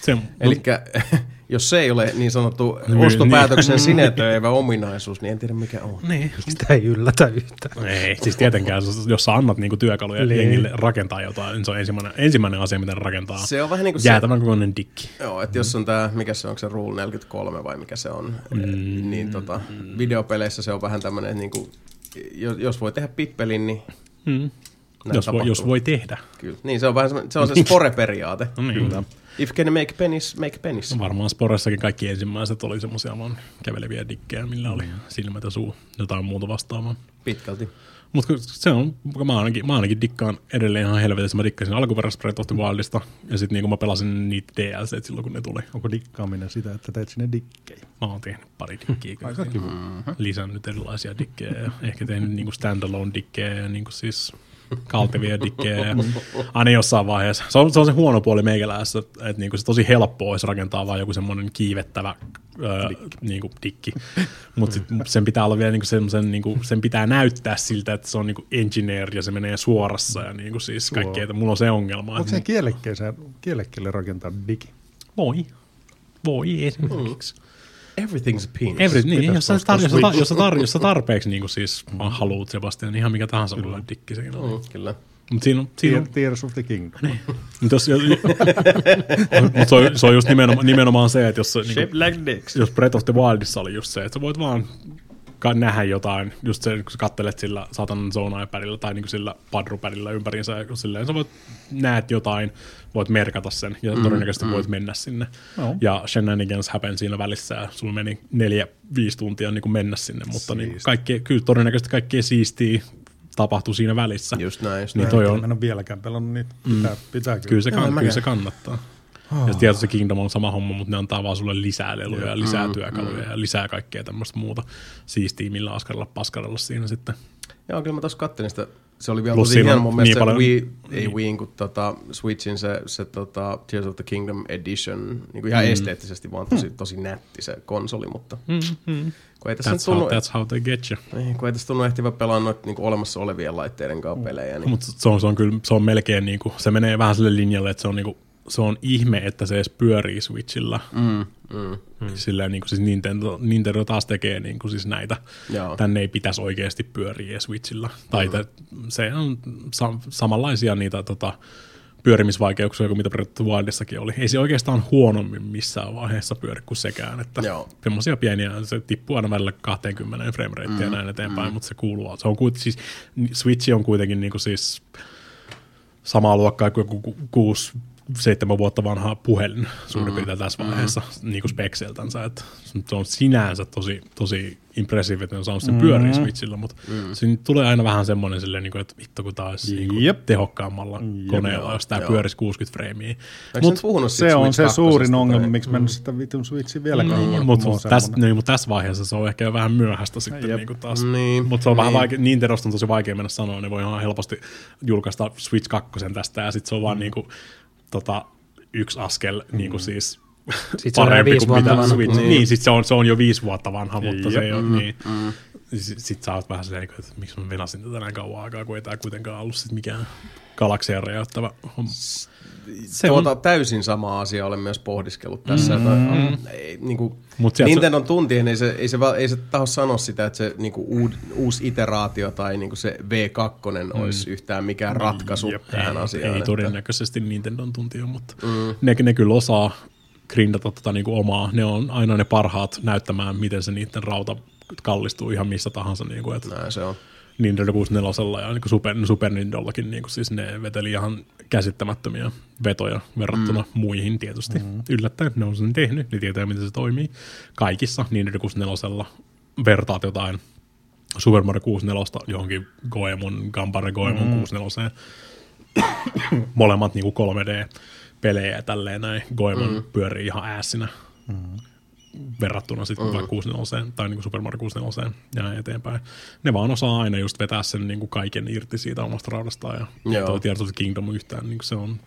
S2: Se,
S1: Eli jos se ei ole niin sanottu
S2: Niin,
S1: ostopäätöksen sinetöivä ominaisuus, niin en tiedä mikä on.
S2: niin,
S3: Sitä ei yllätä yhtään.
S2: Ei, siis tietenkään, jos- sä annat niinku työkaluja
S3: Niin.
S2: jengille rakentaa jotain, niin se on ensimmäinen, ensimmäinen asia, mitä ne rakentaa.
S1: Se on vähän niin kuin se,
S2: Jäätävän kokoinen dikki.
S1: joo, että jos on tämä, mikä se on, onko se Rule 43 vai mikä se on, mm. niin tota, videopeleissä se on vähän tämmöinen, niin kuin, jos, jos voi tehdä pippelin, niin
S2: Mm. Jos, voi, jos voi tehdä.
S1: Kyllä. Niin, se on vähän se on se spore-periaate.
S2: No niin. Kyllä.
S1: If can make pennies, make pennies.
S2: Varmaan Sporessakin kaikki ensimmäiset oli semmoisia vaan käveleviä dikkejä, millä oli silmät ja suu, jotain muuta vastaavaa.
S1: Pitkälti.
S2: Mutta se on, mä ainakin, mä ainakin dikkaan edelleen ihan helvetissä. Mä dikkasin alkuperäistä Breath of the Wildista, ja sitten niin mä pelasin niitä DLC silloin, kun ne tuli.
S4: Onko dikkaaminen sitä, että teet sinne dikkejä?
S2: Mä oon tehnyt pari dikkiä. kyllä
S4: Aika kiva.
S2: Lisännyt erilaisia dikkejä ja ehkä tehnyt niinku standalone dikkejä ja niinku siis kaltevia dikkejä. Ja aina jossain vaiheessa. Se on, se on se huono puoli meikälässä, että, että niinku se tosi helppoa olisi rakentaa vaan joku semmoinen kiivettävä öö, niinku dikki. Mutta sen pitää olla vielä niinku semmoisen, niinku, sen pitää näyttää siltä, että se on niinku engineer ja se menee suorassa ja niinku siis kaikkea, että mulla on se ongelma.
S4: Onko se kielekkeelle rakentaa digi?
S2: Voi. Voi esimerkiksi.
S1: Everything's a penis.
S2: Every, niin, jos sä, tar- jos, tar- jos, sä tar- jos sä tarpeeksi niin siis mm. haluut Sebastian, niin ihan mikä tahansa voi olla dikki siinä. Mm.
S1: Kyllä.
S2: Mutta siinä on, siinä on
S4: Tear- Tears of the Kingdom.
S2: mut jos, mut se, on, se on just nimenomaan, nimenomaan se, että jos, se, niin kuin,
S4: like dicks.
S2: jos Breath of the Wildissa oli just se, että sä voit vaan nähdä jotain, just se, kun sä kattelet sillä satanan zona-pädillä tai niin sillä padrupädillä ympäriinsä, ja kun silleen sä voit näet jotain, voit merkata sen, ja mm, todennäköisesti mm. voit mennä sinne.
S4: Joo.
S2: Ja shenanigans happen siinä välissä, ja sulla meni neljä, viisi tuntia niin kuin mennä sinne, mutta niin
S4: Siisti.
S2: kaikki, kyllä todennäköisesti kaikkea siistiä tapahtuu siinä välissä.
S1: Just näin, just
S2: Niin
S1: näin.
S2: toi on,
S4: en ole vieläkään pelannut niitä. Pitää, pitää kyllä.
S2: kyllä se, kann, kyllä se
S1: mäkään.
S2: Kannattaa. Ja tietysti Kingdom on sama homma, mutta ne antaa vaan sulle lisää leluja ja lisää työkaluja ja lisää kaikkea tämmöistä muuta siistiä, millä askarella paskarella siinä sitten.
S1: Joo, kyllä mä tuossa kattelin sitä. Se oli vielä
S2: Plus
S1: tosi hieno mun
S2: niin
S1: mielestä
S2: paljon-
S1: se Wii, ei
S2: niin.
S1: Wii, kun tota, Switchin se, se tota, Tears of the Kingdom Edition, niin kuin ihan mm. esteettisesti vaan tosi, tosi nätti se konsoli, mutta
S2: Mm, mm.
S1: kun ei tässä
S2: That's, how,
S1: tunnu,
S2: that's how they get you.
S1: niin, kun ei tässä tunnu ehtivä pelaa noita niin olemassa olevien laitteiden kanssa pelejä, niin
S2: Mutta se on, se on kyllä, se on melkein niinku, se menee vähän sille linjalle, että se on niinku, se on ihme, että se edes pyörii Switchillä.
S1: mm, mm,
S2: Mm. Silleen niinku siis Nintendo, Nintendo taas tekee niinku siis näitä.
S1: Joo.
S2: Tänne ei pitäisi oikeasti pyöriä Switchillä. Tai mm. se on sa- samanlaisia niitä tota, pyörimisvaikeuksia kuin mitä Breath of Wildissakin oli. Ei se oikeastaan huonommin missään vaiheessa pyöri kuin sekään. Että
S1: Joo.
S2: semmoisia pieniä, se tippuu aina välillä 20 frame ratea mm, ja näin eteenpäin, mm. mutta se kuuluu. Se on kuitenkin, siis, Switch on kuitenkin niinku siis samaa luokkaa kuin joku ku- kuusi seitsemän vuotta vanha puhelin suurin piirtein tässä vaiheessa mm. niin kuin spekseltänsä. Että se on sinänsä tosi, tosi ne on saanut sen pyöriä Switchillä, mutta mm. siinä tulee aina vähän semmoinen silleen, niin kuin, että vittu kun taas niin kuin
S4: Jep.
S2: tehokkaammalla
S4: Jep.
S2: koneella, jos tämä pyörisi 60 freimiä. Mut-
S1: nyt puhunut siitä
S4: Se on se suurin ongelma, miksi mä en ole sitä vitun Switchin vieläkään
S2: Mm,
S4: hommannut,
S2: mutta
S4: semmonen.
S2: niin, mut tässä vaiheessa se on ehkä jo vähän myöhäistä sitten
S4: Jep.
S2: niin kuin taas.
S1: Niin,
S2: Mutta se on vähän
S1: niin.
S2: vaikea, Nintendosta on tosi vaikea mennä sanoa, ne voi ihan helposti julkaista Switch 2 tästä ja sitten se on
S1: Mm.
S2: vaan niin kuin, tota, yksi askel niin kuin siis
S3: Sit se on jo viisi vuotta vanha.
S2: Switch. Niin,
S1: Niin.
S2: niin sit se on, se on jo viisi vuotta vanha, mutta se
S4: Jep.
S2: ei ole niin. Sitten sit sä oot vähän silleen, niin että miksi mä venasin tätä näin kauan aikaa, kun ei tää kuitenkaan ollut sit mikään galaksia räjäyttävä homma. Se
S1: tuota,
S2: on,
S1: täysin sama asia olen myös pohdiskellut tässä. Mm, että, ei, niin kuin,
S2: Mut se-
S1: Nintendon tuntien ei se, ei se, ei se taho sano sitä, että se niin kuin, uud, uusi iteraatio tai niin kuin se V2 olisi yhtään mikään ratkaisu
S4: Jep.
S1: tähän
S2: ei,
S1: asiaan.
S2: ei
S1: että-
S2: todennäköisesti Nintendon tuntio, mutta mm. ne, ne kyllä osaa grindata tota niinku omaa. Ne on aina ne parhaat näyttämään, miten se niiden rauta kallistuu ihan missä tahansa. Niinku, et
S1: Näin se on.
S2: Nintendo 64 ja niin Super, Super Nintendollakin niin siis ne veteli ihan käsittämättömiä vetoja verrattuna mm. muihin tietysti. Mm. Yllättäen ne on sen tehnyt, ne tietää miten se toimii. Kaikissa Nintendo 64 vertaat jotain Super Mario 64 johonkin Goemon, Gambare Goemon mm. 64. Molemmat niin 3D-pelejä ja tälleen näin. Goemon mm. pyörii ihan äässinä verrattuna sitten mm. vaikka 64 tai niin Super Mario 64 ja näin eteenpäin. Ne vaan osaa aina just vetää sen niin kuin kaiken irti siitä omasta raudastaan ja
S1: Joo.
S2: toi Tears Kingdom yhtään, niin kuin se on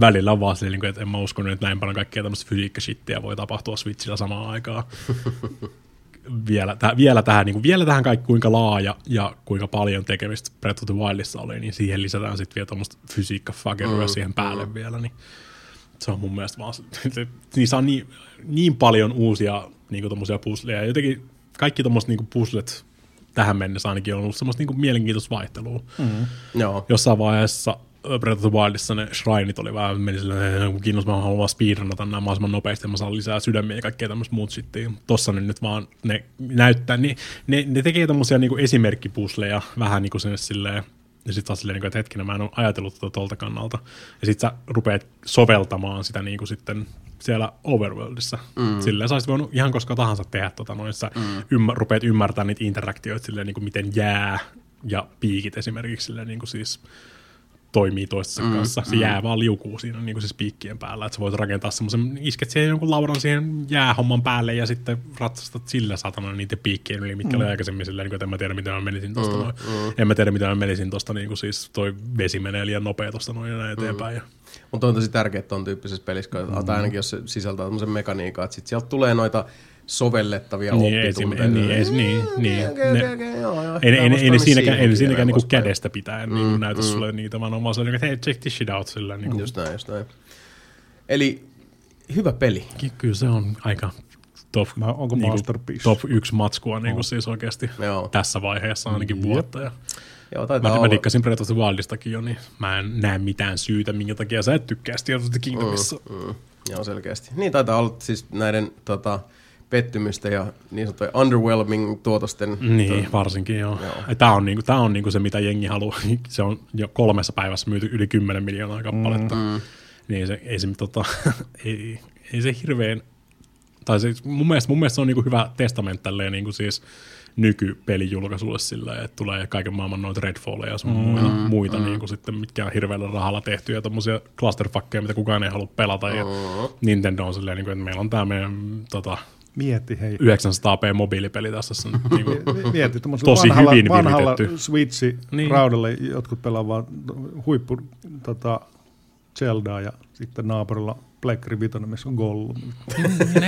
S2: välillä on vaan silleen, niin kuin, että en mä usko, että näin paljon kaikkea tämmöistä fysiikkashittiä voi tapahtua Switchillä samaan aikaan. vielä, täh, vielä, tähän, niin kuin, vielä tähän kaikki kuinka laaja ja kuinka paljon tekemistä Breath of the Wildissa oli, niin siihen lisätään sitten vielä tuommoista fysiikkafakeroa mm, siihen päälle mm. vielä, niin se on mun mielestä vaan, se- niissä on niin, niin paljon uusia niin tommosia pusleja. Ja jotenkin kaikki tommoset niin puslet tähän mennessä ainakin on ollut semmoista niin mielenkiintoista vaihtelua. Mm.
S1: Joo.
S2: Jossain vaiheessa Breath of the Wildissa ne shrineit oli vähän, meni silleen, kun kiinnostaa, mä haluan speedrunata nämä mahdollisimman nopeasti, ja mä saan lisää sydämiä ja kaikkea tämmöistä muut shittia. Tossa ne nyt vaan, ne näyttää, ne, ne, ne tekee tämmöisiä niinku esimerkkipusleja vähän niinku sinne silleen, ja sitten taas silleen, niinku, että hetkinen, mä en ole ajatellut tätä tuolta kannalta. Ja sitten sä rupeat soveltamaan sitä niinku sitten siellä Overworldissa. Mm. Silleen sä olisit voinut ihan koska tahansa tehdä tota noin, sä mm. ymmär, rupeat ymmärtämään niitä interaktioita silleen, niinku miten jää ja piikit esimerkiksi silleen, niinku siis toimii toistensa mm, kanssa. Se mm. jää vaan liukuu siinä niin kuin siis piikkien päällä, että sä voit rakentaa semmoisen, isket siihen jonkun laudan siihen jäähomman päälle ja sitten ratsastat sillä satana niitä piikkien yli, mitkä mm. oli aikaisemmin silleen, niin kuin, että en mä tiedä, miten mä menisin tosta mm, noin. Mm. En mä tiedä, miten mä menisin tosta, niin kuin siis toi vesi menee liian nopea tosta noin ja näin eteenpäin. Mm.
S1: Mutta on tosi tärkeää on tyyppisessä pelissä, mm. tai ainakin jos se sisältää tämmöisen mekaniikan, että sit sieltä tulee noita sovellettavia
S2: niin,
S1: oppitunteja.
S2: Niin, niin, niin, niin. Ei, ei, ei, siinäkään, ei siinäkään niinku kädestä pitää mm, niin näytä mm. sulle niitä, vaan on vaan sellainen, että hei, check this shit out. Sillä, niin kuin.
S1: Just näin, just näin. Eli hyvä peli.
S2: Kyllä se on aika top,
S4: Mä, onko
S2: niin
S4: masterpiece?
S2: top yksi matskua niin kuin siis oikeasti Joo. tässä vaiheessa ainakin mm, vuotta. Ja
S1: Joo,
S2: mä, olla. mä dikkasin Breath of the Wildistakin jo, niin mä en näe mitään syytä, minkä takia sä et tykkää Tears of the Kingdomissa. Mm, mm.
S1: Joo, selkeästi. Niin taitaa olla siis näiden tota, pettymystä ja niin sanottuja underwhelming tuotosten.
S2: Niin, to... varsinkin joo. joo. Tämä on, niinku, tää on niinku se, mitä jengi haluaa. Se on jo kolmessa päivässä myyty yli 10 miljoonaa kappaletta. Mm. Niin se, ei se, tota, ei, ei se hirveän, tai se, mun, mielestä, mun mielestä se on niinku hyvä testament tälleen niinku siis nykypelijulkaisulle sillä, että tulee kaiken maailman noita Redfalleja ja sun mm, muita, muita mm. niin kuin sitten, mitkä on hirveällä rahalla tehty ja tommosia clusterfuckeja, mitä kukaan ei halua pelata. Mm. Ja Nintendo on silleen, niin kuin, että meillä on tämä meidän tota,
S4: Mietti, hei.
S2: 900p mobiilipeli tässä. Niin
S4: kuin, Mietti,
S2: tosi
S4: vanhalla,
S2: hyvin
S4: vanhalla Switchi niin. raudalle jotkut pelaavat huippu tota, Zeldaa ja sitten naapurilla Plekkari Vitoinen, missä on Gollum.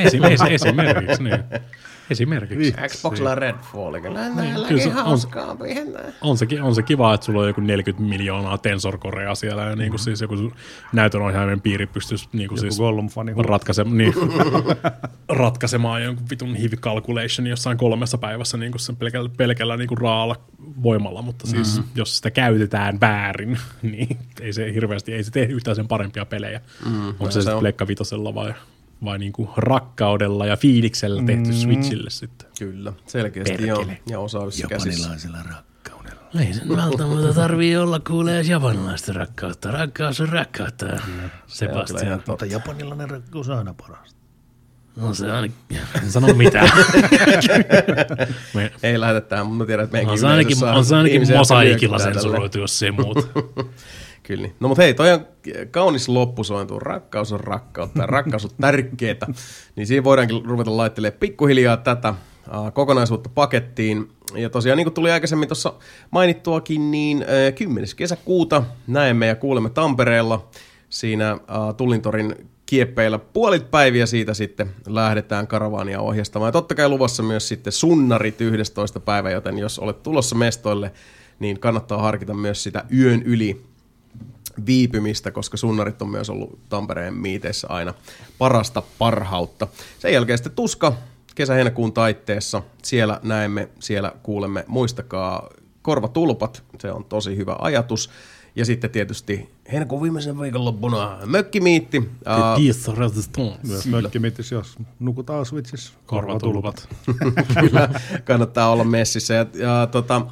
S2: Esimerkiksi, esimerkiksi niin. Esimerkiksi.
S1: Xboxilla Redfall, kyllä niin, kyllä se on,
S2: on, sekin, on se kiva, että sulla on joku 40 miljoonaa Tensor Corea siellä ja niin kuin siis joku näytönohjaimen piiri pystyisi niin kuin siis ratkaise- niin, ratkaisemaan jonkun vitun hivi calculation jossain kolmessa päivässä niin kuin sen pelkällä, pelkällä niin kuin raalla voimalla, mutta siis mm-hmm. jos sitä käytetään väärin, niin ei se hirveästi, ei se tee yhtään sen parempia pelejä. Mm, Onko se, se sitten Pleikka Vitosella vai vai niinku rakkaudella ja fiiliksellä tehty mm. Switchille sitten.
S1: Kyllä, selkeästi Perkele. joo. Ja osaavissa
S3: Japanilaisella rakkaudella. Ei sen välttämättä tarvii olla kuulee japanilaista rakkautta. Rakkaus on rakkautta, mm. Sebastian.
S4: Mutta japanilainen rakkaus on aina parasta.
S3: No se ainakin, en sano mitään.
S1: Me... Ei lähetä tähän, mutta tiedän, että meidänkin
S3: on se ainakin, on se ainakin mosaikilla sensuroitu, jos se muut.
S1: Kyllä. Niin. No mutta hei, toi on kaunis loppusointu. Rakkaus on rakkautta ja rakkaus on tärkeetä. Niin siinä voidaankin ruveta laittelemaan pikkuhiljaa tätä kokonaisuutta pakettiin. Ja tosiaan niin kuin tuli aikaisemmin tuossa mainittuakin, niin uh, 10. kesäkuuta näemme ja kuulemme Tampereella siinä Tullintorin kieppeillä puolit päiviä siitä sitten lähdetään karavaania ohjastamaan. Ja totta kai luvassa myös sitten sunnarit 11. päivä, joten jos olet tulossa mestoille, niin kannattaa harkita myös sitä yön yli viipymistä, koska sunnarit on myös ollut Tampereen miiteissä aina parasta parhautta. Sen jälkeen sitten Tuska kesä-heinäkuun taitteessa. Siellä näemme, siellä kuulemme, muistakaa korvatulpat, se on tosi hyvä ajatus. Ja sitten tietysti heinäkuun viimeisen viikonloppuna mökkimiitti.
S4: Uh, Myös mökkimiitti, jos nukutaan Switchissä.
S2: Korvatulpat.
S1: Kyllä, kannattaa olla messissä. Ja, ja tota,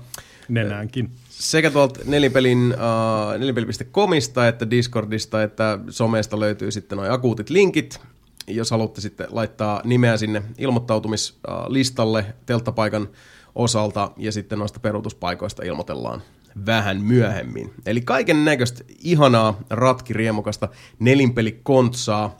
S4: Nenäänkin
S1: sekä tuolta nelipelin, uh, nelipeli.comista että Discordista että somesta löytyy sitten noin akuutit linkit, jos haluatte sitten laittaa nimeä sinne ilmoittautumislistalle telttapaikan osalta ja sitten noista peruutuspaikoista ilmoitellaan vähän myöhemmin. Eli kaiken näköistä ihanaa, ratkiriemukasta nelinpelikontsaa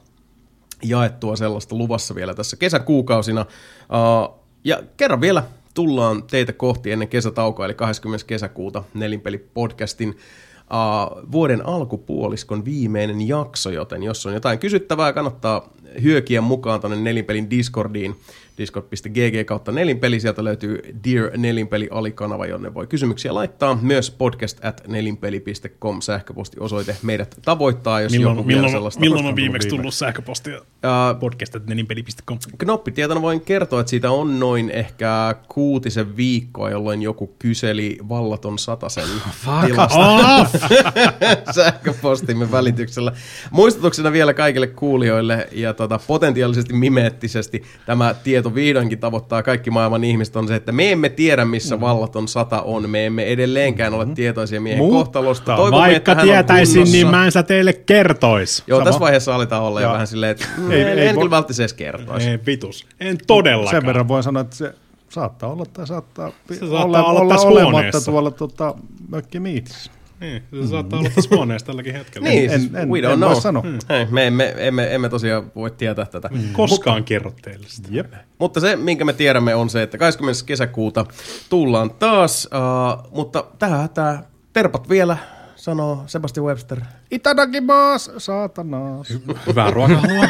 S1: jaettua sellaista luvassa vielä tässä kesäkuukausina. Uh, ja kerran vielä tullaan teitä kohti ennen kesätaukoa, eli 20. kesäkuuta Nelinpeli-podcastin uh, vuoden alkupuoliskon viimeinen jakso, joten jos on jotain kysyttävää, kannattaa hyökiä mukaan tuonne Nelinpelin Discordiin discord.gg kautta nelinpeli. Sieltä löytyy Dear Nelinpeli alikanava, jonne voi kysymyksiä laittaa. Myös podcast at nelinpeli.com sähköpostiosoite meidät tavoittaa, jos
S2: milloin,
S1: joku
S2: milloin, sellaista... Milloin on viimeksi tullut sähköpostia uh, podcast at nelinpeli.com?
S1: Knoppitietona voin kertoa, että siitä on noin ehkä kuutisen viikkoa, jolloin joku kyseli vallaton satasen tilasta sähköpostimme välityksellä. Muistutuksena vielä kaikille kuulijoille ja tota, potentiaalisesti mimeettisesti tämä tieto tieto vihdoinkin tavoittaa kaikki maailman ihmiset on se, että me emme tiedä, missä mm. vallaton sata on. Me emme edelleenkään ole mm-hmm. tietoisia miehen Mutta kohtalosta.
S2: Toivomme, vaikka tietäisin, niin mä en sitä teille kertois.
S1: Joo, Sama. tässä vaiheessa aletaan olla jo vähän silleen, että ei, ei, en kyllä välttämättä edes kertoisi.
S2: Ei, vitus. En todellakaan.
S4: Sen verran voin sanoa, että se saattaa olla tai saattaa, se saattaa olla, olla, olla olematta huoneessa. tuolla tota, mökkimiitissä.
S2: Niin, se saattaa olla tässä huoneessa tälläkin hetkellä.
S1: Niin,
S4: En-
S1: siis
S4: en-
S1: we
S4: en
S1: don't
S4: voi
S1: know.
S4: sanoa.
S1: Ei, me emme, emme, emme tosiaan voi tietää tätä.
S2: Koskaan kerro teille sitä.
S4: Jep.
S1: Mutta se, minkä me tiedämme, on se, että 20. kesäkuuta tullaan taas, uh, mutta tähän tämä terpat vielä, sanoo Sebastian Webster.
S4: Itadakimaas, saatanas.
S2: Hyvää ruokahalua.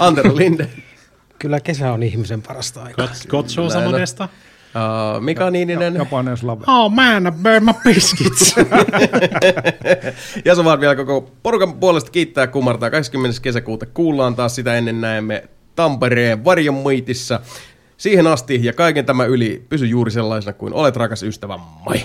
S1: Antero Linde,
S3: Kyllä kesä on ihmisen parasta aikaa.
S2: Kotso
S1: on.
S2: samanesta.
S1: Uh, Mika Niininen,
S4: Japanen slave.
S2: Oh man, I burned my biscuits.
S1: ja se vaan vielä koko porukan puolesta kiittää kumartaa. 20. kesäkuuta kuullaan taas, sitä ennen näemme Tampereen varjonmuitissa. Siihen asti ja kaiken tämä yli, pysy juuri sellaisena kuin olet rakas ystävä, moi!